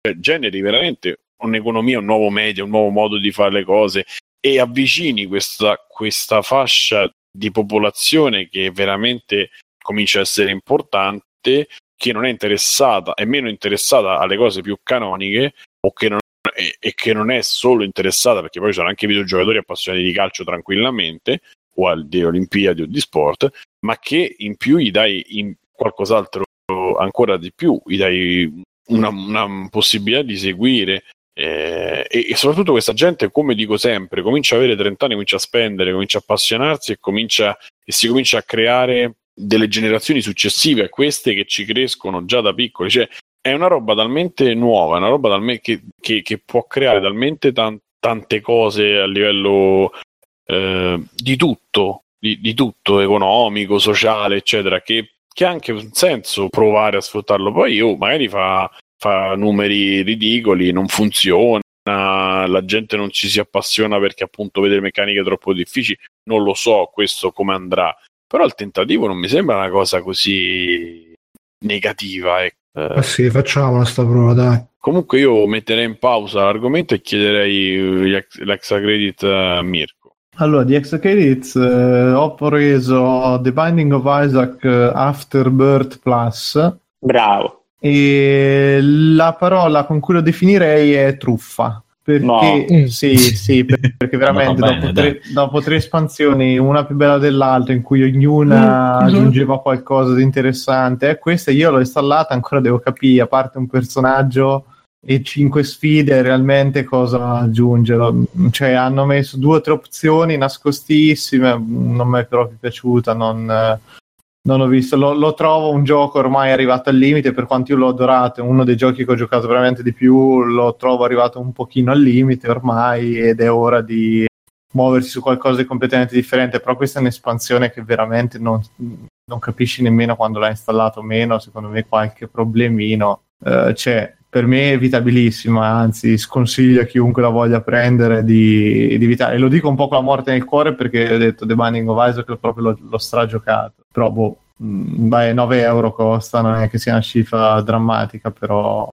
Cioè, generi veramente un'economia, un nuovo media, un nuovo modo di fare le cose e avvicini questa, questa fascia di popolazione che veramente comincia a essere importante, che non è interessata, è meno interessata alle cose più canoniche o che non, e, e che non è solo interessata, perché poi ci sono anche videogiocatori appassionati di calcio tranquillamente, o al- di Olimpiadi o di sport, ma che in più gli dai qualcos'altro ancora di più, gli dai una, una possibilità di seguire eh, e, e soprattutto questa gente, come dico sempre, comincia a avere 30 anni, comincia a spendere, comincia a appassionarsi e, comincia, e si comincia a creare delle generazioni successive a queste che ci crescono già da piccoli. Cioè, è una roba talmente nuova, una roba talme- che, che- che può creare talmente tan- tante cose a livello eh, di tutto, di, di tutto, economico, sociale, eccetera, che, che ha anche un senso provare a sfruttarlo. Poi oh, magari fa, fa numeri ridicoli, non funziona, la gente non ci si appassiona perché appunto vede meccaniche troppo difficili, non lo so questo come andrà, però il tentativo non mi sembra una cosa così negativa. ecco. Eh, Ma sì, facciamola sta prova, dai. Comunque io metterei in pausa l'argomento e chiederei eh, l'extra credit a Mirko. Allora, di Extra Credits eh, ho preso The Binding of Isaac eh, Afterbirth Plus Bravo. e la parola con cui lo definirei è truffa. Perché No. Mm. sì, sì, per- perché veramente bene, dopo, tre, dopo tre espansioni, una più bella dell'altra, in cui ognuna Mm, aggiungeva qualcosa di interessante, eh, questa io l'ho installata, ancora devo capire, a parte un personaggio e cinque sfide, realmente cosa aggiungere. Cioè, hanno messo due o tre opzioni nascostissime, non mi è proprio piaciuta, non, non ho visto. Lo, lo trovo un gioco ormai arrivato al limite, per quanto io l'ho adorato, è uno dei giochi che ho giocato veramente di più, lo trovo arrivato un pochino al limite ormai ed è ora di muoversi su qualcosa di completamente differente, però questa è un'espansione che veramente non, non capisci nemmeno quando l'hai installato o meno, secondo me qualche problemino eh, c'è. Per me è evitabilissima, anzi sconsiglio a chiunque la voglia prendere di, di evitare. E lo dico un po' con la morte nel cuore perché ho detto The Binding of Isaac proprio l'ho, l'ho stragiocato. Però boh, mh, beh, 9 euro costa, non è che sia una cifra drammatica, però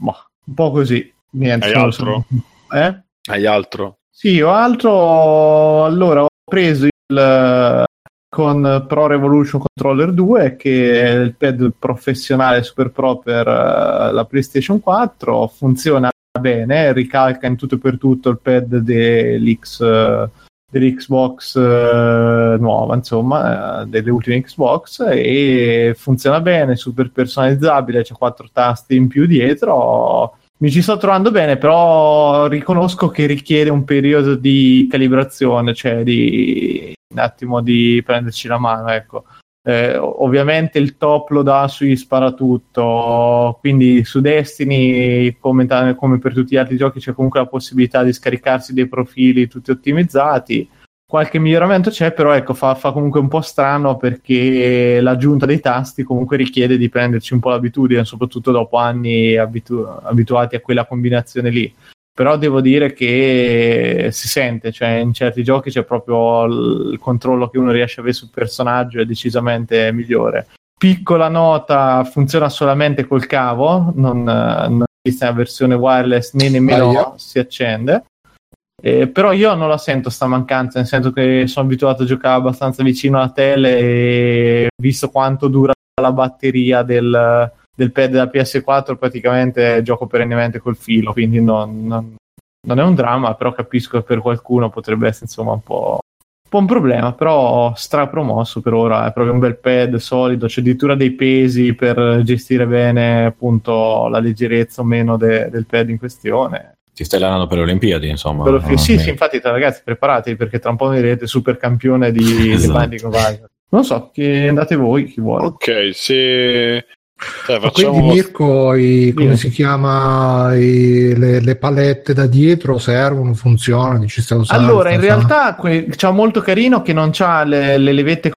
boh, un po' così. Niente, Hai altro? Eh? Hai altro? Sì, ho altro. Allora, ho preso il con Pro Revolution Controller 2, che è il pad professionale Super Pro per eh, la PlayStation 4. Funziona bene, ricalca in tutto e per tutto il pad dell'X, eh, dell'Xbox eh, nuova, insomma, delle ultime Xbox, e funziona bene, super personalizzabile, c'è quattro tasti in più dietro mi ci sto trovando bene, però riconosco che richiede un periodo di calibrazione, cioè di un attimo di prenderci la mano, ecco. Eh, ovviamente il top lo dà sui sparatutto, quindi su Destiny, come, ta- come per tutti gli altri giochi, c'è comunque la possibilità di scaricarsi dei profili tutti ottimizzati. Qualche miglioramento c'è, però ecco, fa, fa comunque un po' strano perché l'aggiunta dei tasti comunque richiede di prenderci un po' l'abitudine, soprattutto dopo anni abitu- abituati a quella combinazione lì. Però devo dire che si sente, cioè in certi giochi c'è proprio il controllo che uno riesce a avere sul personaggio è decisamente migliore. Piccola nota, funziona solamente col cavo, non, non esiste una versione wireless né nemmeno Aia. si accende. Eh, però io non la sento sta mancanza, nel senso che sono abituato a giocare abbastanza vicino alla tele e visto quanto dura la batteria del, del pad della PS4 praticamente gioco perennemente col filo, quindi non, non- non è un dramma, però capisco che per qualcuno potrebbe essere insomma un po', un po' un problema, però strapromosso per ora, è proprio un bel pad solido, c'è addirittura dei pesi per gestire bene appunto la leggerezza o meno de- del pad in questione. Ti stai allenando per le Olimpiadi, insomma. Che- no? sì, sì, infatti ragazzi preparatevi perché tra un po' vedrete super campione di, di Esatto. Binding of Isaac. Non so, chi andate voi, chi vuole. Ok, se Cioè, Ma facciamo quindi Mirko, i- come si chiama, i- le, le palette da dietro servono, funzionano, ci stai usando? Allora, in realtà que- c'ha molto carino che non c'ha le, le levette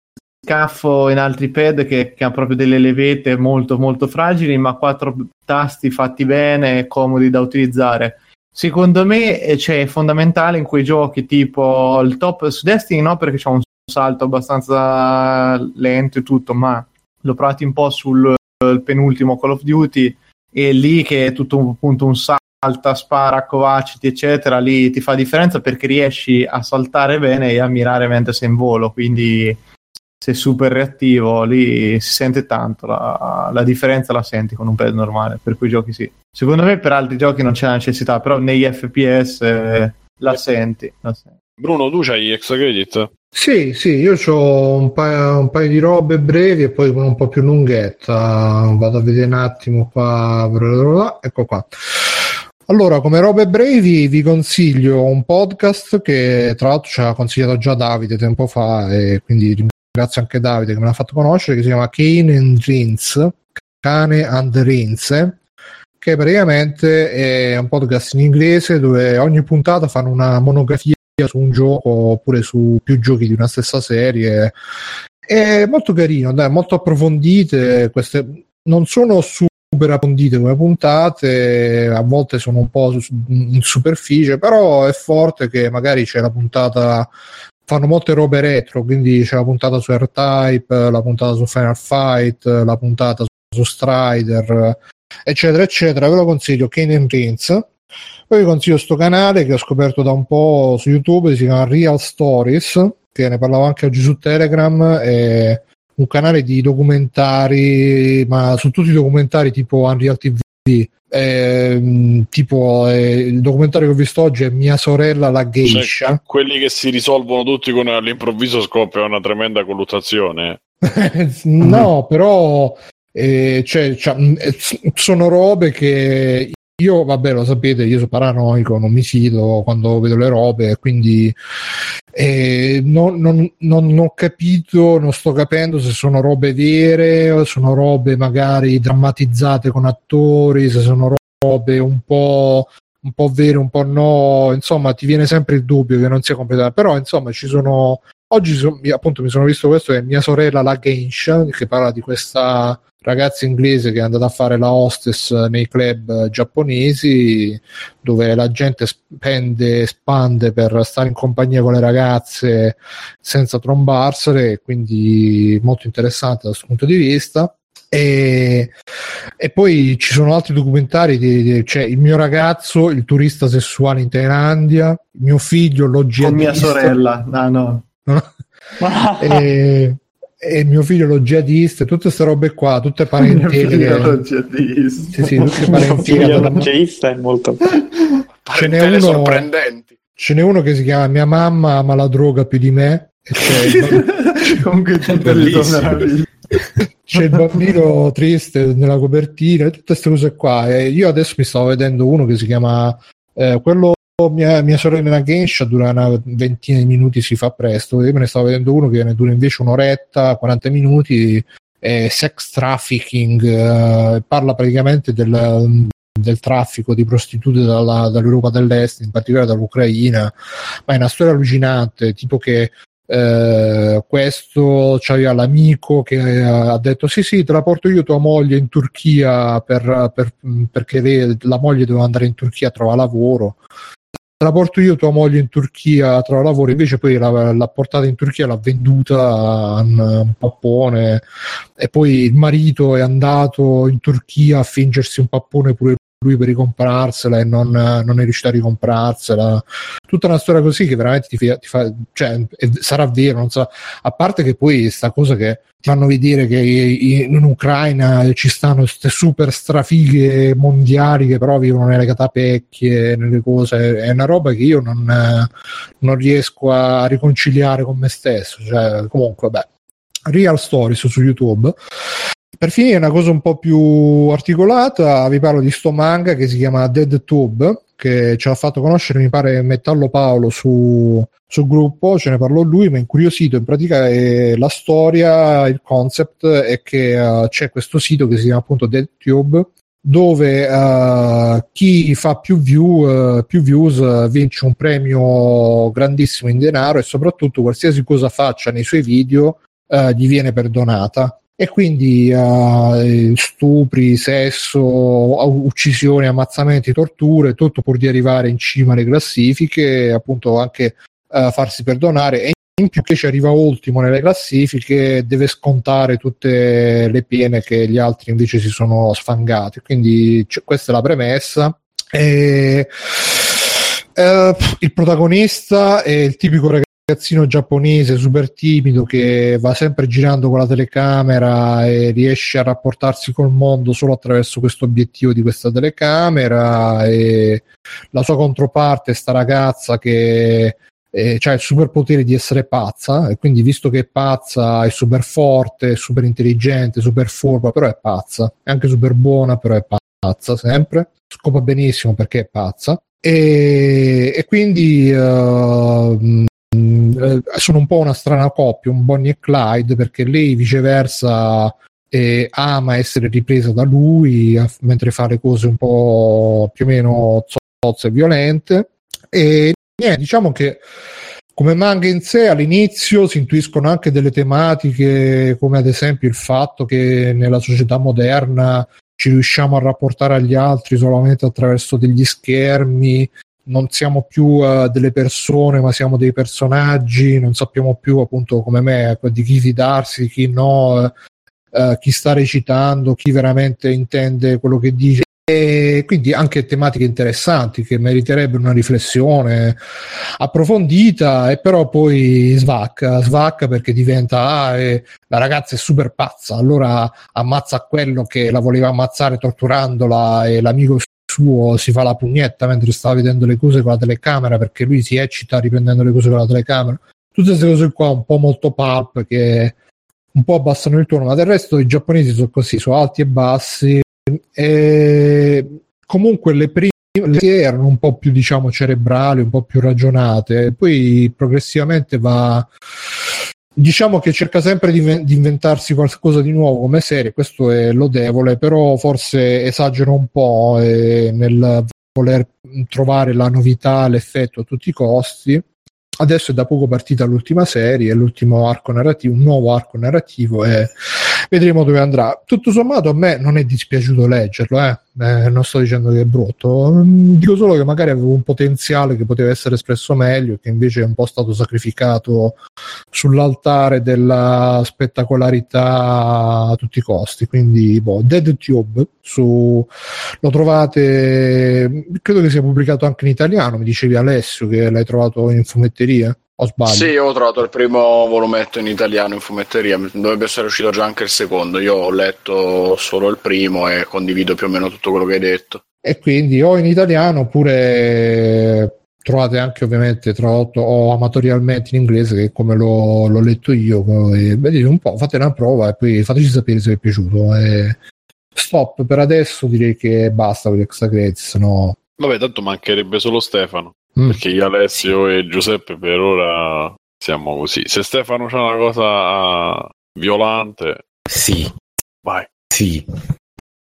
scaffo in altri pad che, che ha proprio delle levette molto molto fragili, ma quattro tasti fatti bene, comodi da utilizzare. Secondo me eh, c'è è fondamentale in quei giochi tipo il top su Destiny no perché c'è un salto abbastanza lento e tutto, ma l'ho provato un po' sul il penultimo Call of Duty e lì che è tutto un, appunto un salta, spara, covaciti eccetera, lì ti fa differenza perché riesci a saltare bene e a mirare mentre sei in volo, quindi sei super reattivo, lì si sente tanto, la, la differenza la senti con un pad normale, per quei giochi sì. Secondo me per altri giochi non c'è la necessità, però negli FPS eh, la senti. La senti. Bruno, tu c'hai extra credit? Sì, sì, io ho un paio, un paio di robe brevi e poi una un po' più lunghetta. Vado a vedere un attimo qua. Ecco qua. Allora, come robe brevi vi consiglio un podcast che tra l'altro ci ha consigliato già Davide tempo fa e quindi ringrazio anche Davide che me l'ha fatto conoscere, che si chiama Cane and Rins, Cane and Rins, che praticamente è un podcast in inglese dove ogni puntata fanno una monografia su un gioco oppure su più giochi di una stessa serie. È molto carino, dai, molto approfondite. Queste non sono super approfondite come puntate, a volte sono un po' in superficie, però è forte che magari c'è la puntata. Fanno molte robe retro, quindi c'è la puntata su R-Type, la puntata su Final Fight, la puntata su Strider, eccetera, eccetera. Ve lo consiglio, Kane and Rins. Poi vi consiglio sto canale che ho scoperto da un po' su YouTube, si chiama Real Stories, che ne parlavo anche oggi su Telegram, è un canale di documentari, ma su tutti i documentari tipo Unreal TV. Ehm, tipo eh, il documentario che ho visto oggi è Mia sorella la geisha. Cioè, quelli che si risolvono tutti con all'improvviso scoppia una tremenda colluttazione. no, però eh, cioè, cioè, eh, sono robe che io, vabbè, lo sapete, io sono paranoico, non mi fido quando vedo le robe, quindi eh, non, non- non- ho capito, non sto capendo se sono robe vere, sono robe magari drammatizzate con attori, se sono robe un po' un po' vere, un po' no, insomma, ti viene sempre il dubbio che non sia completamente, però insomma, ci sono oggi appunto mi sono visto questo è mia sorella la Gensha che parla di questa ragazza inglese che è andata a fare la hostess nei club giapponesi dove la gente spende spande per stare in compagnia con le ragazze senza trombarsele quindi molto interessante da questo punto di vista e, e poi ci sono altri documentari di, di- c'è il mio ragazzo il turista sessuale in Thailandia il mio figlio lo Con mia jihadista. sorella, no, no. e, e mio figlio lo jihadista, tutte queste robe qua, tutte parentele. Mio figlio che- jihadista. sì, sì, tutte Mio parentele. figlio da- l'oggeista è molto... Ce n'è uno- sorprendenti. Ce n'è uno che si chiama Mia mamma ama la droga più di me. E c'è, il, Comunque le Bellissimo. c'è il bambino triste nella copertina, tutte queste cose qua. E io adesso mi stavo vedendo uno che si chiama eh, quello. Mia, mia sorella Gensha dura una ventina di minuti, si fa presto. Io me ne stavo vedendo uno che ne dura invece un'oretta, 40 minuti. È sex trafficking, eh, parla praticamente del, del traffico di prostitute dalla- dall'Europa dell'Est, in particolare dall'Ucraina. Ma è una storia allucinante, tipo che eh, questo c'aveva l'amico che ha detto sì sì te la porto io tua moglie in Turchia per- per- perché lei- la moglie doveva andare in Turchia a trovare lavoro. Te la porto io tua moglie in Turchia a trovare lavoro. Invece poi l'ha, l'ha portata in Turchia l'ha venduta a un, un pappone. E poi il marito è andato in Turchia a fingersi un pappone pure lui per ricomparsela e non, non è riuscito a ricomprarsela. Tutta una storia così che veramente ti, fa- ti fa cioè sarà vero non so. A parte che poi sta cosa che fanno vedere che in in Ucraina ci stanno queste super strafighe mondiali che però vivono nelle catapecchie nelle cose è una roba che io non, non riesco a riconciliare con me stesso cioè comunque beh Real Stories su YouTube per finire una cosa un po' più articolata, vi parlo di sto manga che si chiama Dead Tube, che ci ha fatto conoscere, mi pare, Metallo Paolo su, sul gruppo, ce ne parlò lui, mi ha incuriosito. In pratica è la storia, il concept è che uh, c'è questo sito che si chiama appunto DeadTube, dove uh, chi fa più, view, uh, più views vince un premio grandissimo in denaro e soprattutto qualsiasi cosa faccia nei suoi video gli viene perdonata e quindi uh, stupri, sesso, uccisioni, ammazzamenti, torture, tutto pur di arrivare in cima alle classifiche, appunto anche uh, farsi perdonare e in più che ci arriva ultimo nelle classifiche deve scontare tutte le pene che gli altri invece si sono sfangati. Quindi c- questa è la premessa. E, uh, il protagonista è il tipico ragazzo ragazzino giapponese super timido che va sempre girando con la telecamera e riesce a rapportarsi col mondo solo attraverso questo obiettivo di questa telecamera e la sua controparte sta ragazza che eh, ha il superpotere di essere pazza e quindi visto che è pazza è super forte, super intelligente, super furba, però è pazza, è anche super buona, però è pazza sempre, scopa benissimo perché è pazza. E, e quindi uh, eh, sono un po' una strana coppia, un Bonnie e Clyde, perché lei viceversa eh, ama essere ripresa da lui a, mentre fa le cose un po' più o meno zozze e violente. E niente, diciamo che come manga in sé all'inizio si intuiscono anche delle tematiche come ad esempio il fatto che nella società moderna ci riusciamo a rapportare agli altri solamente attraverso degli schermi non siamo più uh, delle persone, ma siamo dei personaggi, non sappiamo più appunto come me ecco, di chi fidarsi, chi no, uh, chi sta recitando, chi veramente intende quello che dice. E quindi anche tematiche interessanti che meriterebbero una riflessione approfondita e però poi svacca, svacca perché diventa ah, eh, la ragazza è super pazza, allora ammazza quello che la voleva ammazzare torturandola e l'amico suo si fa la pugnetta mentre sta vedendo le cose con la telecamera perché lui si eccita riprendendo le cose con la telecamera. Tutte queste cose qua un po' molto pulp che un po' abbassano il tono, ma del resto i giapponesi sono così, sono alti e bassi. E comunque le prime le erano un po' più diciamo cerebrali, un po' più ragionate, poi progressivamente va Diciamo che cerca sempre di, di, inventarsi qualcosa di nuovo come serie, questo è lodevole, però forse esagera un po' eh, nel voler trovare la novità, l'effetto a tutti i costi. Adesso è da poco partita l'ultima serie, l'ultimo arco narrativo, un nuovo arco narrativo e vedremo dove andrà. Tutto sommato a me non è dispiaciuto leggerlo, eh. Eh, non sto dicendo che è brutto, mm, dico solo che magari avevo un potenziale che poteva essere espresso meglio, che invece è un po' stato sacrificato sull'altare della spettacolarità a tutti i costi. Quindi, boh, Dead Tube su... lo trovate, credo che sia pubblicato anche in italiano. Mi dicevi Alessio che l'hai trovato in fumetteria. O sbaglio? Sì, ho trovato il primo volumetto in italiano in fumetteria, dovrebbe essere uscito già anche il secondo. Io ho letto solo il primo e condivido più o meno tutto quello che hai detto. E quindi o in italiano oppure trovate anche ovviamente tradotto o amatorialmente in inglese che come l'ho, l'ho letto io vedete un po' fate una prova e poi fateci sapere se vi è piaciuto e stop per adesso direi che basta con gli extra credits no vabbè tanto mancherebbe solo Stefano Mm. Perché io, Alessio e Giuseppe per ora siamo così. Se Stefano c'è una cosa violante, sì, vai. Sì.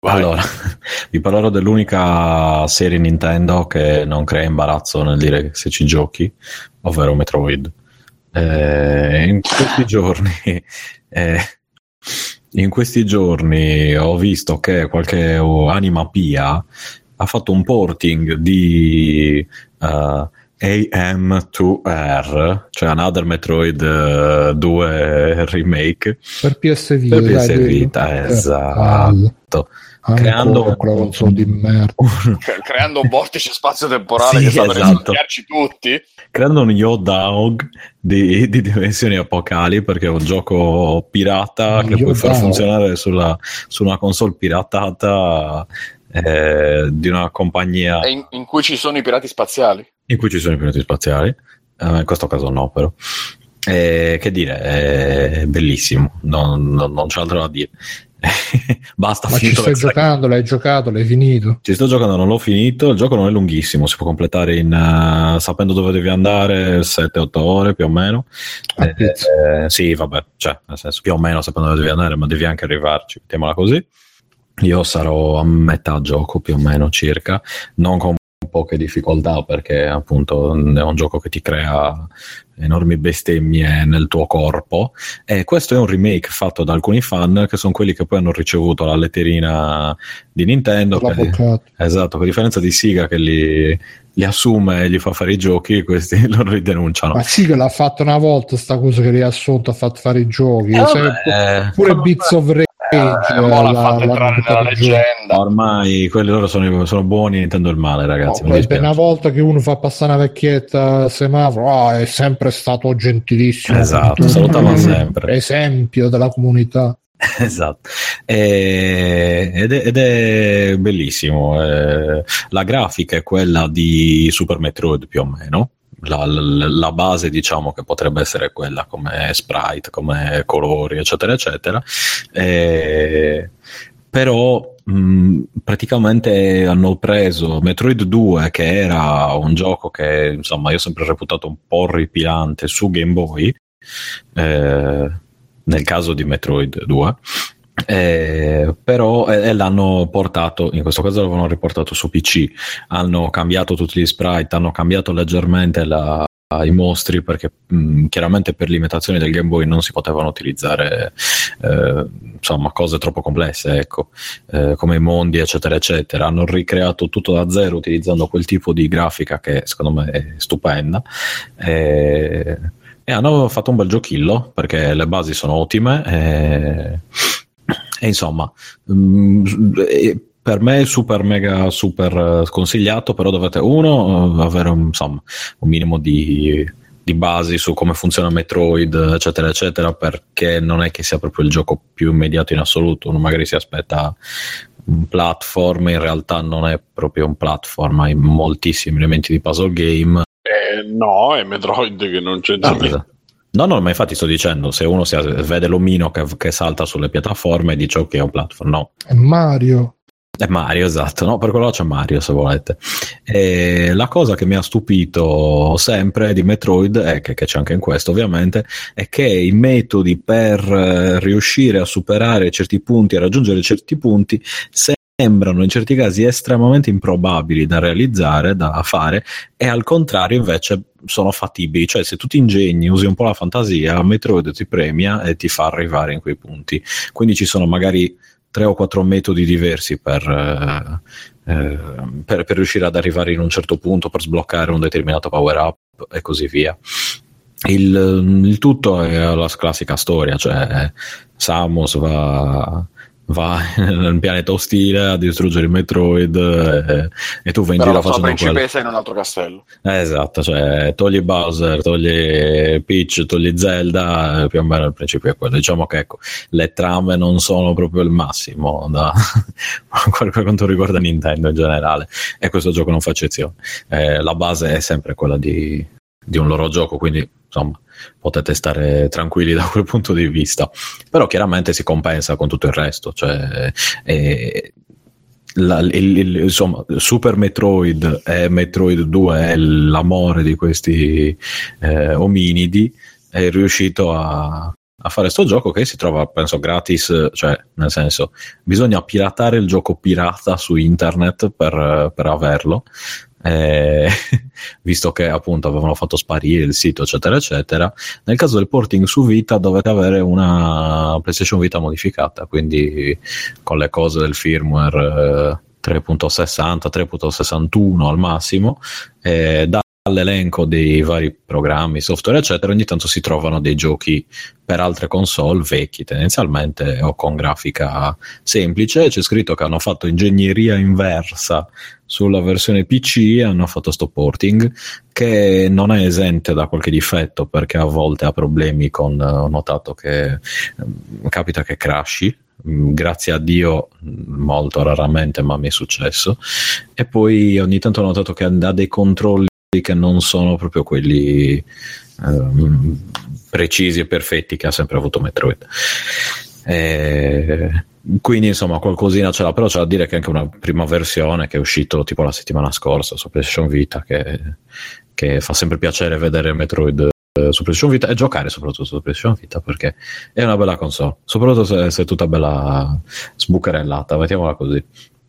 Vai. Allora, vi parlerò dell'unica serie Nintendo che non crea imbarazzo nel dire se ci giochi, ovvero Metroid. Eh, in questi giorni, eh, in questi giorni ho visto che qualche anima pia ha fatto un porting di uh, AM2R, cioè Another Metroid uh, eh, 2 Remake per PS Vita, per PS Vita esatto. Ah, creando un, di merda. Cioè, creando un vortice spazio-temporale sì, che sta esatto. per tutti creando un Yodog di, di, dimensioni apocali perché è un gioco pirata che puoi far funzionare sulla, su una console piratata eh, di una compagnia in, in, cui ci sono i pirati spaziali in cui ci sono i pirati spaziali eh, in questo caso no però eh, che dire è bellissimo non, non, non c'è altro da dire Basta, Ma ci stai l'extra- giocando, l'hai giocato, l'hai finito. Ci sto giocando, non l'ho finito. Il gioco non è lunghissimo, si può completare in uh, sapendo dove devi andare 7-8 ore più o meno. Eh, eh, sì, vabbè, cioè, nel senso più o meno sapendo dove devi andare, ma devi anche arrivarci, mettiamola così. Io sarò a metà gioco più o meno circa, non con poche difficoltà perché appunto è un gioco che ti crea enormi bestemmie nel tuo corpo. E questo è un remake fatto da alcuni fan che sono quelli che poi hanno ricevuto la letterina di Nintendo che- esatto, con differenza di Siga che li, li assume e gli fa fare i giochi questi loro li denunciano Ma che l'ha fatto una volta sta cosa che riassunto ha fatto fare i giochi. Eh, vabbè, pure Bits of Rage Eh, eh, mo l'ha la- fatto entrare nella leggenda. ormai quelli loro sono, sono buoni intendo il male ragazzi No, dispiace. una volta che uno fa passare una vecchietta al semaforo, ah, è sempre stato gentilissimo. Esatto, salutava sempre. Esempio della comunità. esatto E- ed, è, ed è bellissimo eh, la grafica è quella di Super Metroid più o meno la, la- base diciamo che potrebbe essere quella come sprite come colori eccetera eccetera. Eh, però mh, praticamente hanno preso Metroid 2 che era un gioco che insomma io ho sempre reputato un po' ripilante su Game Boy eh, nel caso di Metroid 2 eh, però e, e l'hanno portato in questo caso l'avevano riportato su PC hanno cambiato tutti gli sprite hanno cambiato leggermente la- i mostri perché mh, chiaramente per limitazioni del Game Boy non si potevano utilizzare eh, insomma cose troppo complesse ecco. Eh, come i mondi eccetera eccetera. Hanno ricreato tutto da zero utilizzando quel tipo di grafica che secondo me è stupenda. Eh, e hanno fatto un bel giochillo perché le basi sono ottime e, insomma mm, e per me è super mega super eh, sconsigliato però dovete uno eh, avere un, insomma un minimo di, di basi su come funziona Metroid eccetera eccetera perché non è che sia proprio il gioco più immediato in assoluto. Uno magari si aspetta un platform in realtà non è proprio un platform hai moltissimi elementi di puzzle game. Eh, no, è Metroid che non c'entra Ah, niente. No, no, ma infatti sto dicendo, se uno si vede l'omino che, che salta sulle piattaforme e dice ok è un platform, no, È Mario. è Mario, esatto, no, per quello c'è Mario se volete. E la cosa che mi ha stupito sempre di Metroid, e che, che c'è anche in questo ovviamente, è che i metodi per eh, riuscire a superare certi punti, a raggiungere certi punti, sembrano in certi casi estremamente improbabili da realizzare, da fare, e al contrario invece sono fattibili, cioè se tu ti ingegni, usi un po' la fantasia, Metroid ti premia e ti fa arrivare in quei punti. Quindi ci sono magari tre o quattro metodi diversi per, eh, eh, per, per riuscire ad arrivare in un certo punto, per sbloccare un determinato power up e così via. Il, il tutto è la classica storia, cioè Samus va, va nel pianeta ostile a distruggere il Metroid e, e tu vai in Però giro la facendo quello. principessa in un altro castello. Eh, Esatto, cioè togli Bowser, togli Peach, togli Zelda, eh, più o meno il principio è quello. Diciamo che ecco, le trame non sono proprio il massimo da, per quanto riguarda Nintendo in generale e questo gioco non fa eccezione. Eh, la base è sempre quella di, di un loro gioco, quindi insomma potete stare tranquilli da quel punto di vista. Però chiaramente si compensa con tutto il resto, cioè eh, la- il- il- insomma, Super Metroid e Metroid 2 è l'amore di questi eh, ominidi, è riuscito a, a fare sto gioco che si trova, penso, gratis, cioè nel senso, bisogna piratare il gioco pirata su internet per, per averlo. Eh, visto che appunto avevano fatto sparire il sito eccetera eccetera nel caso del porting su Vita dovete avere una PlayStation Vita modificata quindi con le cose del firmware eh, 3.60 3.61 al massimo eh, dall'elenco dei vari programmi software eccetera ogni tanto si trovano dei giochi per altre console vecchi tendenzialmente o con grafica semplice. C'è scritto che hanno fatto ingegneria inversa sulla versione PC e hanno fatto sto porting che non è esente da qualche difetto perché a volte ha problemi con ho notato che eh, capita che crashi. Mm, grazie a Dio mm, molto raramente ma mi è successo. E poi ogni tanto ho notato che ha dei controlli che non sono proprio quelli ehm, precisi e perfetti che ha sempre avuto Metroid E quindi insomma qualcosina ce l'ha, però c'è da dire che anche una prima versione che è uscito tipo la settimana scorsa su PlayStation Vita che, che fa sempre piacere vedere Metroid eh, su PlayStation Vita e giocare soprattutto su PlayStation Vita perché è una bella console, soprattutto se, se è tutta bella sbucherellata, mettiamola così.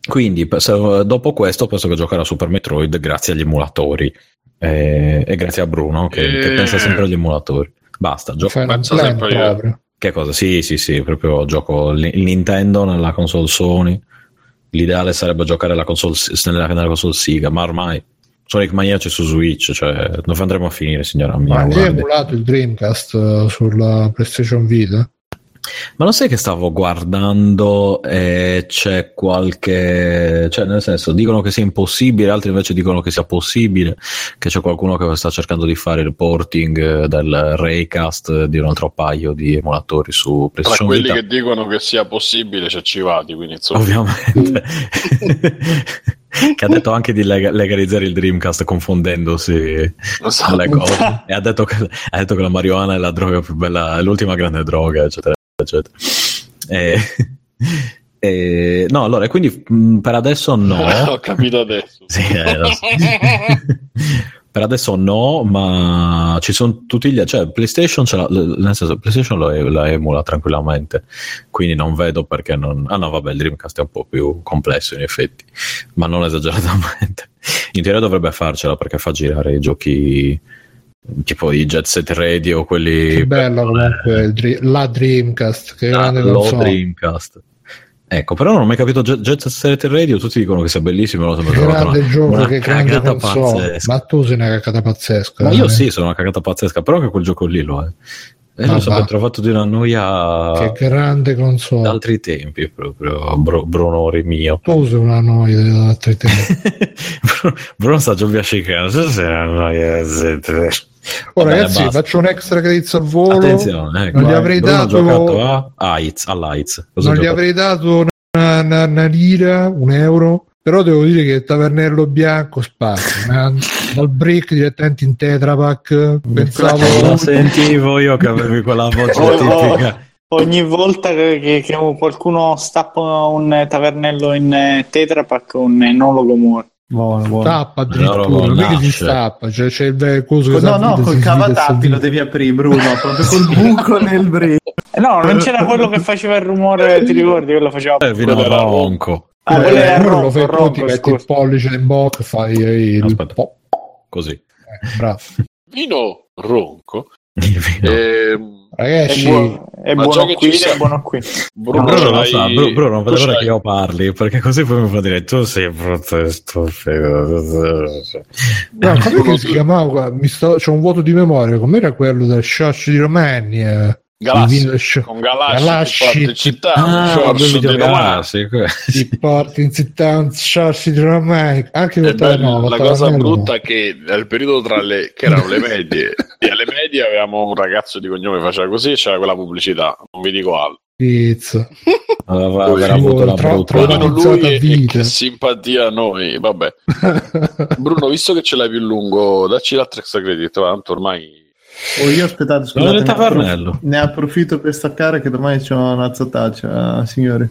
Quindi dopo questo penso che giocherò a Super Metroid grazie agli emulatori e, e grazie a Bruno che, E- che pensa sempre agli emulatori. Basta, gioco. Penso sempre io. proprio. Che cosa? Sì, sì, sì, proprio gioco il Nintendo nella console Sony. L'ideale sarebbe giocare la console, nella, nella console Sega, ma ormai Sonic Mania c'è su Switch, cioè dove andremo a finire, signora mia? Ma hai emulato il Dreamcast eh, sulla PlayStation Vita? Ma non sai che stavo guardando e c'è qualche... cioè nel senso dicono che sia impossibile, altri invece dicono che sia possibile, che c'è qualcuno che sta cercando di fare il porting eh, del Raycast di un altro paio di emulatori su Tra PlayStation quelli Vita. che dicono che sia possibile c'è Civati, quindi insomma. Ovviamente. che ha detto anche di lega- legalizzare il Dreamcast confondendosi Esatto. le cose. e ha detto, che, ha detto che la marijuana è la droga più bella, è l'ultima grande droga, eccetera, eccetera. E, e- no, allora, quindi mh, per adesso no. Ho capito adesso. Sì, eh, so. per adesso no, ma ci sono tutti gli cioè PlayStation ce l'ha, nel senso PlayStation lo, la emula tranquillamente, quindi non vedo perché non Ah no, vabbè, il Dreamcast è un po' più complesso in effetti, ma non esageratamente. In teoria dovrebbe farcela perché fa girare i giochi tipo i Jet Set Radio, quelli Che bello comunque la Dreamcast, che Ah, grande lo console. Dreamcast. Ecco, però non ho mai capito Jet, Set Radio, tutti dicono che sia bellissimo, Che trovato grande una- gioco, una che grande console. pazzesca. Ma tu sei una cagata pazzesca. Ma io eh. sì, sono una cagata pazzesca, però anche quel gioco lì lo è. E Ma l'ho sempre va. trovato di una noia Che grande console. d'altri tempi, proprio Bro- Bronori mio. Tu sei una noia di altri tempi. Bruno- Bruno sta giù biascicando. Se sei una noia, Oh, Vabbè, ragazzi, basta. faccio un extra credits al volo. Attenzione, ecco. non gli avrei Bruno ha dato- giocato a all'AIDS. Cosa non ha gli avrei dato una, una- una lira, un euro. Però devo dire che il tavernello bianco spazio dal brick direttamente in tetrapack pensavo Lo sentivo io che avevi quella voce Oh, oh. tipica. Ogni volta che, che- qualcuno stappa un tavernello in eh, Tetra Pak, un enologo muore. Buono, buono. tappa Allora, addirittura non è che si stappa cioè c'è il coso che No, no, col cavatappi lo devi aprire, Bruno, proprio col buco nel brick. Eh, No, non c'era quello che faceva il rumore, ti ricordi? Quello faceva. Eh, fino Quello a ronco. Ah, Eh, quello lo fai tu, ronco, ti metti scusa. il pollice in bocca e fai il Aspetta. po- Così. eh, bravo. Vino ronco. Vino. Ehm, È, ragazzi buono, è buono qui, è buono qui. Bruno, Bruno lo l'hai- sa, Bru- Bruno non tu vede l'ora ce che io parli, perché così poi mi fa dire tu sei protesto. figo." No, come si chiamava? Mi sto, c'è un vuoto di memoria. Com'era quello del Sciasci di Romagna? Galassi, con Galassi, Galassi. che parte in città, Ah, videogalassi. Ti porti in città un Sciasci di Romagna. Anche per beh, no, la cosa brutta è che nel periodo tra le che erano le medie e alle medie avevamo un ragazzo di cognome che faceva così e c'era quella pubblicità non vi dico altro Pizza. Aveva, Dove aveva avuto una brutta. simpatia a noi vabbè Bruno visto che ce l'hai più lungo dacci l'altro extra credit tanto ormai Oh, io aspettate, scusate, ne, approf- ne approfitto per staccare che domani c'è una zottaccia, signori.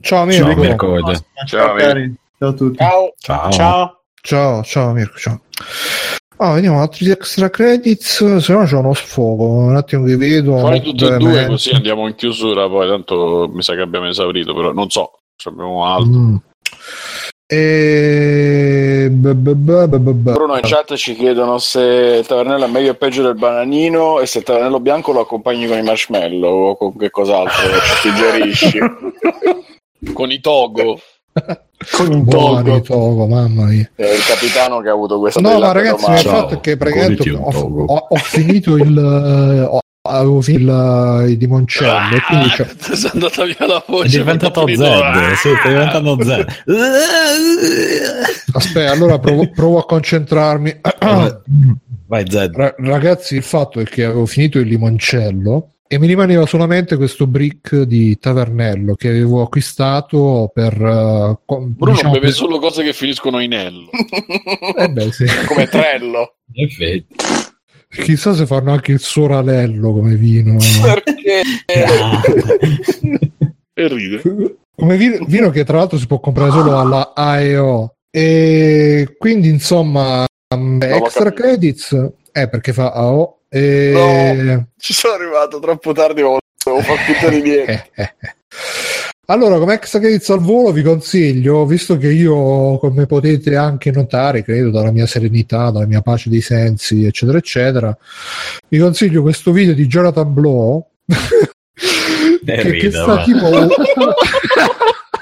Ciao Ciao, Mirko. Mirko. Vede. Ciao, cari. Ciao a tutti. Ciao. Ciao. Ciao. Ciao, ciao Mirko. Ciao. Ah, vediamo altri extra credits. Se no c'è uno sfogo. Un attimo che vedo. fai tutti e due così andiamo in chiusura poi tanto mi sa che abbiamo esaurito però non so se abbiamo altro Mm. E... Bruno in chat ci chiedono se il tavernello è meglio o peggio del bananino e se il tavernello bianco lo accompagni con i marshmallow o con che cos'altro ci suggerisci. con i togo Con un togo. Togo, mamma mia. È il capitano che ha avuto questa No, ma ragazzi, il fatto è che praticamente ho, ho- ho finito il. eh, ho- avevo finito il, il limoncello e Ah, sei andata via la voce È diventato Z, finito- sì, sta diventando Z. aspetta allora provo, provo a concentrarmi Vai Z. Ra- ragazzi il fatto è che avevo finito il limoncello e mi rimaneva solamente questo brick di tavernello che avevo acquistato per eh, co- Bruno diciamo, beve per- solo cose che finiscono in ello eh beh, sì. come Trello. In effetti. Chissà se fanno anche il soralello come vino. Perché? E ride. come vino, vino che tra l'altro si può comprare solo alla AEO. E quindi insomma, um, extra credits è perché fa AO. E... Ci sono arrivato troppo tardi, ma volevo far finta di niente. Allora, come extra credits al volo vi consiglio, visto che io, come potete anche notare, credo dalla mia serenità, dalla mia pace dei sensi, eccetera, eccetera, vi consiglio questo video di Jonathan Blow. che, che sta tipo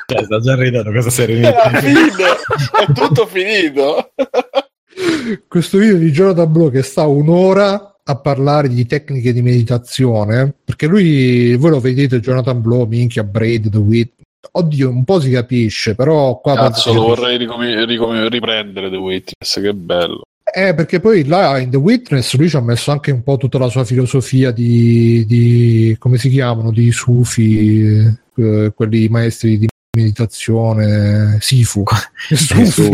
Cioè, sta già ridendo questa È serenità. la fine, è tutto finito. questo video di Jonathan Blow che sta un'ora a parlare di tecniche di meditazione perché lui voi lo vedete Jonathan Blow minchia Braid The Wit oddio un po' si capisce però qua Cazzo, lo vorrei ricomi- ricomi- riprendere The Witness, che bello. Eh, perché poi là in The Witness lui ci ha messo anche un po' tutta la sua filosofia di, di- come si chiamano, di Sufi, eh, quelli maestri di meditazione, Sifu. Sufi.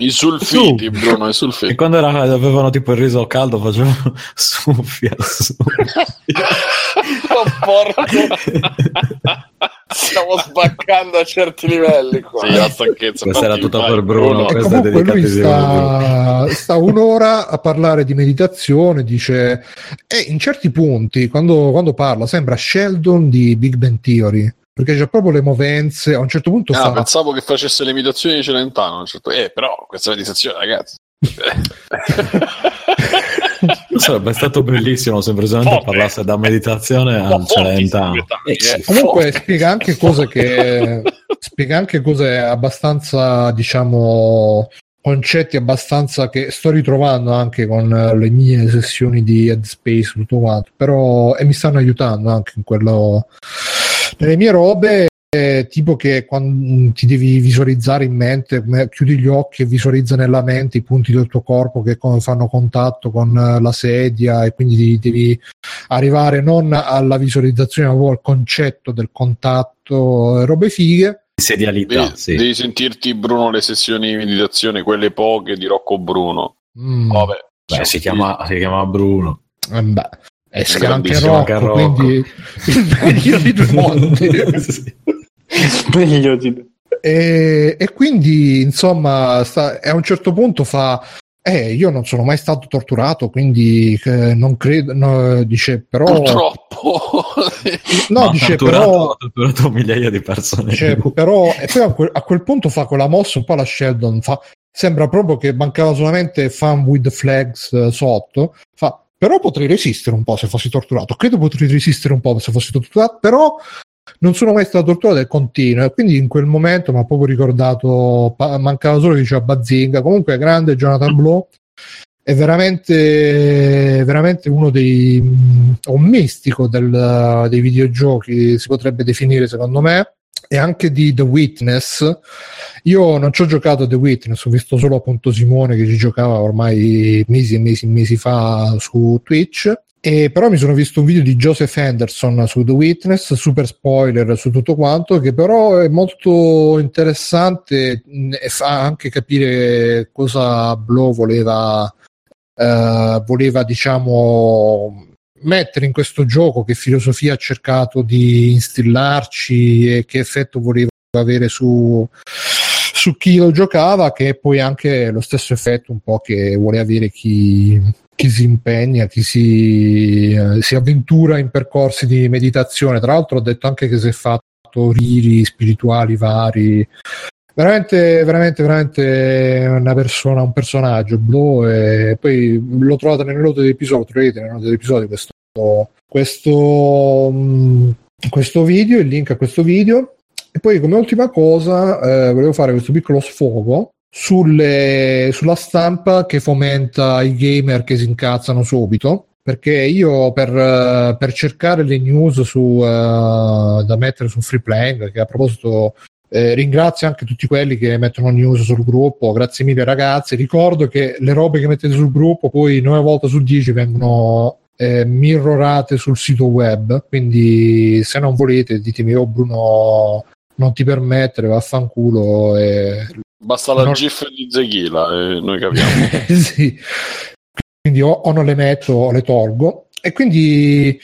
I sulfiti, Bruno, i E sulfiti. quando era- avevano tipo il riso caldo facevano suffia, suffia. Oh, porco. Stiamo sbaccando a certi livelli qua. Sì, la stanchezza. Questa era tutta per Bruno. E Questa è comunque lui sta, sta un'ora a parlare di meditazione, dice, e in certi punti, quando, quando parla, sembra Sheldon di Big Bang Theory, perché c'è proprio le movenze, a un certo punto Ah, fa... pensavo che facesse le imitazioni di Celentano. a un certo- Eh, però questa meditazione, ragazzi. Sarebbe stato bellissimo se Forte. parlasse da meditazione al Celentano. Eh, eh. Comunque spiega anche cose che spiega anche cose abbastanza, diciamo, concetti abbastanza che sto ritrovando anche con eh, le mie sessioni di Headspace tutto quanto, però e mi stanno aiutando anche in quello nelle mie robe eh, tipo che quando ti devi visualizzare in mente, chiudi gli occhi e visualizza nella mente i punti del tuo corpo che co- fanno contatto con eh, la sedia e quindi devi arrivare non alla visualizzazione ma proprio al concetto del contatto, eh, robe fighe. Sedialità, Devi, sì. devi sentirti, Bruno, le sessioni di meditazione, quelle poche di Rocco Bruno. Mm, Vabbè, Beh, si, chiama, si chiama Bruno. eh, beh, e si chiama anche Rocco, Rocco. quindi il meglio di due mondi. Sì. Meglio di... E, e quindi insomma sta, a un certo punto fa eh, io non sono mai stato torturato quindi eh, non credo no, dice però purtroppo. no Ma dice torturato, però ha torturato migliaia di persone. Cioè, però, e poi a quel, a quel punto fa quella mossa un po' la Sheldon. Fa, sembra proprio che mancava solamente fan with flags eh, sotto. Fa, però potrei resistere un po' se fossi torturato. Credo potrei resistere un po' se fossi torturato, però non sono mai stato torturato e continuo. E quindi in quel momento mi ha proprio ricordato, mancava solo che diceva Bazinga. Comunque, grande Jonathan Blow. È veramente, veramente uno dei un mistico del- dei videogiochi, si potrebbe definire secondo me e anche di The Witness. Io non ci ho giocato a The Witness, ho visto solo appunto Simone che ci giocava ormai mesi e mesi e mesi fa su Twitch. E però mi sono visto un video di Joseph Henderson su The Witness, super spoiler su tutto quanto, che però è molto interessante mh, e fa anche capire cosa Blow voleva, eh, voleva diciamo mettere in questo gioco, che filosofia ha cercato di instillarci e che effetto voleva avere su, su chi lo giocava, che è poi anche lo stesso effetto un po' che vuole avere chi, chi si impegna, chi si, eh, si avventura in percorsi di meditazione. Tra l'altro ho detto anche che si è fatto riri spirituali vari. Veramente, veramente, veramente una persona, un personaggio blu e poi lo trovate nelle note dell'episodio, troverete nelle note dell'episodio questo, questo, mh, questo video, il link a questo video. E poi come ultima cosa eh, volevo fare questo piccolo sfogo sulle, sulla stampa che fomenta i gamer che si incazzano subito. Perché io per, per cercare le news su, eh, da mettere su Free Playing, che a proposito eh, ringrazio anche tutti quelli che mettono news sul gruppo, grazie mille ragazzi. Ricordo che le robe che mettete sul gruppo poi 9 volte su 10 vengono eh, mirrorate sul sito web. Quindi se non volete ditemi, oh Bruno, non ti permettere, vaffanculo. E... Basta la Non- GIF di Zeghila e noi capiamo. sì. quindi o, o non le metto o le tolgo. E quindi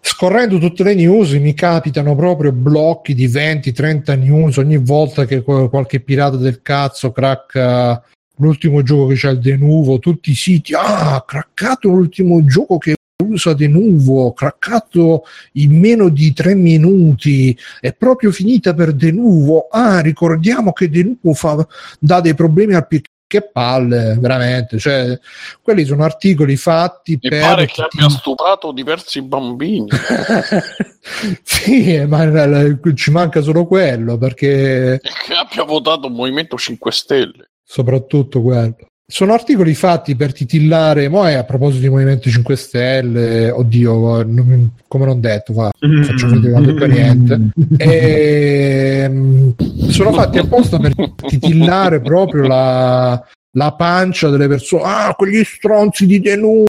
scorrendo tutte le news mi capitano proprio blocchi di 20-30 news ogni volta che qualche pirata del cazzo cracca l'ultimo gioco che c'è il Denuvo, tutti i siti, ah, craccato l'ultimo gioco che usa Denuvo, craccato in meno di tre minuti, è proprio finita per Denuvo, ah, ricordiamo che Denuvo fa, dà dei problemi al PC che palle, veramente. Cioè, quelli sono articoli fatti Mi per. pare che abbia stuprato diversi bambini. sì, ma ci manca solo quello perché. E che abbia votato il Movimento 5 Stelle. Soprattutto quello. Sono articoli fatti per titillare, mo è a proposito di Movimento 5 Stelle, oddio, non, come non detto, va, faccio che non detto niente. E, sono fatti apposta per titillare proprio la, la pancia delle persone. Ah, quegli stronzi di denuvo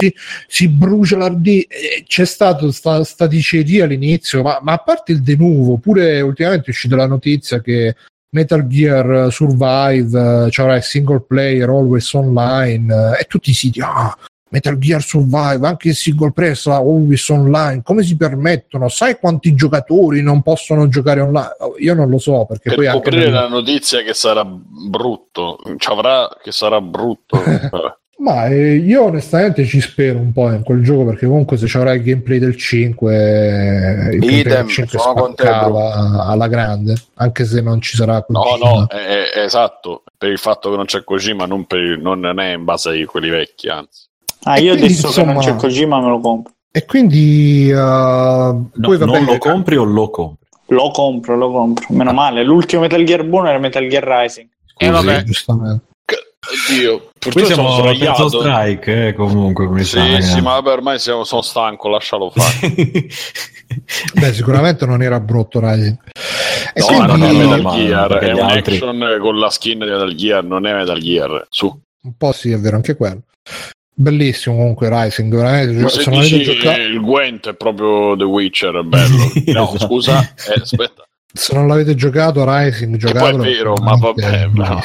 si, si brucia l'ardì. C'è stata sta, sta diceria all'inizio, ma, ma, a parte il denuvo, pure ultimamente è uscita la notizia che Metal Gear Survive, cioè single player, always online, e tutti i siti, ah, Metal Gear Survive, anche il single player sarà always online, come si permettono? Sai quanti giocatori non possono giocare online? Io non lo so, perché per poi coprire anche... la notizia che sarà brutto, ci avrà che sarà brutto. Ma eh, io onestamente ci spero un po' in quel gioco perché comunque se c'avrà il gameplay del 5 il gameplay del 5 spaccava alla grande anche se non ci sarà Kojima. no no è, è esatto per il fatto che non c'è Kojima non, per, non è in base a quelli vecchi anzi. Ah io quindi, adesso insomma, che non c'è Kojima me lo compro. e quindi uh, no, poi, vabbè, non lo compri o lo compri? lo compro lo compro. Meno male l'ultimo Metal Gear buono era Metal Gear Rising. Scusi, eh vabbè. giustamente Oddio, purtroppo siamo sono sbagliato. strike eh, comunque. Come sì, sai, sì, eh. ma vabbè, ormai siamo, sono stanco, lascialo fare. Beh, sicuramente non era brutto Rising. E no, quindi... non è Metal Gear, è un altri... action con la skin di Metal Gear, non è Metal Gear. Su. Un po' sì, è vero, anche quello. Bellissimo comunque Rising, veramente. Ma se dici giocato... il Gwent è proprio The Witcher, è bello. No, scusa, eh, aspetta. Se non l'avete giocato Rising, giocatelo. È vero, ma vabbè, no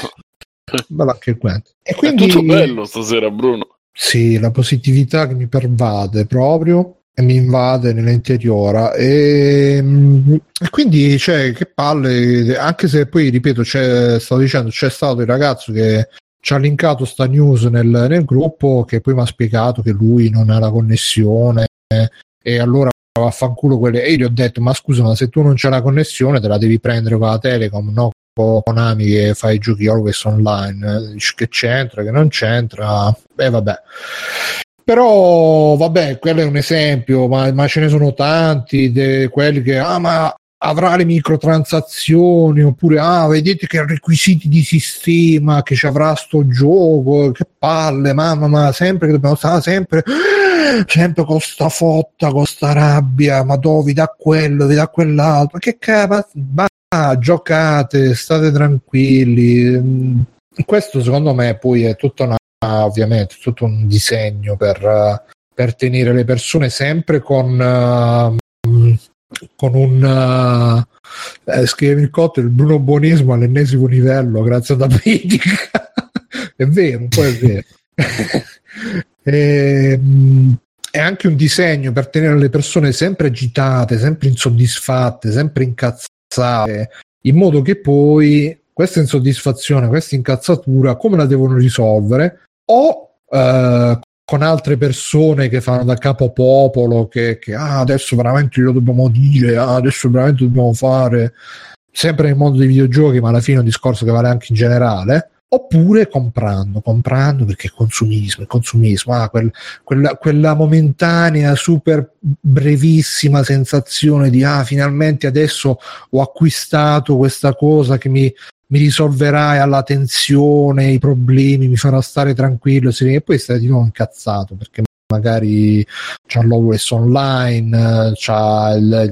bello anche il Gwent. E quindi, è tutto bello stasera, Bruno. Sì, la positività che mi pervade proprio e mi invade nell'interiore e, e quindi cioè che palle anche se poi ripeto c'è, stavo dicendo c'è stato il ragazzo che ci ha linkato sta news nel, nel gruppo che poi mi ha spiegato che lui non ha la connessione e allora vaffanculo quelle e io gli ho detto ma scusa ma se tu non c'è la connessione te la devi prendere con la Telecom no Konami che fa i giochi always online che c'entra, che non c'entra beh vabbè. Però vabbè quello è un esempio ma, ma ce ne sono tanti de, quelli che ah ma avrà le microtransazioni oppure ah vedete che requisiti di sistema che ci avrà sto gioco che palle mamma ma sempre che dobbiamo stare sempre sempre con sta fotta con sta rabbia ma dove dà quello vi dà quell'altro che cazzo ah, giocate, state tranquilli. Questo secondo me poi è tutto una, ovviamente, tutto un disegno per, per tenere le persone sempre con, uh, con un uh, eh, scrive il cotto il Bruno Buonismo all'ennesimo livello grazie a Davidica è vero un po' è vero. E, um, è anche un disegno per tenere le persone sempre agitate sempre insoddisfatte sempre incazzate in modo che poi questa insoddisfazione, questa incazzatura, come la devono risolvere? O eh, con altre persone che fanno da capo popolo, che, che ah, adesso veramente lo dobbiamo dire, ah, adesso veramente dobbiamo fare, sempre nel mondo dei videogiochi, ma alla fine è un discorso che vale anche in generale oppure comprando, comprando perché consumismo, consumismo, ah, quel, quella, quella, momentanea, super brevissima sensazione di ah, finalmente adesso ho acquistato questa cosa che mi, mi risolverà alla tensione, i problemi, mi farà stare tranquillo, e poi stai di nuovo incazzato perché magari c'ha l'always online, c'ha le,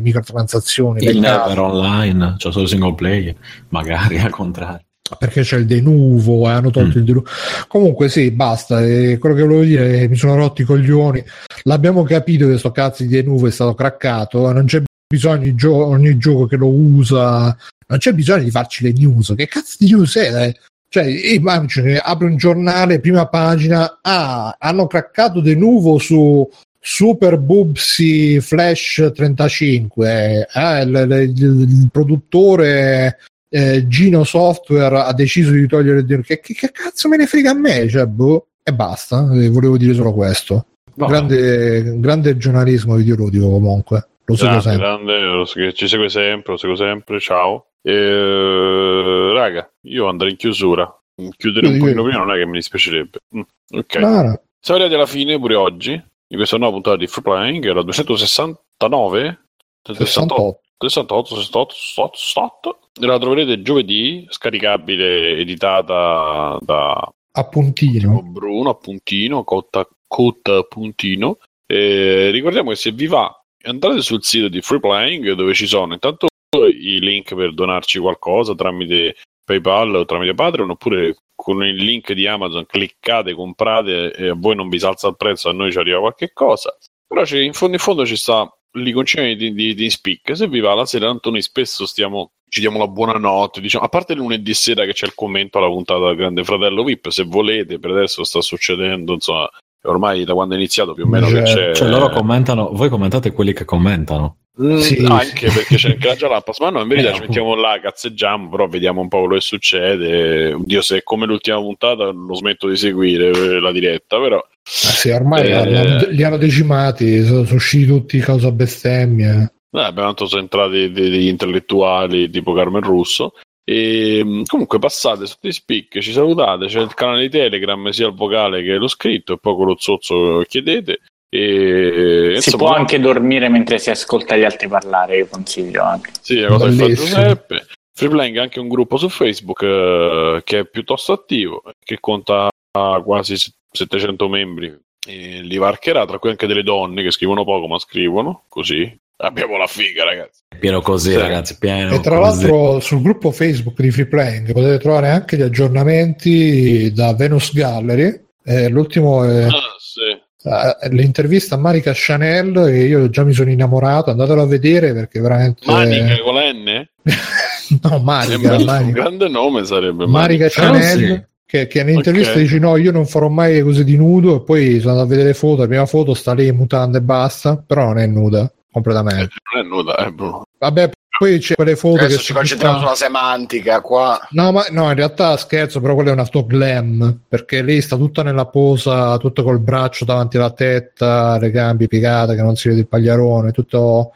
microtransazioni. Il never online, c'ha solo single player, magari al contrario perché c'è il denuvo e hanno tolto mm. il denuvo. Comunque sì, basta. Eh, quello che volevo dire è mi sono rotti i coglioni. L'abbiamo capito che questo cazzo di denuvo è stato craccato. Non c'è bisogno di gio- ogni gioco che lo usa. Non c'è bisogno di farci le news. Che cazzo di news è? Eh? Cioè, immagini, apri un giornale, prima pagina, ah, hanno craccato di nuovo su Super Bubsy Flash 35, eh, il, il- il produttore eh, Gino Software ha deciso di togliere il che, che, che cazzo me ne frega a me, cioè, boh, e basta, eh, volevo dire solo questo. No. Grande, grande giornalismo videoludico comunque, lo seguo Grande, sempre. grande, lo ci segue sempre, lo seguo sempre, ciao. E, raga, io andrei in chiusura. Chiudere un pochino prima non è che mi dispiacerebbe. Mm, ok. Claro. Siamo arrivati alla fine pure oggi di questa nuova puntata di Free Playing, era 269? 68. 68, 68, 68. La troverete giovedì, scaricabile, editata da Appuntino. Bruno, appuntino, cotta, cotta appuntino. E ricordiamo che se vi va, andate sul sito di Free Playing dove ci sono intanto i link per donarci qualcosa tramite PayPal o tramite Patreon oppure con il link di Amazon cliccate, comprate e a voi non vi salza il prezzo, a noi ci arriva qualche cosa. Però in fondo in fondo ci sta l'iconcina di, di, di Speak. Se vi va la sera, tanto noi spesso stiamo ci diamo la buonanotte, diciamo, a parte lunedì sera che c'è il commento alla puntata del Grande Fratello VIP, se volete, per adesso sta succedendo, insomma, ormai da quando è iniziato più o meno che Cioè, c'è... Cioè loro commentano, voi commentate quelli che commentano. Mm, Sì, anche perché c'è anche la Jalapas, ma no, in verità Eh, ci mettiamo là, cazzeggiamo, però vediamo un po' quello che succede. Oddio, se è come l'ultima puntata lo smetto di seguire eh, la diretta, però... Ah, sì, ormai Eh, hanno- li hanno decimati, sono, sono usciti tutti causa bestemmie. Eh, abbiamo tanto sono entrati de- degli intellettuali tipo Carmen Russo. E mh, comunque passate su Speak, ci salutate, c'è il canale di Telegram sia il vocale che lo scritto e poi con lo zozzo chiedete. E, Si insomma, può anche dormire mentre si ascolta gli altri parlare, io consiglio anche. Sì, è cosa che fa Bellissimo. Giuseppe. Freeplaying è anche un gruppo su Facebook eh, che è piuttosto attivo, che conta quasi 700 membri. E li varcherà, tra cui anche delle donne che scrivono poco ma scrivono, così. Abbiamo la figa, ragazzi. Pieno così, Sì. ragazzi, pieno E tra così. l'altro sul gruppo Facebook di Free Playing potete trovare anche gli aggiornamenti da Venus Gallery. Eh, l'ultimo è Ah, eh, l'intervista a Marica Chanel che io già mi sono innamorato, andatelo a vedere perché veramente Manica con la N? no, Marica, bello, un Marica, grande nome sarebbe. Marica Ah, Chanel sì. che, che nell'intervista Ok. dice no io non farò mai cose di nudo e poi sono andato a vedere le foto la prima foto sta lì in mutande e basta però non è nuda Eh, completamente non è nuda, eh, bro. vabbè poi c'è quelle foto Adesso che ci concentriamo tutta- sulla semantica qua. No, ma no, in realtà scherzo, però quella è una top glam perché lei sta tutta nella posa, tutto col braccio davanti alla tetta, le gambe piegate, che non si vede il pagliarone, tutto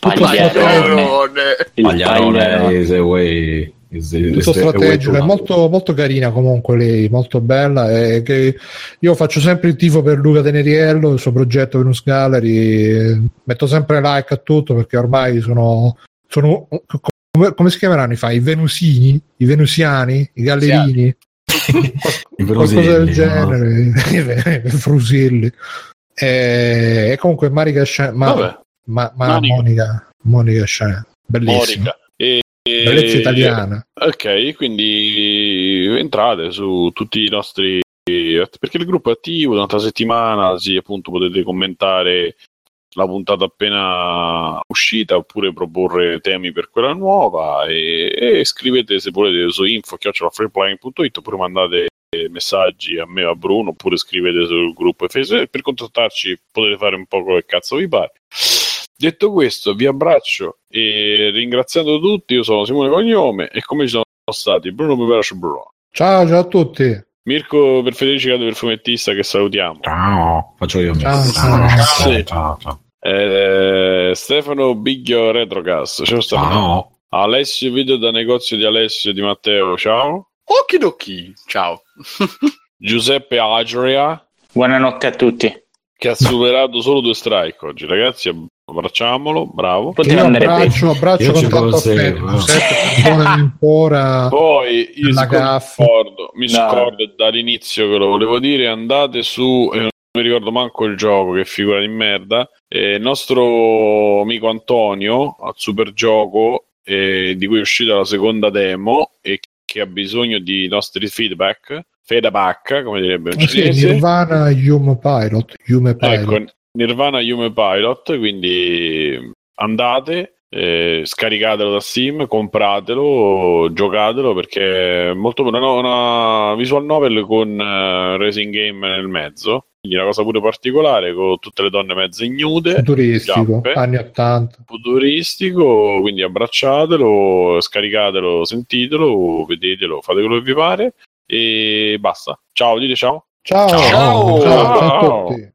Pagliarone. Il Pagliarone pagliarone. Tutto strategico, è molto, molto carina comunque lei, molto bella. E che io faccio sempre il tifo per Luca Teneriello, il suo progetto Venus Gallery, metto sempre like a tutto perché ormai sono, sono come, come si chiameranno i fan? I venusini, i venusiani, i gallerini, I qualcosa del genere, i frusilli. E, e comunque Marica Sha- ma, ma, ma Monica. Monica, Monica Chanel, bellissima, Morica. Bellezza italiana. Ok, quindi entrate su tutti i nostri perché il gruppo è attivo durante la settimana, sì, appunto potete commentare la puntata appena uscita oppure proporre temi per quella nuova e, e scrivete se volete su info.freeplaying.it oppure mandate messaggi a me o a Bruno oppure scrivete sul gruppo Facebook per contattarci potete fare un po' quello che cazzo vi pare. Detto questo, vi abbraccio e ringraziando tutti, io sono Simone Cognome e come ci sono stati Bruno Peperace Bruno, Ciao, ciao a tutti. Mirko per Federici Cato per fumettista che salutiamo, Ciao, faccio io. Ciao, ciao, ciao. ciao, ciao, ciao. eh, Stefano Biglio Retrocast, ciao Stefano, Ciao. Alessio Video da negozio di Alessio e di Matteo, ciao, Okidoki. Ciao. Giuseppe Adria Buonanotte a tutti. che ha superato solo due strike oggi, ragazzi, abbracciamolo, bravo. Poteva andare abbraccio, abbraccio Io con tanto affetto. ancora. Poi io La scordo, mi No. scordo dall'inizio che lo volevo dire, andate su, e non mi ricordo manco il gioco, che figura di merda, eh, il nostro amico Antonio, al super gioco, eh, di cui è uscita la seconda demo e che ha bisogno di nostri feedback, feedback, come direbbe un sì, cinese. Nirvana Yume Pilot. Yume Pilot. Ecco, Nirvana Yume Pilot, quindi andate, eh, scaricatelo da Steam, compratelo, giocatelo perché è molto buono. Una, una visual novel con uh, racing game nel mezzo, quindi una cosa pure particolare con tutte le donne mezze ignude. Futuristico, giappe, anni 80. Futuristico, quindi abbracciatelo, scaricatelo, sentitelo, vedetelo, fate quello che vi pare e basta. Ciao, dite ciao. Ciao, Ciao. ciao, ciao Ciao. a tutti.